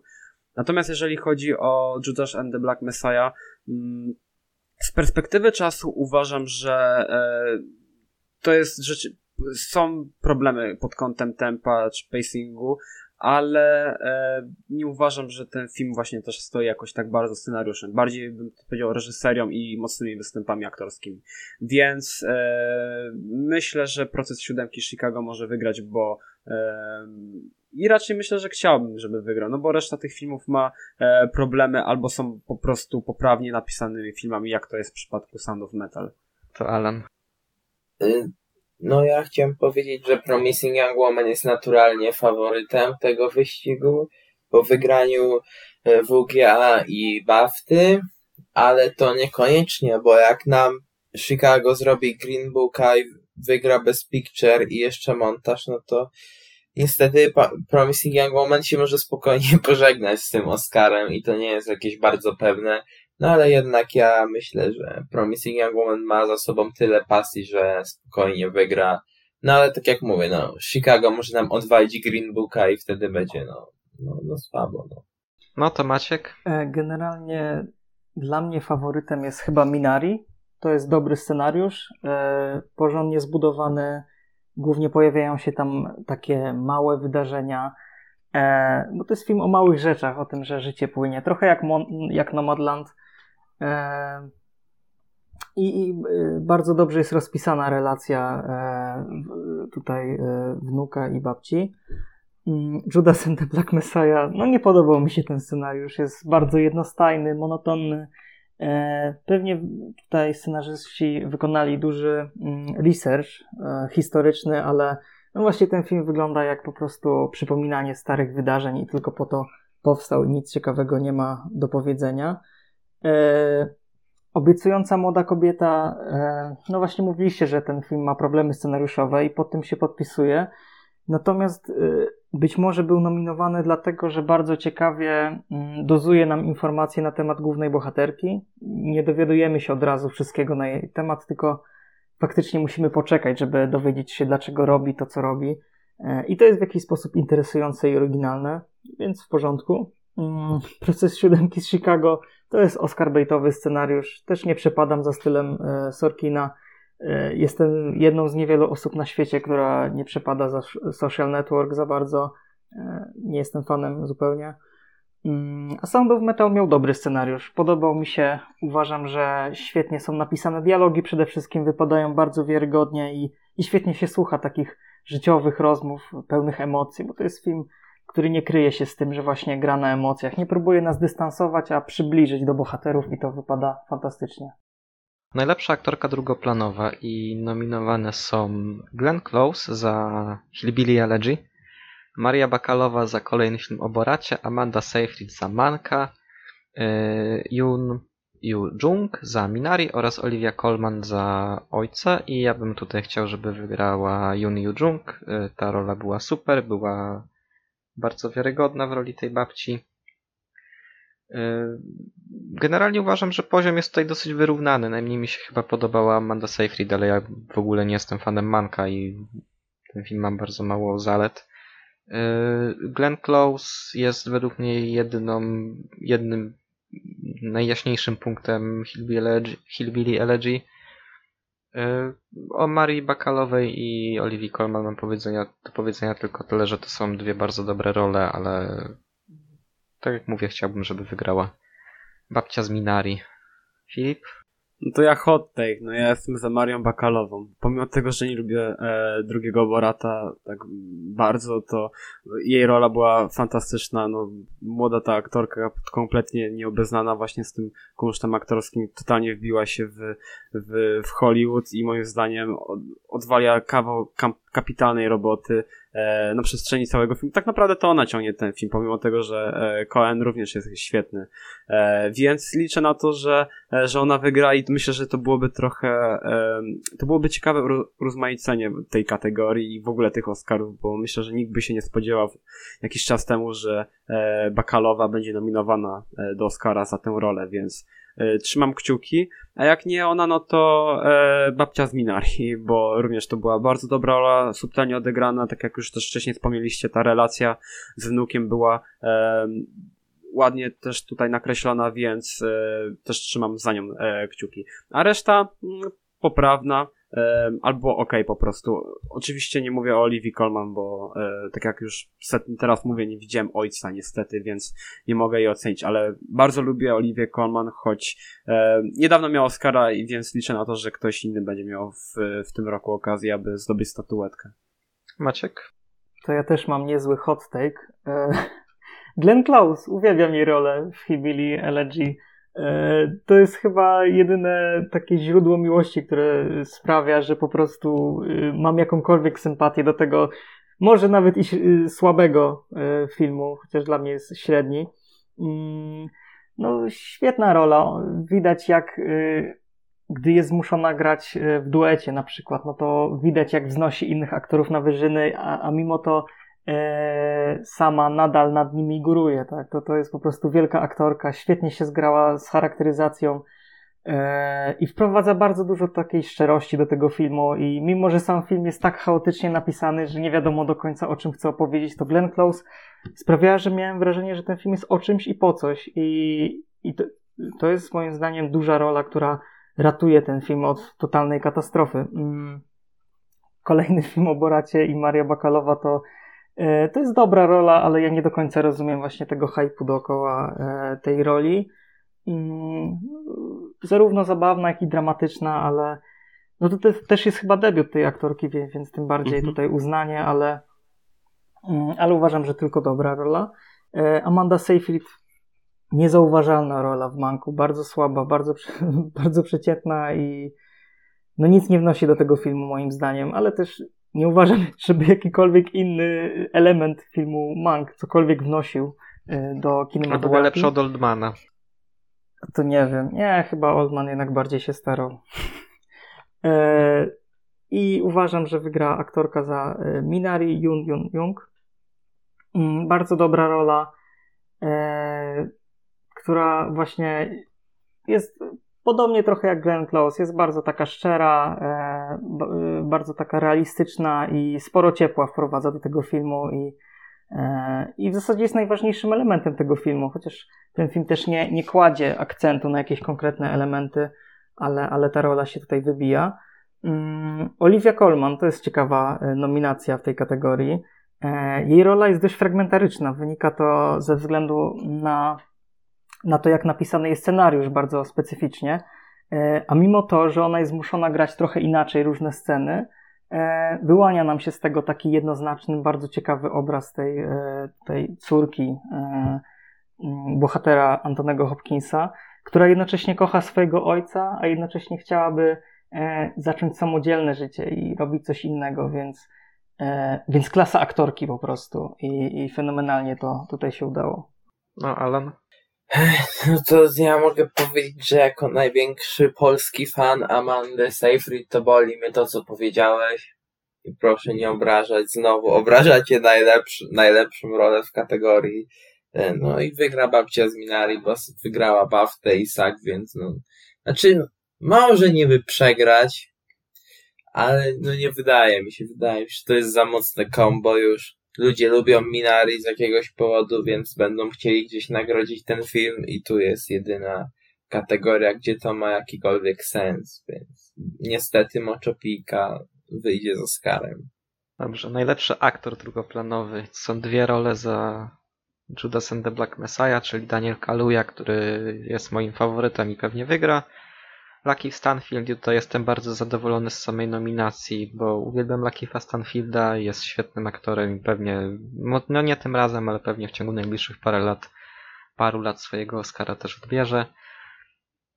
Speaker 3: Natomiast jeżeli chodzi o Judas and the Black Messiah, mm, z perspektywy czasu uważam, że e, to jest rzeczy. Są problemy pod kątem tempa czy pacingu, ale e, nie uważam, że ten film właśnie też stoi jakoś tak bardzo scenariuszem. Bardziej bym powiedział reżyserią i mocnymi występami aktorskimi. Więc e, myślę, że proces siódemki Chicago może wygrać, bo i raczej myślę, że chciałbym, żeby wygrał, no bo reszta tych filmów ma e, problemy albo są po prostu poprawnie napisanymi filmami, jak to jest w przypadku Sound of Metal.
Speaker 1: To Alan.
Speaker 4: Y, no ja chciałem powiedzieć, że Promising Young Woman jest naturalnie faworytem tego wyścigu po wygraniu e, WGA i BAFTY, ale to niekoniecznie, bo jak nam Chicago zrobi Green Booka i wygra Best Picture i jeszcze montaż, no to niestety Promising Young Woman się może spokojnie pożegnać z tym Oscarem i to nie jest jakieś bardzo pewne. No ale jednak ja myślę, że Promising Young Woman ma za sobą tyle pasji, że spokojnie wygra. No ale tak jak mówię, no Chicago może nam odwalić Green Booka i wtedy będzie no, no, no słabo. No.
Speaker 1: no to Maciek?
Speaker 2: E, generalnie dla mnie faworytem jest chyba Minari. To jest dobry scenariusz, e, porządnie zbudowany Głównie pojawiają się tam takie małe wydarzenia, e, bo to jest film o małych rzeczach, o tym, że życie płynie. Trochę jak, Mon jak Nomadland. E, i, I e, bardzo dobrze jest rozpisana relacja e, tutaj e, wnuka i babci. Mm, Judas and the Black Messiah, no nie podobał mi się ten scenariusz, jest bardzo jednostajny, monotonny. E, pewnie tutaj scenarzyści wykonali duży mm, research e, historyczny, ale no właśnie ten film wygląda jak po prostu przypominanie starych wydarzeń i tylko po to powstał nic ciekawego nie ma do powiedzenia. E, obiecująca młoda kobieta, no właśnie mówiliście, że ten film ma problemy scenariuszowe i pod tym się podpisuje. Natomiast być może był nominowany dlatego, że bardzo ciekawie mm, dozuje nam informacje na temat głównej bohaterki. Nie dowiadujemy się od razu wszystkiego na jej temat, tylko faktycznie musimy poczekać, żeby dowiedzieć się, dlaczego robi to, co robi. E, I to jest w jakiś sposób interesujące i oryginalne, więc w porządku. Mm, proces siódemki z Chicago to jest Oscar baitowy scenariusz. Też nie przepadam za stylem e, Sorkina jestem jedną z niewielu osób na świecie, która nie przepada za social network za bardzo. E, nie jestem fanem zupełnie. Mm, a Sound of Metal miał dobry scenariusz. Podobał mi się. Uważam, że świetnie są napisane dialogi, przede wszystkim wypadają bardzo wiarygodnie i, i świetnie się słucha takich życiowych rozmów, pełnych emocji, bo to jest film, który nie kryje się z tym, że właśnie gra na emocjach. Nie próbuje nas dystansować, a przybliżyć do bohaterów i to wypada fantastycznie.
Speaker 1: Najlepsza aktorka drugoplanowa i nominowane są Glenn Close za Hillbilly Elegy, Maria Bakalowa za kolejny film o Boracie, Amanda Seyfried za Manka, yy, Jun Yu Jung za Minari oraz Olivia Colman za ojca i ja bym tutaj chciał, żeby wygrała Yun Yu Jung. Y, Ta rola była super, była bardzo wiarygodna w roli tej babci. Y, Generalnie uważam, że poziom jest tutaj dosyć wyrównany. Najmniej mi się chyba podobała Amanda Seyfried, ale ja w ogóle nie jestem fanem Manka i ten film mam bardzo mało zalet. Y, Glenn Close jest według mnie jedną, jednym najjaśniejszym punktem Hillbilly Elegy. Hillbilly Elegy. Y, O Marii Bakalowej i Olivii Colman mam powiedzenia, do powiedzenia tylko tyle, że to są dwie bardzo dobre role, ale tak jak mówię, chciałbym, żeby wygrała babcia z Minari. Filip?
Speaker 3: No to ja hot take, no ja jestem za Marią Bakalową. Pomimo tego, że nie lubię e, drugiego Borata tak bardzo, to jej rola była fantastyczna. No, młoda ta aktorka, kompletnie nieobeznana właśnie z tym kunsztem aktorskim, totalnie wbiła się w, w, w Hollywood i moim zdaniem od, odwala kawał kam, kapitalnej roboty na przestrzeni całego filmu. Tak naprawdę to ona ciągnie ten film, pomimo tego, że e, Cohen również jest świetny. E, więc liczę na to, że, e, że ona wygra i myślę, że to byłoby trochę, e, to byłoby ciekawe ro- rozmaicenie tej kategorii i w ogóle tych Oscarów, bo myślę, że nikt by się nie spodziewał jakiś czas temu, że e, Bakalowa będzie nominowana e, do Oscara za tę rolę, więc e, trzymam kciuki, a jak nie ona, no to e, babcia z Minari, bo również to była bardzo dobra rola, subtelnie odegrana, tak jak już też wcześniej wspomnieliście, ta relacja z wnukiem była e, ładnie też tutaj nakreślona, więc e, też trzymam za nią e, kciuki. A reszta mm, poprawna, e, albo ok po prostu. Oczywiście nie mówię o Olivii Colman, bo e, tak jak już teraz mówię, nie widziałem ojca niestety, więc nie mogę jej ocenić, ale bardzo lubię Olivię Colman, choć e, niedawno miał Oscara i więc liczę na to, że ktoś inny będzie miał w, w tym roku okazję, aby zdobyć statuetkę.
Speaker 1: Maciek?
Speaker 2: To ja też mam niezły hot take. E, Glenn Close, uwielbiam jej rolę w Hillbilly Elegy. E, To jest chyba jedyne takie źródło miłości, które sprawia, że po prostu y, mam jakąkolwiek sympatię do tego, może nawet i y, słabego y, filmu, chociaż dla mnie jest średni. Mm, No, świetna rola. Widać jak gdy jest zmuszona grać w duecie na przykład, no to widać jak wznosi innych aktorów na wyżyny, a, a mimo to sama nadal nad nimi góruje, tak? To, to jest po prostu wielka aktorka, świetnie się zgrała z charakteryzacją e, i wprowadza bardzo dużo takiej szczerości do tego filmu i mimo, że sam film jest tak chaotycznie napisany, że nie wiadomo do końca o czym chce opowiedzieć, to Glenn Close sprawiała, że miałem wrażenie, że ten film jest o czymś i po coś i, i to, to jest moim zdaniem duża rola, która ratuje ten film od totalnej katastrofy. Mm. Kolejny film o Boracie i Maria Bakalowa to e, to jest dobra rola, ale ja nie do końca rozumiem właśnie tego hype'u dookoła e, tej roli. Mm, Zarówno zabawna, jak i dramatyczna, ale no to te, też jest chyba debiut tej aktorki, więc tym bardziej
Speaker 3: Mhm.
Speaker 2: tutaj uznanie, ale, mm, ale uważam, że tylko dobra rola. E, Amanda Seyfried niezauważalna rola w Manku, bardzo słaba, bardzo, bardzo przeciętna i no nic nie wnosi do tego filmu moim zdaniem, ale też nie uważam, żeby jakikolwiek inny element filmu Mank cokolwiek wnosił e, do
Speaker 1: No była
Speaker 2: kinematografii.
Speaker 1: lepsza od Oldmana.
Speaker 2: To nie wiem. Nie, chyba Oldman jednak bardziej się starał. E, I uważam, że wygra aktorka za e, Minari Yun Yun Jung. Bardzo dobra rola, e, która właśnie jest podobnie trochę jak Glenn Close. Jest bardzo taka szczera, e, e, bardzo taka realistyczna i sporo ciepła wprowadza do tego filmu i, e, i w zasadzie jest najważniejszym elementem tego filmu, chociaż ten film też nie, nie kładzie akcentu na jakieś konkretne elementy, ale, ale ta rola się tutaj wybija. Mm, Olivia Colman to jest ciekawa e, nominacja w tej kategorii. E, Jej rola jest dość fragmentaryczna. Wynika to ze względu na, na to, jak napisany jest scenariusz bardzo specyficznie. E, A mimo to, że ona jest zmuszona grać trochę inaczej różne sceny, e, wyłania nam się z tego taki jednoznaczny, bardzo ciekawy obraz tej, e, tej córki bohatera Antonego Hopkinsa, która jednocześnie kocha swojego ojca, a jednocześnie chciałaby zacząć samodzielne życie i robić coś innego, więc, więc klasa aktorki po prostu i, i fenomenalnie to tutaj się udało.
Speaker 1: No, Alan?
Speaker 4: No to ja mogę powiedzieć, że jako największy polski fan Amandy Seyfried to boli mnie to, co powiedziałeś. I proszę nie obrażać znowu. Obrażacie najlepszy, najlepszą rolę w kategorii. E, No i wygra babcia z Minari, bo wygrała Baftę i Sak, więc no. Znaczy, może niby przegrać, ale no nie wydaje mi się. Wydaje mi się, że to jest za mocne combo już. Ludzie lubią Minari z jakiegoś powodu, więc będą chcieli gdzieś nagrodzić ten film i tu jest jedyna kategoria, gdzie to ma jakikolwiek sens, więc niestety Moczopika wyjdzie z Oscarem.
Speaker 1: Dobrze, najlepszy aktor drugoplanowy. Są dwie role za Judas and the Black Messiah, czyli Daniel Kaluuya, który jest moim faworytem i pewnie wygra. Lucky Stanfield, tutaj jestem bardzo zadowolony z samej nominacji, bo uwielbiam Lucky'a Stanfielda, jest świetnym aktorem i pewnie, no nie tym razem, ale pewnie w ciągu najbliższych parę lat, paru lat swojego Oscara też odbierze.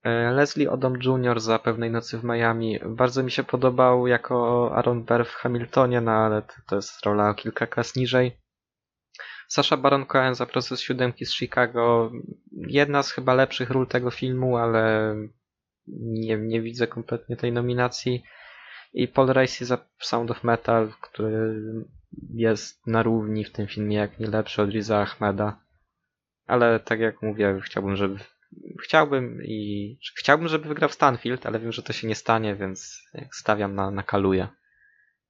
Speaker 1: E, Leslie Odom Jr. za Pewnej Nocy w Miami. Bardzo mi się podobał jako Aaron Burr w Hamiltonie, no ale to jest rola o kilka klas niżej. Sasha Baron Cohen za Proces Siódemki z Chicago. Jedna z chyba lepszych ról tego filmu, ale nie, nie widzę kompletnie tej nominacji. I Paul Racy za Sound of Metal, który jest na równi w tym filmie, jak nie lepszy od Riza Ahmeda. Ale tak jak mówię, chciałbym, żeby chciałbym i chciałbym, żeby wygrał Stanfield, ale wiem, że to się nie stanie, więc stawiam na, na Kaluję.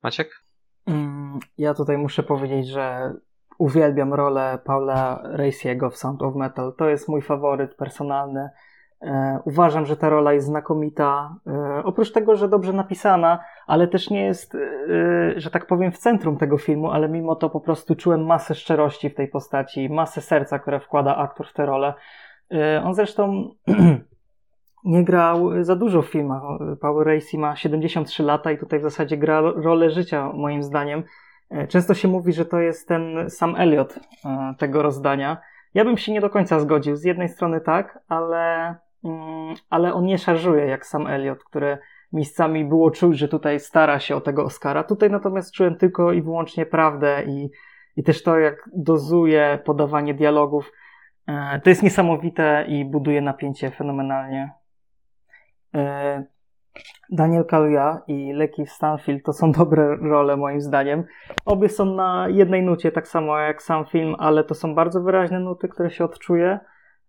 Speaker 1: Maciek?
Speaker 2: Mm, Ja tutaj muszę powiedzieć, że uwielbiam rolę Paula Racy'ego w Sound of Metal. To jest mój faworyt personalny. E, Uważam, że ta rola jest znakomita. E, Oprócz tego, że dobrze napisana, ale też nie jest, e, że tak powiem, w centrum tego filmu, ale mimo to po prostu czułem masę szczerości w tej postaci, masę serca, które wkłada aktor w tę rolę. On zresztą nie grał za dużo w filmach. Paul Racy ma 73 lata i tutaj w zasadzie gra rolę życia, moim zdaniem. Często się mówi, że to jest ten sam Elliot tego rozdania. Ja bym się nie do końca zgodził. Z jednej strony tak, ale, ale on nie szarżuje jak sam Elliot, który miejscami było czuć, że tutaj stara się o tego Oscara. Tutaj natomiast czułem tylko i wyłącznie prawdę i, i też to, jak dozuje podawanie dialogów. E, To jest niesamowite i buduje napięcie fenomenalnie. E, Daniel Kaluuya i Lucky Stanfield to są dobre role moim zdaniem. Obie są na jednej nucie, tak samo jak sam film, ale to są bardzo wyraźne nuty, które się odczuje.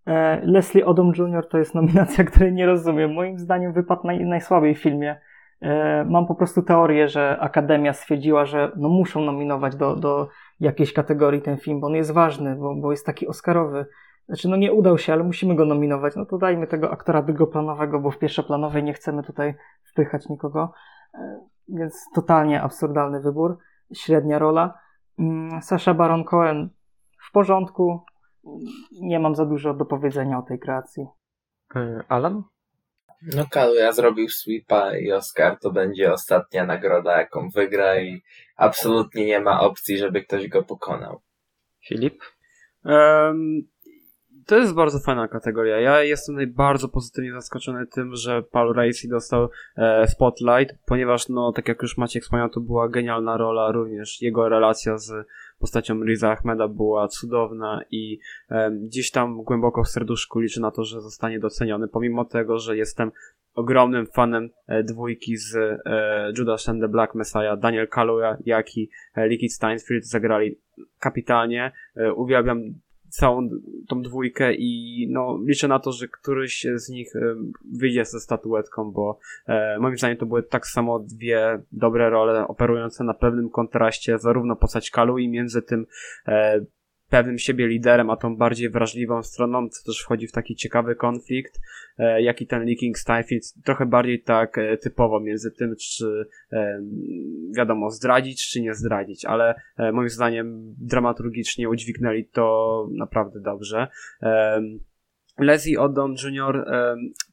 Speaker 2: E, Leslie Odom Jr. to jest nominacja, której nie rozumiem. Moim zdaniem wypadł naj, najsłabiej w filmie. E, Mam po prostu teorię, że Akademia stwierdziła, że no muszą nominować do, do jakiejś kategorii ten film, bo on jest ważny, bo, bo jest taki oscarowy. Znaczy, no nie udał się, ale musimy go nominować. No to dajmy tego aktora drugoplanowego, bo w pierwszoplanowej nie chcemy tutaj wpychać nikogo. E, Więc totalnie absurdalny wybór. Średnia rola. Mm, Sasha Baron Cohen w porządku. Nie mam za dużo do powiedzenia o tej kreacji.
Speaker 1: E, Alan?
Speaker 4: No Kaluja zrobił sweepa i Oscar to będzie ostatnia nagroda, jaką wygra i absolutnie nie ma opcji, żeby ktoś go pokonał.
Speaker 1: Filip?
Speaker 3: Em, to jest bardzo fajna kategoria. Ja jestem tutaj bardzo pozytywnie zaskoczony tym, że Paul Racy dostał e, Spotlight, ponieważ, no, tak jak już Maciek wspomniał, to była genialna rola, również jego relacja z postacią Riza Ahmeda była cudowna i gdzieś tam głęboko w serduszku liczę na to, że zostanie doceniony, pomimo tego, że jestem ogromnym fanem e, dwójki z e, Judas and the Black Messiah, Daniel Kaluuya, jak i e, Liquid Steinfeld zagrali kapitalnie. Uwielbiam całą tą dwójkę i no, liczę na to, że któryś z nich e, wyjdzie ze statuetką, bo e, moim zdaniem to były tak samo dwie dobre role operujące na pewnym kontraście, zarówno postać Kalu i między tym e, pewnym siebie liderem, a tą bardziej wrażliwą stroną, co też wchodzi w taki ciekawy konflikt, e, jak i ten Leaking Steinfeld, trochę bardziej tak e, typowo między tym, czy e, wiadomo, zdradzić, czy nie zdradzić, ale e, moim zdaniem dramaturgicznie udźwignęli to naprawdę dobrze. Leslie Odom Jr.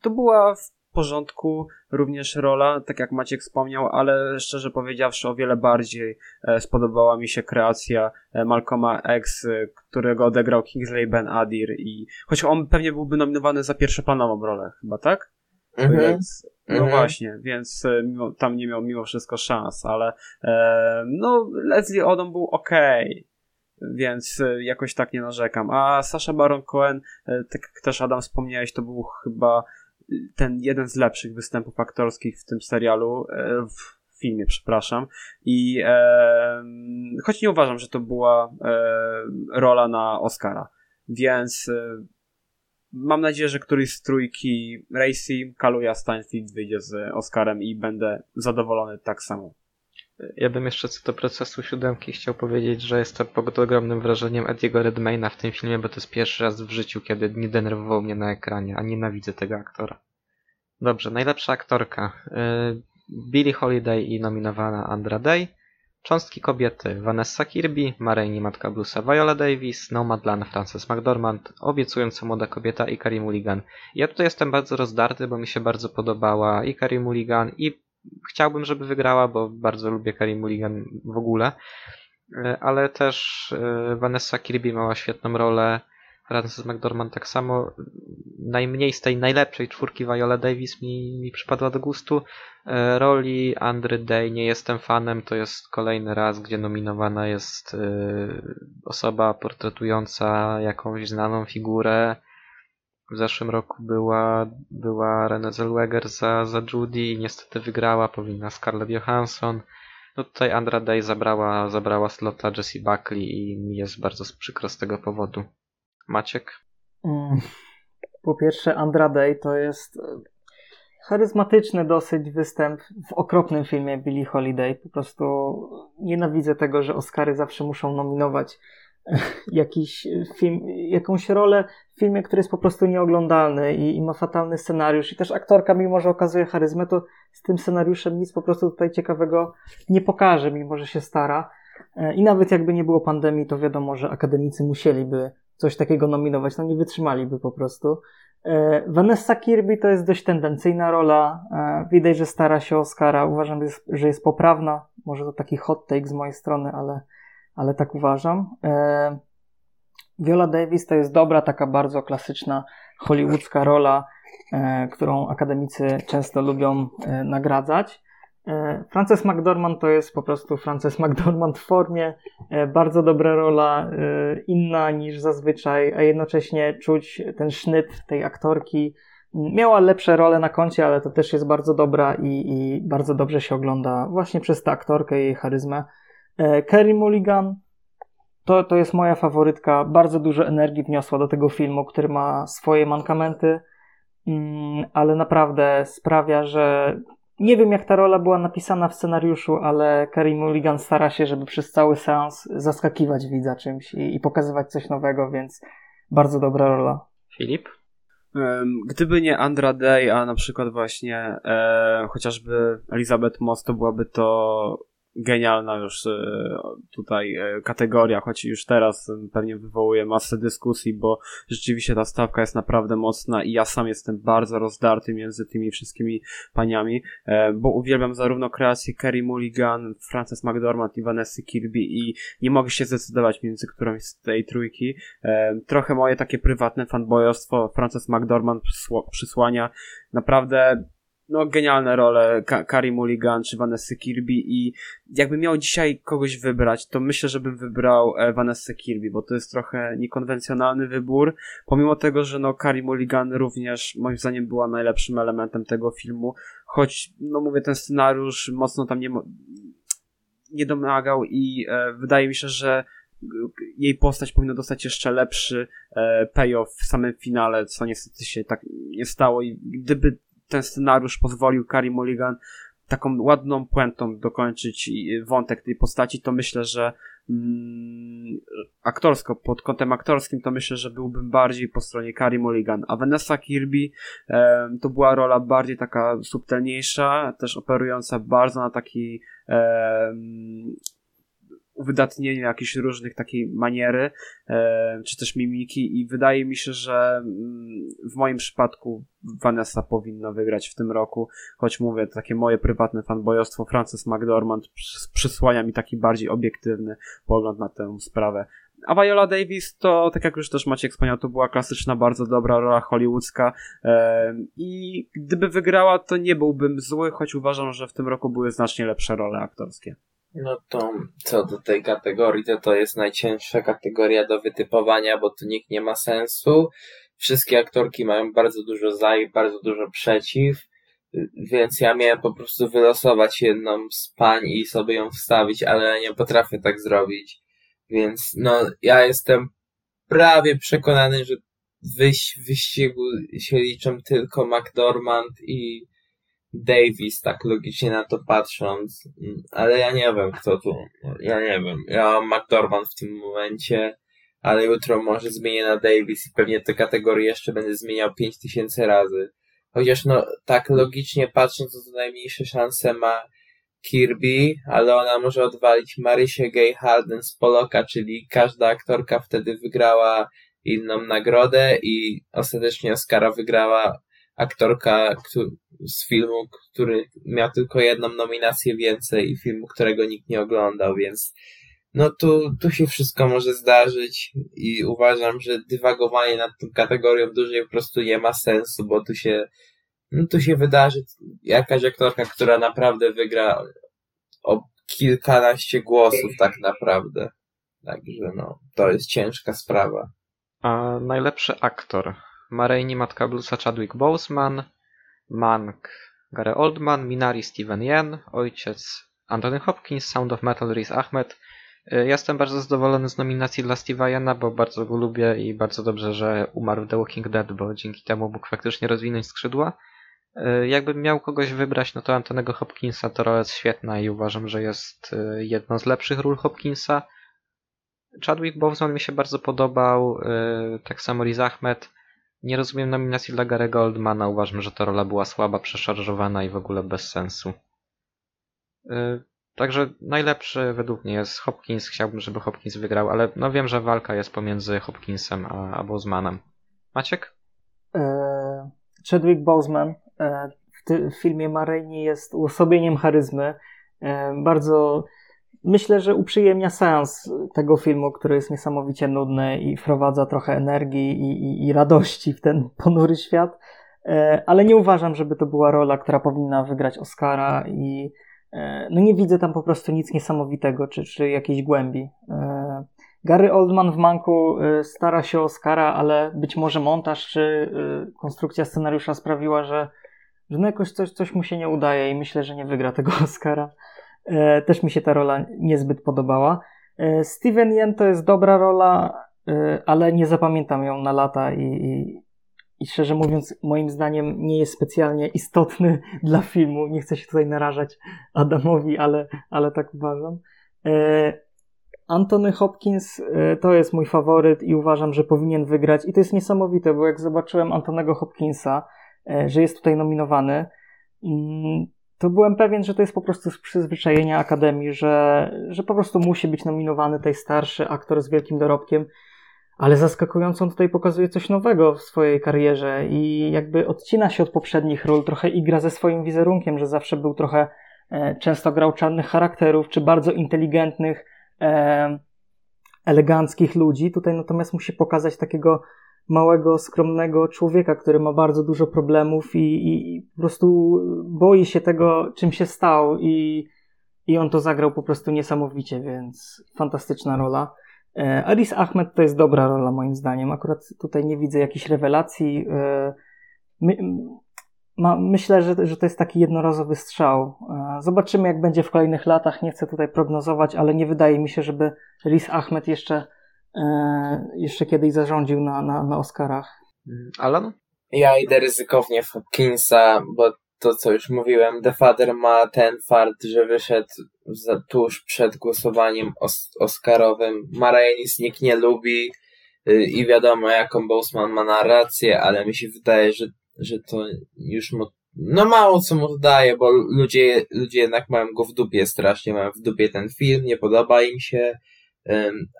Speaker 3: to była w porządku również rola, tak jak Maciek wspomniał, ale szczerze powiedziawszy o wiele bardziej e, spodobała mi się kreacja e, Malcolma X, e, którego odegrał Kingsley Ben Adir i choć on pewnie byłby nominowany za pierwszoplanową rolę, chyba tak? Więc, no
Speaker 4: Mhm.
Speaker 3: właśnie, więc mimo, tam nie miał mimo wszystko szans, ale e, no Leslie Odom był okej. więc jakoś tak nie narzekam. A Sasha Baron Cohen, tak jak też Adam wspomniałeś, to był chyba ten jeden z lepszych występów aktorskich w tym serialu, e, w filmie, przepraszam. I e, choć nie uważam, że to była e, rola na Oscara, więc e, mam nadzieję, że któryś z trójki Racy, Kaluja, Steinfeld wyjdzie z Oscarem i będę zadowolony tak samo.
Speaker 1: Ja bym jeszcze co do procesu siódemki chciał powiedzieć, że jestem pod ogromnym wrażeniem Ediego Redmayna w tym filmie, bo to jest pierwszy raz w życiu, kiedy nie denerwował mnie na ekranie, a nienawidzę tego aktora. Dobrze, najlepsza aktorka. Y, Billie Holiday i nominowana Andra Day. Cząstki kobiety Vanessa Kirby, Marini Matka Bluesa Viola Davis, Nomadland Frances McDormand, Obiecująca Młoda Kobieta i Carey Mulligan. Ja tutaj jestem bardzo rozdarty, bo mi się bardzo podobała i Carey Mulligan i chciałbym, żeby wygrała, bo bardzo lubię Carey Mulligan w ogóle, e, ale też e, Vanessa Kirby miała świetną rolę, Frances McDormand tak samo. Najmniej z tej najlepszej czwórki Viola Davis mi, mi przypadła do gustu. E, roli Andry Day nie jestem fanem, to jest kolejny raz, gdzie nominowana jest osoba portretująca jakąś znaną figurę, w zeszłym roku była, była Renée Zellweger za, za Judy i niestety wygrała, powinna Scarlett Johansson. No tutaj Andra Day zabrała, zabrała slota Jessie Buckley i mi jest bardzo przykro z tego powodu. Maciek?
Speaker 2: Mm. Po pierwsze, Andra Day to jest e, charyzmatyczny dosyć występ w okropnym filmie Billie Holiday. Po prostu nienawidzę tego, że Oscary zawsze muszą nominować jakiś film, jakąś rolę w filmie, który jest po prostu nieoglądalny i, i, ma fatalny scenariusz. I też aktorka, mimo że okazuje charyzmę, to z tym scenariuszem nic po prostu tutaj ciekawego nie pokaże, mimo że się stara. E, I nawet jakby nie było pandemii, to wiadomo, że akademicy musieliby coś takiego nominować, no nie wytrzymaliby po prostu. E, Vanessa Kirby to jest dość tendencyjna rola. E, widać, że stara się Oscara. Uważam, że jest poprawna. Może to taki hot take z mojej strony, ale ale tak uważam. E, Viola Davis to jest dobra, taka bardzo klasyczna hollywoodzka rola, e, którą akademicy często lubią e, nagradzać. Frances McDormand to jest po prostu Frances McDormand w formie, bardzo dobra rola, inna niż zazwyczaj, a jednocześnie czuć ten sznyt tej aktorki. Miała lepsze role na koncie, ale to też jest bardzo dobra i, i bardzo dobrze się ogląda właśnie przez tę aktorkę i jej charyzmę. E, Kerry Mulligan to, to jest moja faworytka. Bardzo dużo energii wniosła do tego filmu, który ma swoje mankamenty, mm, ale naprawdę sprawia, że nie wiem jak ta rola była napisana w scenariuszu, ale Kerry Mulligan stara się, żeby przez cały seans zaskakiwać widza czymś i, i pokazywać coś nowego, więc bardzo dobra rola.
Speaker 1: Filip?
Speaker 3: Gdyby nie Andra Day, a na przykład właśnie e, chociażby Elizabeth Moss, to byłaby to genialna już e, tutaj e, kategoria, choć już teraz pewnie wywołuje masę dyskusji, bo rzeczywiście ta stawka jest naprawdę mocna i ja sam jestem bardzo rozdarty między tymi wszystkimi paniami, e, bo uwielbiam zarówno kreację Kerry Mulligan, Frances McDormand i Vanessa Kirby i nie mogę się zdecydować między którąś z tej trójki. Trochę moje takie prywatne fanboyostwo Frances McDormand przysłania naprawdę no, genialne role Kari Mulligan czy Vanessa Kirby i jakbym miał dzisiaj kogoś wybrać, to myślę, że bym wybrał e, Vanessa Kirby, bo to jest trochę niekonwencjonalny wybór, pomimo tego, że no Kari Mulligan również moim zdaniem była najlepszym elementem tego filmu, choć no mówię, ten scenariusz mocno tam nie, nie domagał i e, wydaje mi się, że jej postać powinna dostać jeszcze lepszy e, payoff w samym finale, co niestety się tak nie stało i gdyby ten scenariusz pozwolił Kari Mulligan taką ładną puentą dokończyć wątek tej postaci, to myślę, że mm, aktorsko, pod kątem aktorskim, to myślę, że byłbym bardziej po stronie Kari Mulligan. A Vanessa Kirby to była rola bardziej taka subtelniejsza, też operująca bardzo na taki uwydatnieniu jakichś różnych takiej maniery, e, czy też mimiki i wydaje mi się, że mm, w moim przypadku Vanessa powinna wygrać w tym roku, choć mówię, takie moje prywatne fanboyostwo, Frances McDormand przysłania mi taki bardziej obiektywny pogląd na tę sprawę. A Viola Davis to, tak jak już też Maciek wspomniał, to była klasyczna, bardzo dobra rola hollywoodzka e, i gdyby wygrała, to nie byłbym zły, choć uważam, że w tym roku były znacznie lepsze role aktorskie.
Speaker 4: No to co do tej kategorii, to to jest najcięższa kategoria do wytypowania, bo tu nikt nie ma sensu. Wszystkie aktorki mają bardzo dużo za i bardzo dużo przeciw, więc ja miałem po prostu wylosować jedną z pań i sobie ją wstawić, ale nie potrafię tak zrobić. Więc no, ja jestem prawie przekonany, że wyś, wyścigu się liczą tylko McDormand i Davis, tak logicznie na to patrząc, ale ja nie wiem kto tu, ja nie wiem, ja mam McDormand w tym momencie, ale jutro może zmienię na Davis i pewnie te kategorie jeszcze będę zmieniał 5000 razy. Chociaż no, tak logicznie patrząc, to, to najmniejsze szanse ma Kirby, ale ona może odwalić Marysię Gay Harden z Poloka, czyli każda aktorka wtedy wygrała inną nagrodę i ostatecznie Oscara wygrała aktorka z filmu, który miał tylko jedną nominację więcej i filmu, którego nikt nie oglądał, więc no tu, tu się wszystko może zdarzyć i uważam, że dywagowanie nad tą kategorią dłużej po prostu nie ma sensu, bo tu się no tu się wydarzy jakaś aktorka, która naprawdę wygra o kilkanaście głosów tak naprawdę. Także no, to jest ciężka sprawa.
Speaker 1: A najlepszy aktor. Mareini Matka Bluesa Chadwick Boseman, Mank Gary Oldman, Minari Steven Yen, ojciec Anthony Hopkins, Sound of Metal Riz Ahmed. Y, jestem bardzo zadowolony z nominacji dla Steve'a Yena, bo bardzo go lubię i bardzo dobrze, że umarł w The Walking Dead, bo dzięki temu mógł faktycznie rozwinąć skrzydła. Y, jakbym miał kogoś wybrać, no to Antonego Hopkinsa to rola jest świetna i uważam, że jest y, jedną z lepszych ról Hopkinsa. Chadwick Boseman mi się bardzo podobał, tak samo Riz Ahmed. Nie rozumiem nominacji dla Gary'ego Oldmana. Uważam, że ta rola była słaba, przeszarżowana i w ogóle bez sensu. Yy, także najlepszy według mnie jest Hopkins. Chciałbym, żeby Hopkins wygrał, ale no wiem, że walka jest pomiędzy Hopkinsem a, a Bosemanem. Maciek?
Speaker 2: Eee, Chadwick Boseman e, w, w filmie Maryni jest uosobieniem charyzmy. E, bardzo myślę, że uprzyjemnia sens tego filmu, który jest niesamowicie nudny i wprowadza trochę energii i, i, i radości w ten ponury świat. E, ale nie uważam, żeby to była rola, która powinna wygrać Oscara i e, no nie widzę tam po prostu nic niesamowitego czy, czy jakiejś głębi. E, Gary Oldman w Manku stara się o Oscara, ale być może montaż czy konstrukcja scenariusza sprawiła, że, że no jakoś coś, coś mu się nie udaje i myślę, że nie wygra tego Oscara. E, też mi się ta rola niezbyt podobała. E, Steven Yen to jest dobra rola, e, ale nie zapamiętam ją na lata i, i, i szczerze mówiąc, moim zdaniem nie jest specjalnie istotny dla filmu. Nie chcę się tutaj narażać Adamowi, ale, ale tak uważam. Anthony Hopkins to jest mój faworyt i uważam, że powinien wygrać. I to jest niesamowite, bo jak zobaczyłem Antonego Hopkinsa, że jest tutaj nominowany, mm, to byłem pewien, że to jest po prostu z przyzwyczajenia Akademii, że, że po prostu musi być nominowany tej starszy aktor z wielkim dorobkiem, ale zaskakująco tutaj pokazuje coś nowego w swojej karierze i jakby odcina się od poprzednich ról, trochę igra ze swoim wizerunkiem, że zawsze był trochę, e, często grał czarnych charakterów, czy bardzo inteligentnych, e, eleganckich ludzi. Tutaj natomiast musi pokazać takiego małego, skromnego człowieka, który ma bardzo dużo problemów i, i, i, po prostu boi się tego, czym się stał i, i on to zagrał po prostu niesamowicie, więc fantastyczna rola. E, Aris Ahmed to jest dobra rola moim zdaniem. Akurat tutaj nie widzę jakichś rewelacji. E, my, ma, myślę, że, że to jest taki jednorazowy strzał. E, zobaczymy, jak będzie w kolejnych latach. Nie chcę tutaj prognozować, ale nie wydaje mi się, żeby Riz Ahmed jeszcze E, jeszcze kiedyś zarządził na, na, na Oscarach.
Speaker 1: Alan?
Speaker 4: Ja idę ryzykownie w Hopkinsa, bo to co już mówiłem, The Father ma ten fart, że wyszedł za, tuż przed głosowaniem os Oscarowym. Marainis nikt nie lubi yy, i wiadomo jaką Boseman ma narrację, ale mi się wydaje, że, że to już mu no mało co mu daje, bo ludzie, ludzie jednak mają go w dupie strasznie, mają w dupie ten film, nie podoba im się,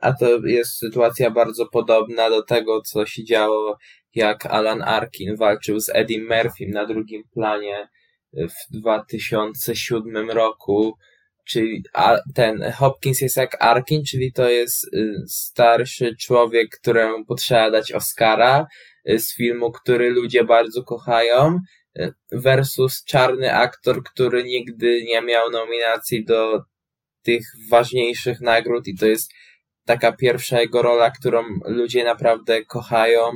Speaker 4: a to jest sytuacja bardzo podobna do tego, co się działo, jak Alan Arkin walczył z Eddie Murphym na drugim planie w 2007 roku. Czyli ten Hopkins jest jak Arkin, czyli to jest y, starszy człowiek, któremu potrzeba dać Oscara y, z filmu, który ludzie bardzo kochają, y, versus czarny aktor, który nigdy nie miał nominacji do tych ważniejszych nagród i to jest taka pierwsza jego rola, którą ludzie naprawdę kochają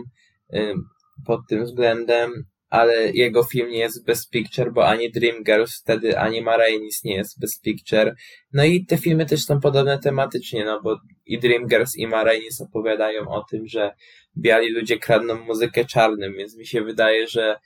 Speaker 4: pod tym względem, ale jego film nie jest Best Picture, bo ani Dreamgirls wtedy, ani Ma Rainey's nie jest Best Picture. No i te filmy też są podobne tematycznie, no bo i Dreamgirls i Ma Rainey's opowiadają o tym, że biali ludzie kradną muzykę czarnym, więc mi się wydaje, że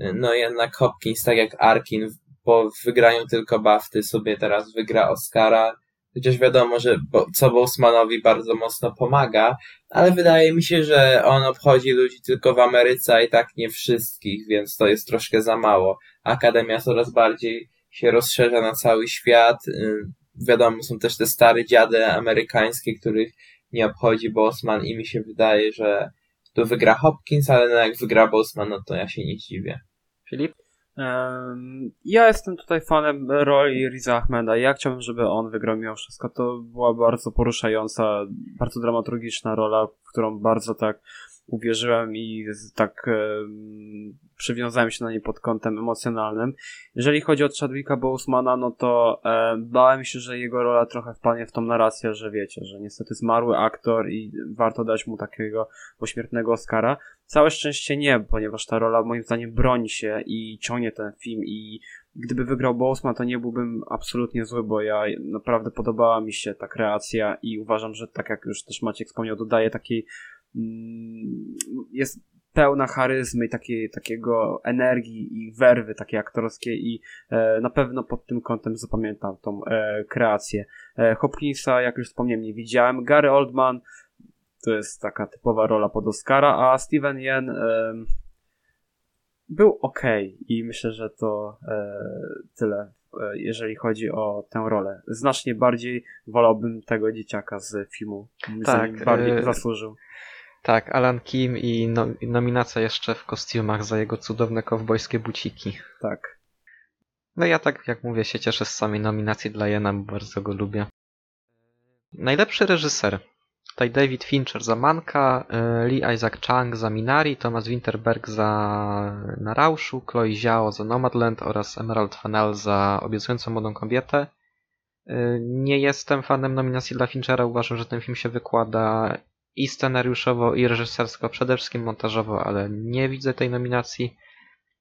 Speaker 4: y, no jednak Hopkins, tak jak Arkin, po wygraniu tylko Bafty sobie teraz wygra Oscara, chociaż wiadomo, że bo, co Bosemanowi bardzo mocno pomaga, ale wydaje mi się, że on obchodzi ludzi tylko w Ameryce, a i tak nie wszystkich, więc to jest troszkę za mało. Akademia coraz bardziej się rozszerza na cały świat. Y, wiadomo, są też te stare dziady amerykańskie, których nie obchodzi Bosman i mi się wydaje, że tu wygra Hopkins, ale no jak wygra Bosman, no to ja się nie dziwię.
Speaker 1: Filip?
Speaker 3: Ja jestem tutaj fanem roli Riza Ahmeda. Ja chciałbym, żeby on wygrał mimo wszystko. To była bardzo poruszająca, bardzo dramaturgiczna rola, w którą bardzo tak uwierzyłem i tak e, przywiązałem się na nie pod kątem emocjonalnym. Jeżeli chodzi o Chadwicka Bosemana, no to e, bałem się, że jego rola trochę wpadnie w tą narrację, że wiecie, że niestety zmarły aktor i warto dać mu takiego pośmiertnego Oscara. Całe szczęście nie, ponieważ ta rola moim zdaniem broni się i ciągnie ten film i gdyby wygrał Boseman, to nie byłbym absolutnie zły, bo ja naprawdę podobała mi się ta kreacja i uważam, że tak jak już też Maciek wspomniał, dodaje takiej jest pełna charyzmy i takiej, takiego energii i werwy takiej aktorskiej i e, na pewno pod tym kątem zapamiętam tą e, kreację. E, Hopkinsa, jak już wspomniałem, nie widziałem. Gary Oldman to jest taka typowa rola pod Oscara, a Steven Yen e, był ok i myślę, że to e, tyle e, jeżeli chodzi o tę rolę. Znacznie bardziej wolałbym tego dzieciaka z filmu. Tak, bardziej zasłużył.
Speaker 1: Tak, Alan Kim i no, nominacja jeszcze w kostiumach za jego cudowne kowbojskie buciki.
Speaker 3: Tak.
Speaker 1: No ja tak, jak mówię, się cieszę z samej nominacji dla Jena, bo bardzo go lubię. Najlepszy reżyser. Tutaj David Fincher za Manka, y, Lee Isaac Chung za Minari, Thomas Winterberg za Na Rauszu, Chloe Zhao za Nomadland oraz Emerald Fennell za Obiecującą Młodą Kobietę. Y, nie jestem fanem nominacji dla Finchera, uważam, że ten film się wykłada i scenariuszowo, i reżysersko, przede wszystkim montażowo, ale nie widzę tej nominacji.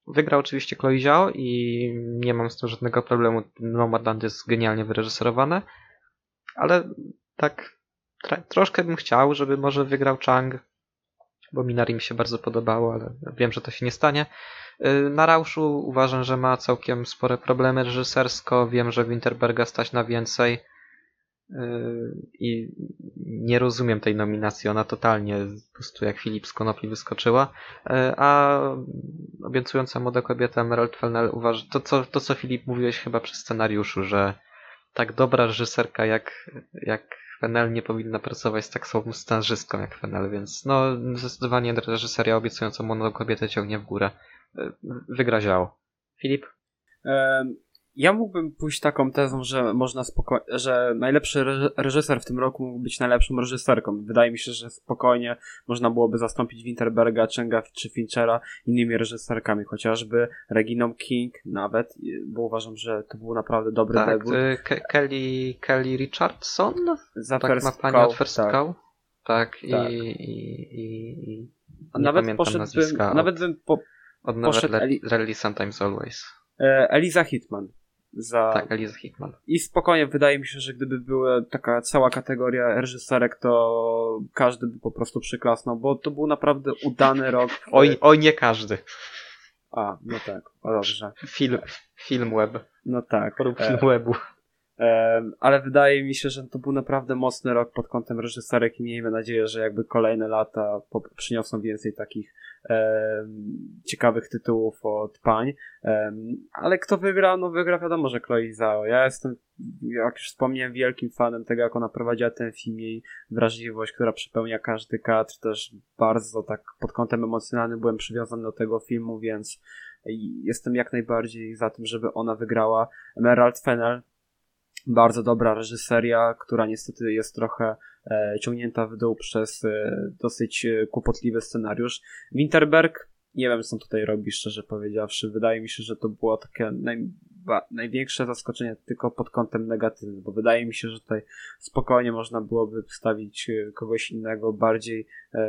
Speaker 1: Wygrał oczywiście Chloe Zhao i nie mam z tym żadnego problemu. Nomadland jest genialnie wyreżyserowane, ale tak troszkę bym chciał, żeby może wygrał Chang, bo Minari mi się bardzo podobało, ale wiem, że to się nie stanie. Y, na Rauszu uważam, że ma całkiem spore problemy reżysersko. Wiem, że Winterberga stać na więcej. Yy, i nie rozumiem tej nominacji. Ona totalnie po prostu jak Filip z Konopi wyskoczyła. Yy, a obiecująca młoda kobieta Emerald Fennell uważa, to co, to co Filip mówiłeś chyba przy scenariuszu, że tak dobra reżyserka jak, jak Fennell nie powinna pracować z tak słabą scenarzystką jak Fennell, więc no zdecydowanie reżyseria obiecująca młodą kobietę ciągnie w górę. Yy, wygra Filip?
Speaker 3: Ja mógłbym pójść taką tezą, że można spokojnie, że najlepszy reżyser w tym roku mógł być najlepszą reżyserką. Wydaje mi się, że spokojnie można byłoby zastąpić Winterberga, Chenga czy Finchera innymi reżyserkami, chociażby Reginą King nawet, bo uważam, że to był naprawdę dobry
Speaker 1: tak,
Speaker 3: debut.
Speaker 1: Y, Ke Kelly, Kelly Richardson?
Speaker 3: Za
Speaker 1: tak ma pani od First tak. Cow? Tak, tak. I, i, i, i nawet poszedłbym,
Speaker 3: nawet bym po,
Speaker 1: od Never Rally Sometimes Always.
Speaker 3: E, Eliza Hitman za...
Speaker 1: Tak, Eliza Hickman.
Speaker 3: I spokojnie, wydaje mi się, że gdyby była taka cała kategoria reżyserek, to każdy by po prostu przyklasnął, bo to był naprawdę udany rok.
Speaker 1: Oj, oj nie każdy.
Speaker 3: A, no tak, o dobrze.
Speaker 1: Film, film web.
Speaker 3: No tak.
Speaker 1: Forum e, film webu.
Speaker 3: Ale wydaje mi się, że to był naprawdę mocny rok pod kątem reżyserek i miejmy nadzieję, że jakby kolejne lata przyniosą więcej takich ciekawych tytułów od pań. ale kto wygra? No wygra wiadomo, że Chloe Zhao. Ja jestem, jak już wspomniałem, wielkim fanem tego, jak ona prowadziła ten film, jej wrażliwość, która przepełnia każdy kadr, też bardzo tak pod kątem emocjonalnym byłem przywiązany do tego filmu, więc jestem jak najbardziej za tym, żeby ona wygrała. Emerald Fennel, bardzo dobra reżyseria, która niestety jest trochę e, ciągnięta w dół przez e, dosyć e, kłopotliwy scenariusz. Winterberg, nie wiem co tutaj robi, szczerze powiedziawszy. Wydaje mi się, że to było takie naj, największe zaskoczenie tylko pod kątem negatywnym, bo wydaje mi się, że tutaj spokojnie można byłoby wstawić kogoś innego bardziej,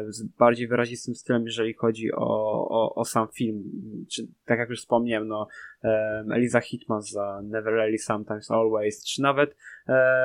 Speaker 3: z bardziej wyrazistym stylem, jeżeli chodzi o, o, o sam film. Czy, tak jak już wspomniałem, no, Eliza Hitman za Never Really Sometimes Always, czy nawet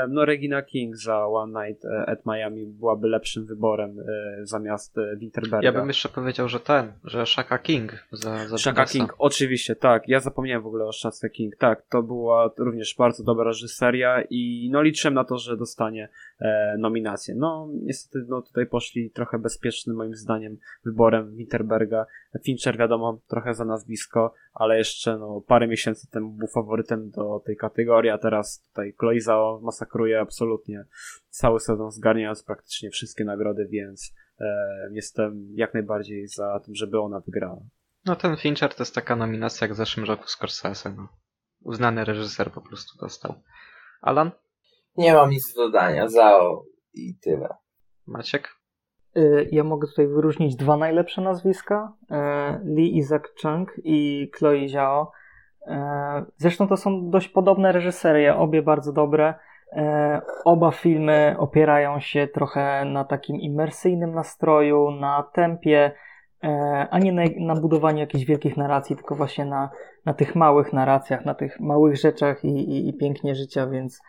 Speaker 3: no, Regina King za One Night e, at Miami byłaby lepszym wyborem e, zamiast e, Winterberga.
Speaker 1: Ja bym jeszcze powiedział, że ten, że Shaka King za, za
Speaker 3: Shaka. King, oczywiście, tak. Ja zapomniałem w ogóle o Shaka King. Tak, to była również bardzo dobra reżyseria i no liczyłem na to, że dostanie e, nominację. No niestety no, tutaj poszli trochę bezpiecznym moim zdaniem wyborem Winterberga. Fincher wiadomo, trochę za nazwisko, ale jeszcze no, parę miesięcy temu był faworytem do tej kategorii, a teraz tutaj Chloe Zhao masakruje absolutnie cały sezon, zgarniając praktycznie wszystkie nagrody, więc e, jestem jak najbardziej za tym, żeby ona wygrała.
Speaker 1: No ten Fincher to jest taka nominacja jak w zeszłym roku Scorsese. No. Uznany reżyser po prostu dostał. Alan?
Speaker 4: Nie mam nic do dodania, Zao i tyle.
Speaker 1: Maciek?
Speaker 2: Y, Ja mogę tutaj wyróżnić dwa najlepsze nazwiska: y, Lee Isaac Chung i Chloe Zhao. Y, Zresztą to są dość podobne reżyserie, obie bardzo dobre. Oba filmy opierają się trochę na takim imersyjnym nastroju, na tempie, a nie na, na budowaniu jakichś wielkich narracji, tylko właśnie na, na tych małych narracjach, na tych małych rzeczach i, i, i pięknie życia, więc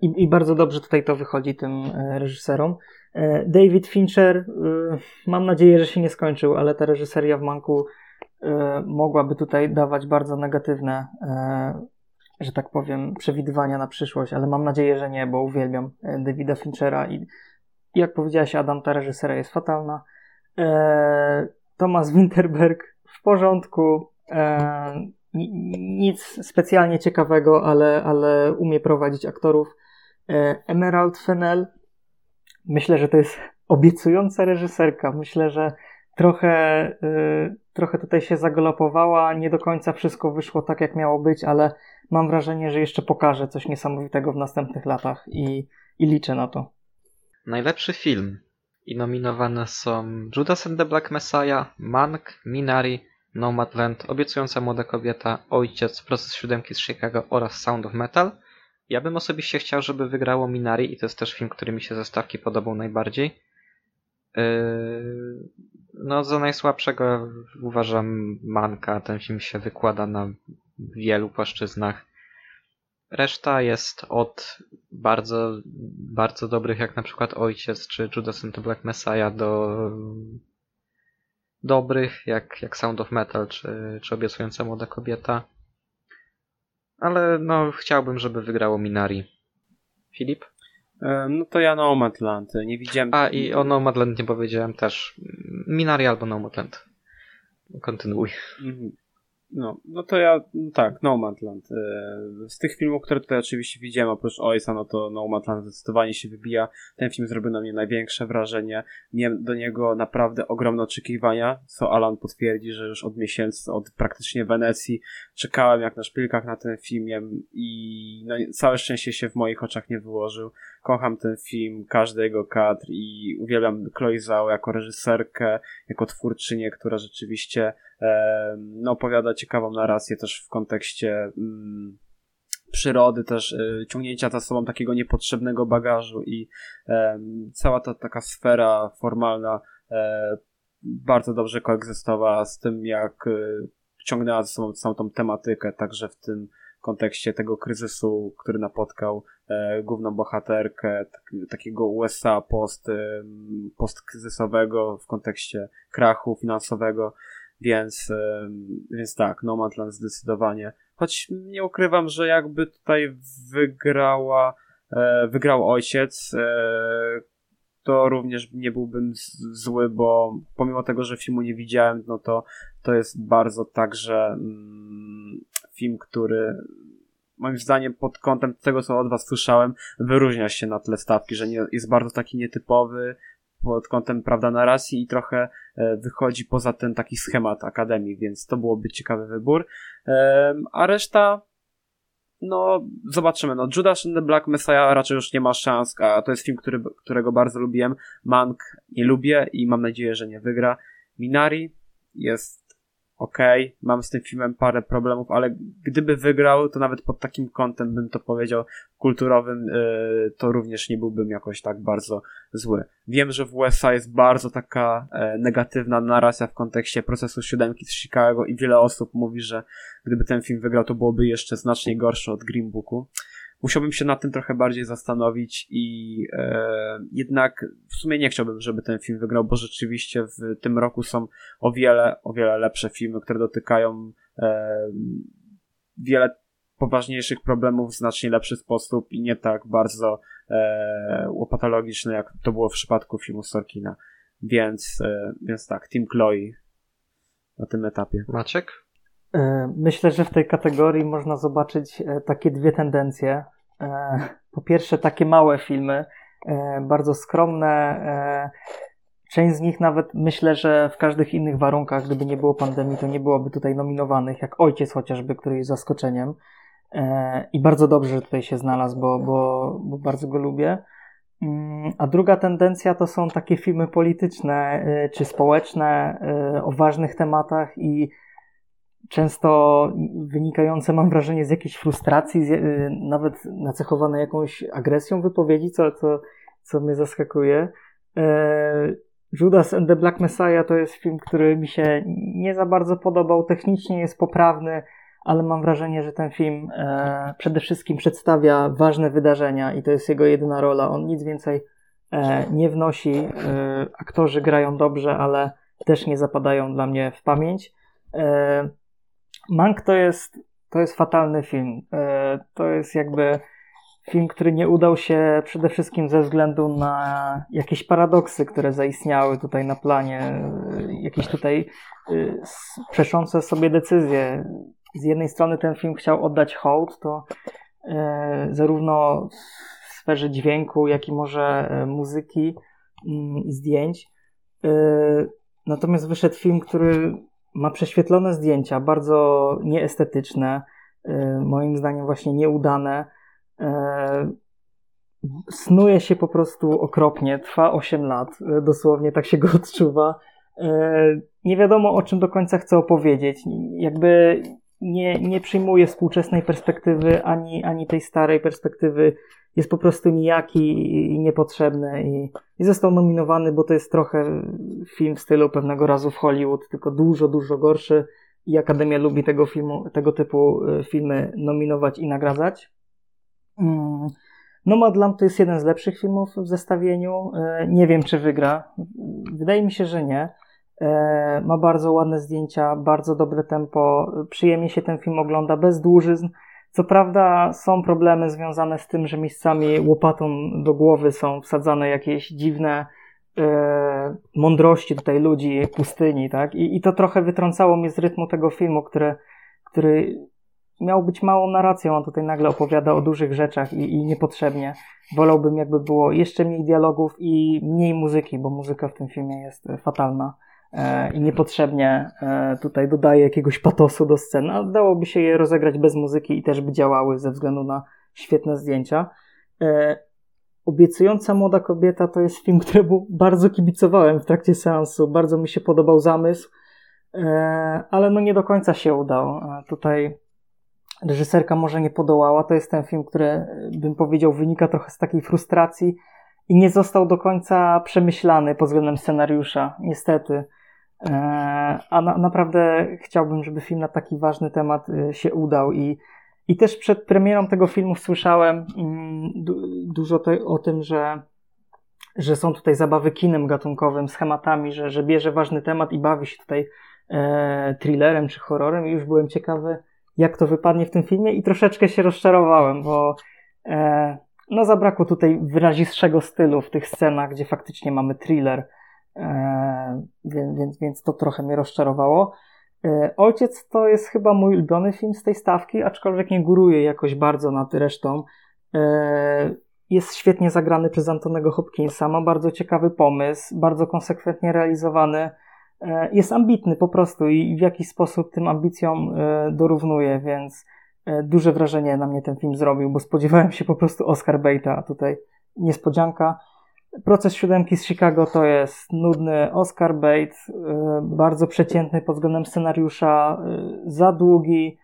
Speaker 2: i, i bardzo dobrze tutaj to wychodzi tym y, reżyserom. E, David Fincher, mam nadzieję, że się nie skończył, ale ta reżyseria w Manku mogłaby tutaj dawać bardzo negatywne, e, że tak powiem, przewidywania na przyszłość, ale mam nadzieję, że nie, bo uwielbiam e, Davida Finchera i jak powiedziałaś Adam, ta reżyseria jest fatalna. E, Thomas Winterberg w porządku, e, nic specjalnie ciekawego, ale, ale umie prowadzić aktorów. E, Emerald Fennell Myślę, że to jest obiecująca reżyserka. Myślę, że trochę, y, trochę tutaj się zagalopowała, nie do końca wszystko wyszło tak, jak miało być, ale mam wrażenie, że jeszcze pokaże coś niesamowitego w następnych latach i, i liczę na to.
Speaker 1: Najlepszy film. I nominowane są Judas and the Black Messiah, Mank, Minari, Nomadland, Obiecująca Młoda Kobieta, Ojciec, Proces Siódemki z Chicago oraz Sound of Metal. Ja bym osobiście chciał, żeby wygrało Minari i to jest też film, który mi się ze stawki podobał najbardziej. Yy, No, za najsłabszego uważam Manka. Ten film się wykłada na wielu płaszczyznach. Reszta jest od bardzo, bardzo dobrych, jak na przykład Ojciec czy Judas and the Black Messiah, do dobrych, jak, jak Sound of Metal czy, czy Obiecująca Młoda Kobieta. Ale no, chciałbym, żeby wygrało Minari. Filip?
Speaker 3: E, No to ja Nomadland. Nie widziałem.
Speaker 1: A i o Nomadland nie powiedziałem też. Minari albo Nomadland. Kontynuuj.
Speaker 3: Mhm. No, no to ja, no tak, Nomadland. E, Z tych filmów, które tutaj oczywiście widziałem, oprócz Ojca, no to Nomadland zdecydowanie się wybija. Ten film zrobił na mnie największe wrażenie. Miałem do niego naprawdę ogromne oczekiwania, co Alan potwierdzi, że już od miesięcy, od praktycznie Wenecji czekałem jak na szpilkach na ten film i no, całe szczęście się w moich oczach nie wyłożył. Kocham ten film, każdy jego kadr i uwielbiam Chloe Zhao jako reżyserkę, jako twórczynię, która rzeczywiście no, opowiada ciekawą narrację też w kontekście mm, przyrody, też e, ciągnięcia za sobą takiego niepotrzebnego bagażu i cała ta taka sfera formalna e, bardzo dobrze koegzystowała z tym, jak e, ciągnęła za sobą całą tą tematykę, także w tym kontekście tego kryzysu, który napotkał e, główną bohaterkę tak, takiego USA post, em, postkryzysowego w kontekście krachu finansowego, więc, em, więc tak, Nomadland zdecydowanie. Choć nie ukrywam, że jakby tutaj wygrała, e, wygrał ojciec, e, to również nie byłbym zły, bo pomimo tego, że filmu nie widziałem, no to to jest bardzo także mm, film, który moim zdaniem pod kątem tego, co od was słyszałem, wyróżnia się na tle stawki, że nie, jest bardzo taki nietypowy pod kątem, prawda, narracji i trochę e, wychodzi poza ten taki schemat akademii, więc to byłoby ciekawy wybór. Em, a reszta no, zobaczymy. No, Judas and the Black Messiah raczej już nie ma szans, a to jest film, który, którego bardzo lubiłem. Mank nie lubię i mam nadzieję, że nie wygra. Minari jest okej, okay, mam z tym filmem parę problemów, ale gdyby wygrał, to nawet pod takim kątem bym to powiedział kulturowym, yy, to również nie byłbym jakoś tak bardzo zły. Wiem, że w USA jest bardzo taka e, negatywna narracja w kontekście procesu siódemki z Chicago i wiele osób mówi, że gdyby ten film wygrał, to byłoby jeszcze znacznie gorsze od Green Booku musiałbym się nad tym trochę bardziej zastanowić i e, jednak w sumie nie chciałbym, żeby ten film wygrał, bo rzeczywiście w tym roku są o wiele, o wiele lepsze filmy, które dotykają e, wiele poważniejszych problemów w znacznie lepszy sposób i nie tak bardzo e, łopatologiczny, jak to było w przypadku filmu Sorkina. Więc, e, więc tak, Team Chloe na tym etapie.
Speaker 1: Maciek?
Speaker 2: E, myślę, że w tej kategorii można zobaczyć e, takie dwie tendencje. E, po pierwsze, takie małe filmy, bardzo skromne. Część z nich nawet myślę, że w każdych innych warunkach, gdyby nie było pandemii, to nie byłoby tutaj nominowanych, jak Ojciec chociażby, który jest zaskoczeniem. I bardzo dobrze, że tutaj się znalazł, bo, bo, bo bardzo go lubię. Mm, a druga tendencja to są takie filmy polityczne czy społeczne o ważnych tematach i często wynikające, mam wrażenie, z jakiejś frustracji, z, y, nawet nacechowane jakąś agresją wypowiedzi, co, co, co mnie zaskakuje. E, Judas and the Black Messiah to jest film, który mi się nie za bardzo podobał. Technicznie jest poprawny, ale mam wrażenie, że ten film e, przede wszystkim przedstawia ważne wydarzenia i to jest jego jedyna rola. On nic więcej e, nie wnosi. E, aktorzy grają dobrze, ale też nie zapadają dla mnie w pamięć. Mank to jest, to jest fatalny film. E, to jest jakby film, który nie udał się przede wszystkim ze względu na jakieś paradoksy, które zaistniały tutaj na planie, e, jakieś tutaj e, przeszące sobie decyzje. Z jednej strony ten film chciał oddać hołd, to zarówno w sferze dźwięku, jak i może muzyki mm, i zdjęć. Natomiast wyszedł film, który ma prześwietlone zdjęcia, bardzo nieestetyczne, y, moim zdaniem właśnie nieudane. Y, snuje się po prostu okropnie, trwa 8 lat, y, dosłownie tak się go odczuwa. Nie wiadomo o czym do końca chcę opowiedzieć. Jakby nie, nie przyjmuje współczesnej perspektywy ani, ani tej starej perspektywy jest po prostu nijaki i niepotrzebny i, i został nominowany, bo to jest trochę film w stylu pewnego razu w Hollywood, tylko dużo, dużo gorszy i Akademia lubi tego filmu, tego typu y, filmy nominować i nagradzać. Mm. Nomadland to jest jeden z lepszych filmów w zestawieniu. Y, nie wiem, czy wygra. Wydaje mi się, że nie. Y, ma bardzo ładne zdjęcia, bardzo dobre tempo. Przyjemnie się ten film ogląda bez dłużyzn. Co prawda są problemy związane z tym, że miejscami łopatą do głowy są wsadzane jakieś dziwne e, mądrości tutaj ludzi pustyni, tak? I, I to trochę wytrącało mnie z rytmu tego filmu, który, który miał być małą narracją, on tutaj nagle opowiada o dużych rzeczach i, i niepotrzebnie. Wolałbym jakby było jeszcze mniej dialogów i mniej muzyki, bo muzyka w tym filmie jest fatalna. E, i niepotrzebnie e, tutaj dodaje jakiegoś patosu do sceny, a dałoby się je rozegrać bez muzyki i też by działały ze względu na świetne zdjęcia. E, Obiecująca młoda kobieta to jest film, któremu bardzo kibicowałem w trakcie seansu. Bardzo mi się podobał zamysł, ale no nie do końca się udał. Tutaj reżyserka może nie podołała. To jest ten film, który bym powiedział wynika trochę z takiej frustracji i nie został do końca przemyślany pod względem scenariusza. Niestety. E, a na, naprawdę chciałbym, żeby film na taki ważny temat e, się udał i, i też przed premierą tego filmu słyszałem mm, dużo te, o tym, że, że są tutaj zabawy kinem gatunkowym, schematami, że, że bierze ważny temat i bawi się tutaj e, thrillerem czy horrorem i już byłem ciekawy, jak to wypadnie w tym filmie i troszeczkę się rozczarowałem, bo e, no zabrakło tutaj wyrazistszego stylu w tych scenach, gdzie faktycznie mamy thriller więc, więc, więc to trochę mnie rozczarowało. E, Ojciec to jest chyba mój ulubiony film z tej stawki, aczkolwiek nie góruje jakoś bardzo nad resztą. E, jest świetnie zagrany przez Antonego Hopkinsa, ma bardzo ciekawy pomysł, bardzo konsekwentnie realizowany. Jest ambitny po prostu i w jakiś sposób tym ambicjom dorównuje, więc duże wrażenie na mnie ten film zrobił, bo spodziewałem się po prostu Oscar Baita, a tutaj niespodzianka. Proces siódemki z Chicago to jest nudny Oscar bait, y, bardzo przeciętny pod względem scenariusza, y, za długi,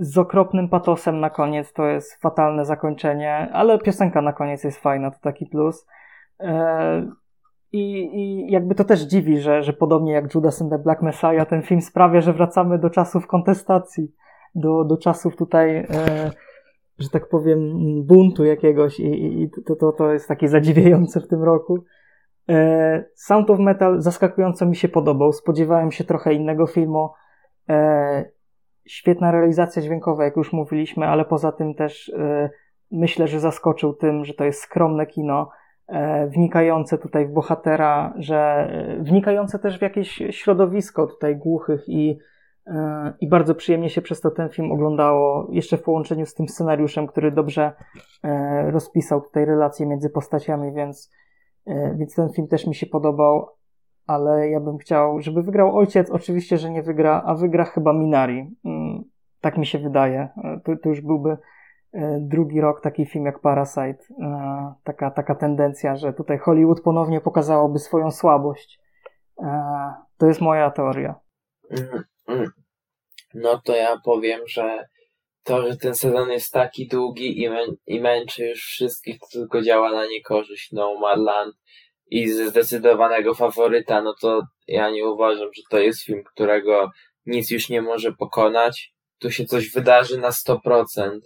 Speaker 2: z okropnym patosem na koniec, to jest fatalne zakończenie, ale piosenka na koniec jest fajna, to taki plus. E, I, I jakby to też dziwi, że, że podobnie jak Judas and the Black Messiah, ten film sprawia, że wracamy do czasów kontestacji, do, do czasów tutaj, e, że tak powiem, buntu jakiegoś i, i to, to, to jest takie zadziwiające w tym roku. E, Sound of Metal zaskakująco mi się podobał. Spodziewałem się trochę innego filmu. E, świetna realizacja dźwiękowa, jak już mówiliśmy, ale poza tym też e, myślę, że zaskoczył tym, że to jest skromne kino, wnikające tutaj w bohatera, że wnikające też w jakieś środowisko tutaj głuchych i, i bardzo przyjemnie się przez to ten film oglądało, jeszcze w połączeniu z tym scenariuszem, który dobrze e, rozpisał tutaj relacje między postaciami, więc, e, więc ten film też mi się podobał, ale ja bym chciał, żeby wygrał ojciec. Oczywiście, że nie wygra, a wygra chyba Minari. Mm, Tak mi się wydaje. E, To, to już byłby drugi rok taki film jak Parasite. Taka, taka tendencja, że tutaj Hollywood ponownie pokazałoby swoją słabość. To jest moja teoria.
Speaker 4: Mm. No to ja powiem, że to, że ten sezon jest taki długi i, mę i męczy już wszystkich, to tylko działa na niekorzyść Nomadland i ze zdecydowanego faworyta, no to ja nie uważam, że to jest film, którego nic już nie może pokonać. Tu się coś wydarzy na 100%,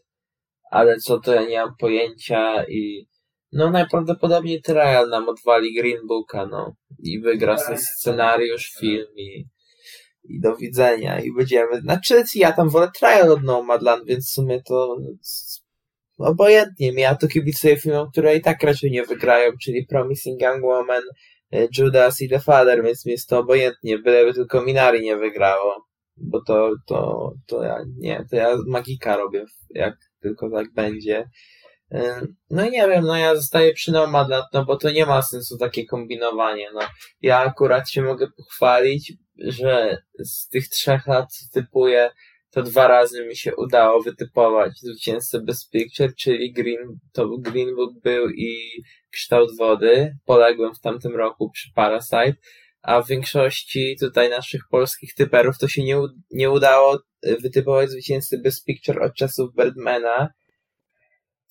Speaker 4: ale co to ja nie mam pojęcia i no najprawdopodobniej trial nam odwali Green Booka, no i wygra ten scenariusz, film i i do widzenia i będziemy, znaczy ja tam wolę trial od Nomadland, więc w sumie to obojętnie mi, ja to kibicuję filmom, które i tak raczej nie wygrają, czyli Promising Young Woman, e, Judas i The Father, więc mi jest to obojętnie, byleby tylko Minari nie wygrało, bo to, to, to ja, nie, to ja magika robię, jak tylko tak będzie. E, No i nie wiem, no ja zostaję przy Nomadland, no bo to nie ma sensu takie kombinowanie, no. Ja akurat się mogę pochwalić, że z tych trzech lat typuję, to dwa razy mi się udało wytypować zwycięzcę Best Picture, czyli Green, to Green Book był i Kształt Wody. Poległem w tamtym roku przy Parasite, a w większości tutaj naszych polskich typerów to się nie, nie udało y, wytypować zwycięzcy Best Picture od czasów Birdmana.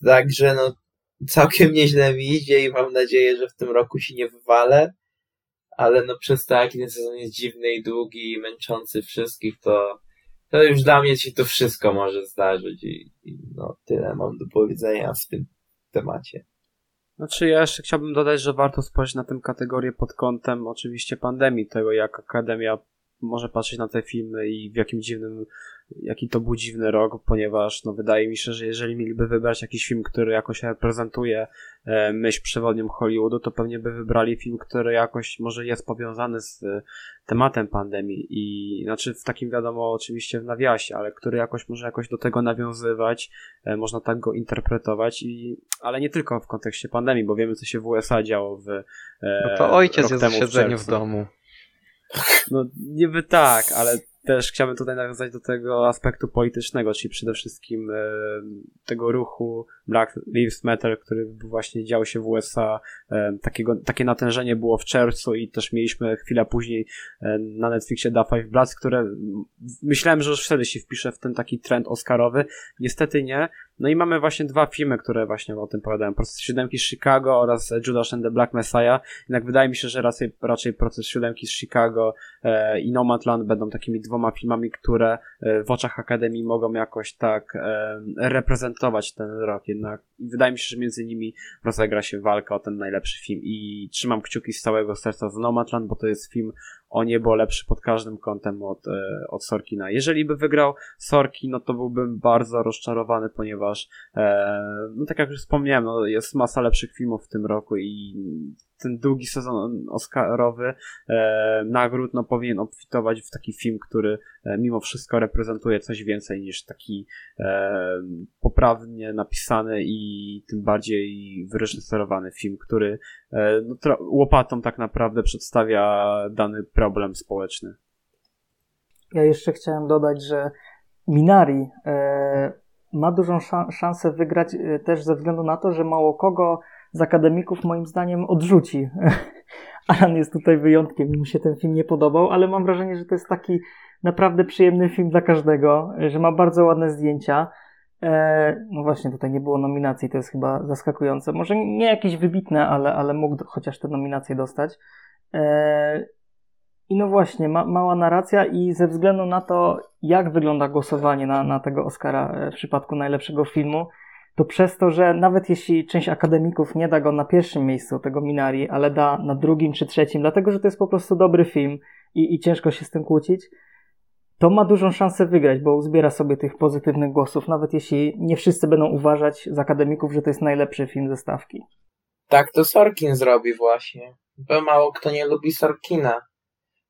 Speaker 4: Także no całkiem nieźle mi idzie i mam nadzieję, że w tym roku się nie wywalę ale no przez to, jaki ten sezon jest dziwny i długi i męczący wszystkich, to, to już dla mnie się to wszystko może zdarzyć i, i no tyle mam do powiedzenia w tym temacie.
Speaker 3: Znaczy ja jeszcze chciałbym dodać, że warto spojrzeć na tę kategorię pod kątem oczywiście pandemii, tego jak Akademia może patrzeć na te filmy i w jakim dziwnym, jaki to był dziwny rok, ponieważ no wydaje mi się, że jeżeli mieliby wybrać jakiś film, który jakoś reprezentuje e, myśl przewodnią Hollywoodu, to pewnie by wybrali film, który jakoś może jest powiązany z e, tematem pandemii i znaczy w takim wiadomo oczywiście w nawiasie, ale który jakoś może jakoś do tego nawiązywać, e, można tak go interpretować i ale nie tylko w kontekście pandemii, bo wiemy co się w USA działo w e,
Speaker 1: No to ojciec jest w siedzeniu w
Speaker 3: czerwcu.
Speaker 1: domu.
Speaker 3: No niby tak, ale też chciałbym tutaj nawiązać do tego aspektu politycznego, czyli przede wszystkim e, tego ruchu Black Lives Matter, który właśnie dział się w USA. E, takiego, takie natężenie było w czerwcu i też mieliśmy chwilę później e, na Netflixie Da Five Bloods, które myślałem, że już wtedy się wpisze w ten taki trend oscarowy. Niestety nie. No i mamy właśnie dwa filmy, które właśnie o tym opowiadają. Proces siódemki z Chicago oraz Judas and the Black Messiah. Jednak wydaje mi się, że raczej, raczej proces siódemki z Chicago e, i Nomadland będą takimi dwoma filmami, które e, w oczach Akademii mogą jakoś tak e, reprezentować ten rok. Jednak i wydaje mi się, że między nimi rozegra się walka o ten najlepszy film i trzymam kciuki z całego serca za Nomadland, bo to jest film o niebo lepszy pod każdym kątem od, e, od Sorkina. Jeżeli by wygrał Sorkin, no to byłbym bardzo rozczarowany, ponieważ e, no tak jak już wspomniałem, no jest masa lepszych filmów w tym roku i ten długi sezon Oscarowy e, nagród no, powinien obfitować w taki film, który e, mimo wszystko reprezentuje coś więcej niż taki e, poprawnie napisany i tym bardziej wyreżyserowany film, który e, no, łopatą tak naprawdę przedstawia dany problem społeczny.
Speaker 2: Ja jeszcze chciałem dodać, że Minari e, ma dużą szan- szansę wygrać y, też ze względu na to, że mało kogo z akademików moim zdaniem odrzuci. Alan jest tutaj wyjątkiem, mu się ten film nie podobał, ale mam wrażenie, że to jest taki naprawdę przyjemny film dla każdego, że ma bardzo ładne zdjęcia. E, no właśnie, tutaj nie było nominacji, to jest chyba zaskakujące. Może nie jakieś wybitne, ale, ale mógł chociaż te nominacje dostać. E, I no właśnie, ma, mała narracja i ze względu na to, jak wygląda głosowanie na, na tego Oscara e, w przypadku najlepszego filmu, to przez to, że nawet jeśli część akademików nie da go na pierwszym miejscu tego Minari, ale da na drugim czy trzecim, dlatego że to jest po prostu dobry film i, i ciężko się z tym kłócić, to ma dużą szansę wygrać, bo uzbiera sobie tych pozytywnych głosów, nawet jeśli nie wszyscy będą uważać z akademików, że to jest najlepszy film ze stawki.
Speaker 4: Tak to Sorkin zrobi właśnie. Bo mało kto nie lubi Sorkina.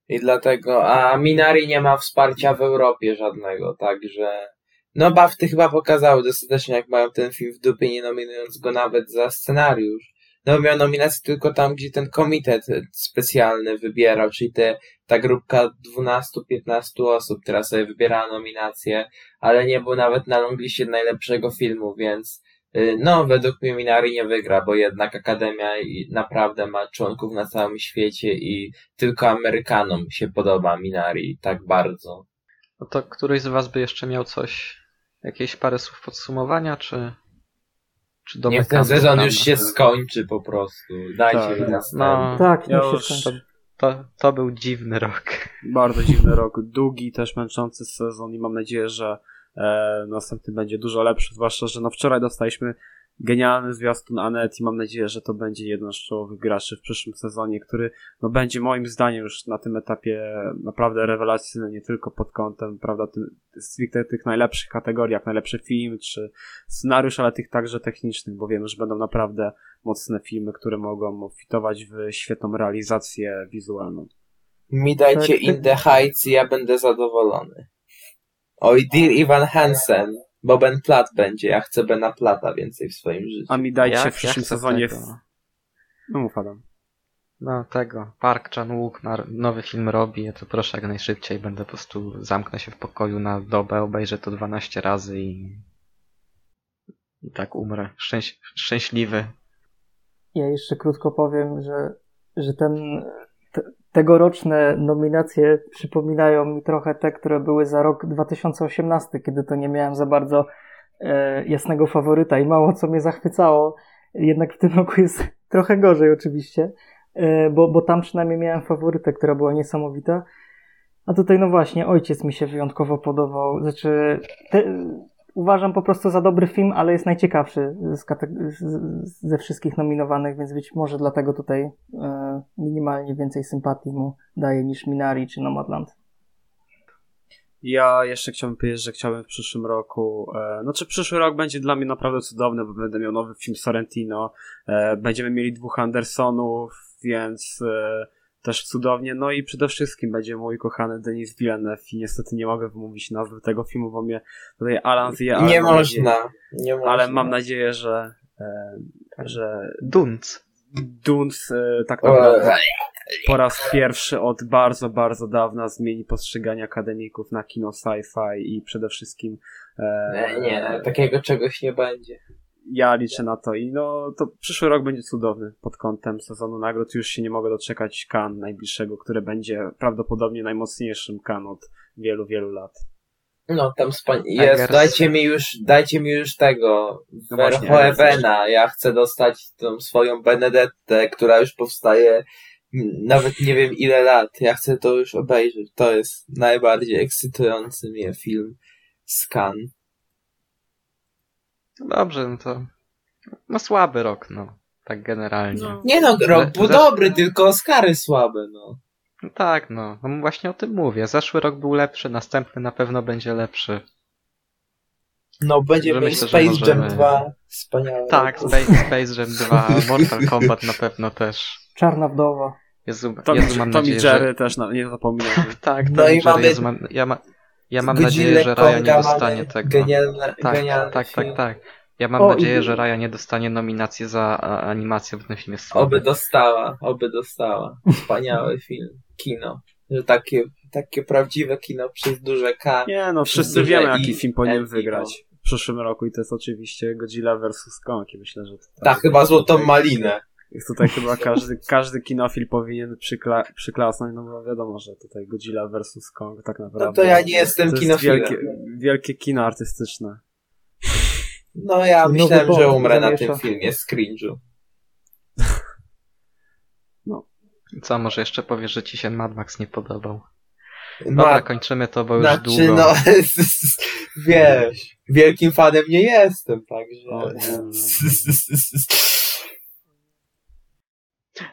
Speaker 4: I dlatego, a Minari nie ma wsparcia w Europie żadnego, także... No Bafty chyba pokazały dostatecznie jak mają ten film w dupie, nie nominując go nawet za scenariusz. No miał nominację tylko tam, gdzie ten komitet specjalny wybierał, czyli te, ta grupka 12-15 osób, która sobie wybierała nominacje, ale nie był nawet na longliście najlepszego filmu, więc Y, No, według mnie Minari nie wygra, bo jednak Akademia naprawdę ma członków na całym świecie i tylko Amerykanom się podoba Minari tak bardzo.
Speaker 1: No to któryś z was by jeszcze miał coś, jakieś parę słów podsumowania, czy... Czy do
Speaker 4: Niech ten sezon już się skończy po prostu. Dajcie
Speaker 3: Tak.
Speaker 4: mi następny.
Speaker 1: No,
Speaker 2: Tak, niech się skończy.
Speaker 1: to, to był dziwny rok.
Speaker 3: Bardzo dziwny rok, długi, też męczący sezon i mam nadzieję, że e, następny będzie dużo lepszy, zwłaszcza, że no wczoraj dostaliśmy genialny zwiastun Anet i mam nadzieję, że to będzie jeden z czołowych graczy w przyszłym sezonie, który no będzie moim zdaniem już na tym etapie naprawdę rewelacyjny, nie tylko pod kątem, prawda, tym, stricte tych najlepszych kategoriach, najlepszy film czy scenariusz, ale tych także technicznych, bo wiemy, że będą naprawdę mocne filmy, które mogą fitować w świetną realizację wizualną.
Speaker 4: Mi dajcie
Speaker 2: Tak,
Speaker 4: In the Heights i ja będę zadowolony. Oj, Dear Ivan Hansen, bo Ben Platt będzie. Ja chcę Bena Plata więcej w swoim życiu.
Speaker 3: A mi dajcie
Speaker 1: Jak
Speaker 3: w przyszłym
Speaker 1: chcę
Speaker 3: sezonie. W... No mów Adam.
Speaker 1: No tego, Park Chan-wook nowy film robi, to proszę jak najszybciej, będę po prostu, zamknę się w pokoju na dobę, obejrzę to 12 razy i... I tak umrę. Szczęś... Szczęśliwy.
Speaker 2: Ja jeszcze krótko powiem, że, że ten, te, tegoroczne nominacje przypominają mi trochę te, które były za rok 2018, kiedy to nie miałem za bardzo e, jasnego faworyta i mało co mnie zachwycało. Jednak w tym roku jest trochę gorzej oczywiście, e, bo, bo tam przynajmniej miałem faworytę, która była niesamowita. A tutaj no właśnie, ojciec mi się wyjątkowo podobał. Znaczy, te, uważam po prostu za dobry film, ale jest najciekawszy ze wszystkich nominowanych, więc być może dlatego tutaj e, minimalnie więcej sympatii mu daje niż Minari czy Nomadland.
Speaker 3: Ja jeszcze chciałbym powiedzieć, że chciałbym w przyszłym roku. E, znaczy, przyszły rok będzie dla mnie naprawdę cudowny, bo będę miał nowy film Sorrentino. E, będziemy mieli dwóch Andersonów, więc e, też cudownie. No i przede wszystkim będzie mój kochany Denis Villeneuve. I niestety nie mogę wymówić nazwy tego filmu, bo mnie tutaj Alan zje. ale
Speaker 4: nie
Speaker 3: mam nadzieję-
Speaker 4: można. Nie można.
Speaker 3: Ale mam nadzieję, że. E, że
Speaker 1: Dunc.
Speaker 3: Duns e, tak
Speaker 4: O,
Speaker 3: naprawdę po raz pierwszy od bardzo, bardzo dawna zmieni postrzeganie akademików na kino sci-fi i przede wszystkim e,
Speaker 4: Nie, nie, takiego czegoś nie będzie.
Speaker 3: Ja liczę na to i no to przyszły rok będzie cudowny pod kątem sezonu nagród. Już się nie mogę doczekać kan najbliższego, które będzie prawdopodobnie najmocniejszym kan od wielu, wielu lat.
Speaker 4: No, tam spań... Jest,
Speaker 1: Eggers.
Speaker 4: dajcie mi już, dajcie mi już tego
Speaker 3: No
Speaker 4: Verhoevena. Ja chcę dostać tą swoją Benedettę, która już powstaje nawet nie wiem ile lat. Ja chcę to już obejrzeć. To jest najbardziej ekscytujący mnie film z Cannes.
Speaker 1: No dobrze, no to... No słaby rok, no. Tak generalnie.
Speaker 3: No.
Speaker 1: No,
Speaker 4: Nie no, rok był dobry, tylko Oscary słabe, no.
Speaker 1: tak, no. no. właśnie o tym mówię. Zeszły rok był lepszy, następny na pewno będzie lepszy.
Speaker 4: No, będziemy
Speaker 1: Że
Speaker 4: mieć Space
Speaker 1: możemy-
Speaker 4: Jam 2. Wspaniałe.
Speaker 1: Tak, Space, Space Jam 2, Mortal Kombat na pewno też.
Speaker 2: Czarna wdowa.
Speaker 1: Jezu,
Speaker 3: Tom,
Speaker 1: Jezu mam
Speaker 3: Tom
Speaker 1: nadzieję,
Speaker 3: Jerry
Speaker 1: że...
Speaker 3: też na, nie zapominamy.
Speaker 1: Tak,
Speaker 4: No
Speaker 1: Tom
Speaker 4: i
Speaker 1: i Jerry,
Speaker 4: mamy-
Speaker 1: Jezu, mam... Ja, ma... ja mam
Speaker 4: Godzilla
Speaker 1: nadzieję, że Raya nie dostanie tego.
Speaker 4: Genialne,
Speaker 1: Tak,
Speaker 4: genialny
Speaker 1: tak, tak, tak. Ja mam
Speaker 2: O,
Speaker 1: nadzieję,
Speaker 2: i-
Speaker 1: że Raya nie dostanie nominacji za animację, bo ten film jest
Speaker 4: Oby
Speaker 1: słaby.
Speaker 4: dostała, oby dostała. Wspaniały film. Kino. Że takie, takie prawdziwe kino przez duże K.
Speaker 3: Nie no, wszyscy wiemy
Speaker 4: i
Speaker 3: jaki film powinien
Speaker 4: N,
Speaker 3: wygrać. W
Speaker 4: no.
Speaker 3: przyszłym roku i to jest oczywiście Godzilla vs. Kong i myślę, że tutaj,
Speaker 4: Tak, chyba złotą malinę.
Speaker 3: Tutaj chyba każdy, każdy kinofil powinien przykla, przyklasnąć, no bo wiadomo, że tutaj Godzilla vs. Kong tak naprawdę.
Speaker 4: No to ja nie jestem
Speaker 3: to jest
Speaker 4: kinofilem.
Speaker 3: wielkie, wielkie kino artystyczne.
Speaker 4: No ja
Speaker 2: Nowy
Speaker 4: myślałem, że umrę na tym filmie z cringe'u.
Speaker 1: Co, może jeszcze powiesz, że ci się Mad Max nie podobał?
Speaker 4: No,
Speaker 1: Dobra, kończymy to, bo już
Speaker 4: znaczy,
Speaker 1: długo.
Speaker 4: no, wiesz, wielkim fanem nie jestem, także...
Speaker 3: O, nie, no, no.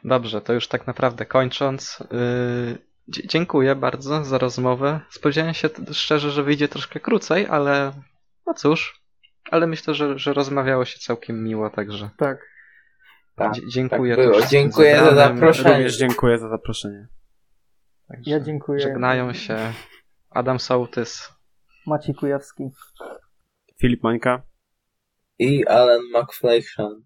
Speaker 1: Dobrze, to już tak naprawdę kończąc. Yy, dziękuję bardzo za rozmowę. Spodziewałem się szczerze, że wyjdzie troszkę krócej, ale no cóż. Ale myślę, że, że rozmawiało się całkiem miło, także
Speaker 2: Tak.
Speaker 4: Tak,
Speaker 1: dziękuję.
Speaker 4: tak było. Dziękuję za
Speaker 1: zebranym.
Speaker 4: zaproszenie.
Speaker 3: Również dziękuję za zaproszenie.
Speaker 1: Także
Speaker 2: Ja dziękuję.
Speaker 1: Żegnają się Adam Sołtys.
Speaker 2: Maciej Kujawski.
Speaker 3: Filip Mańka.
Speaker 4: I Alan McFleishan.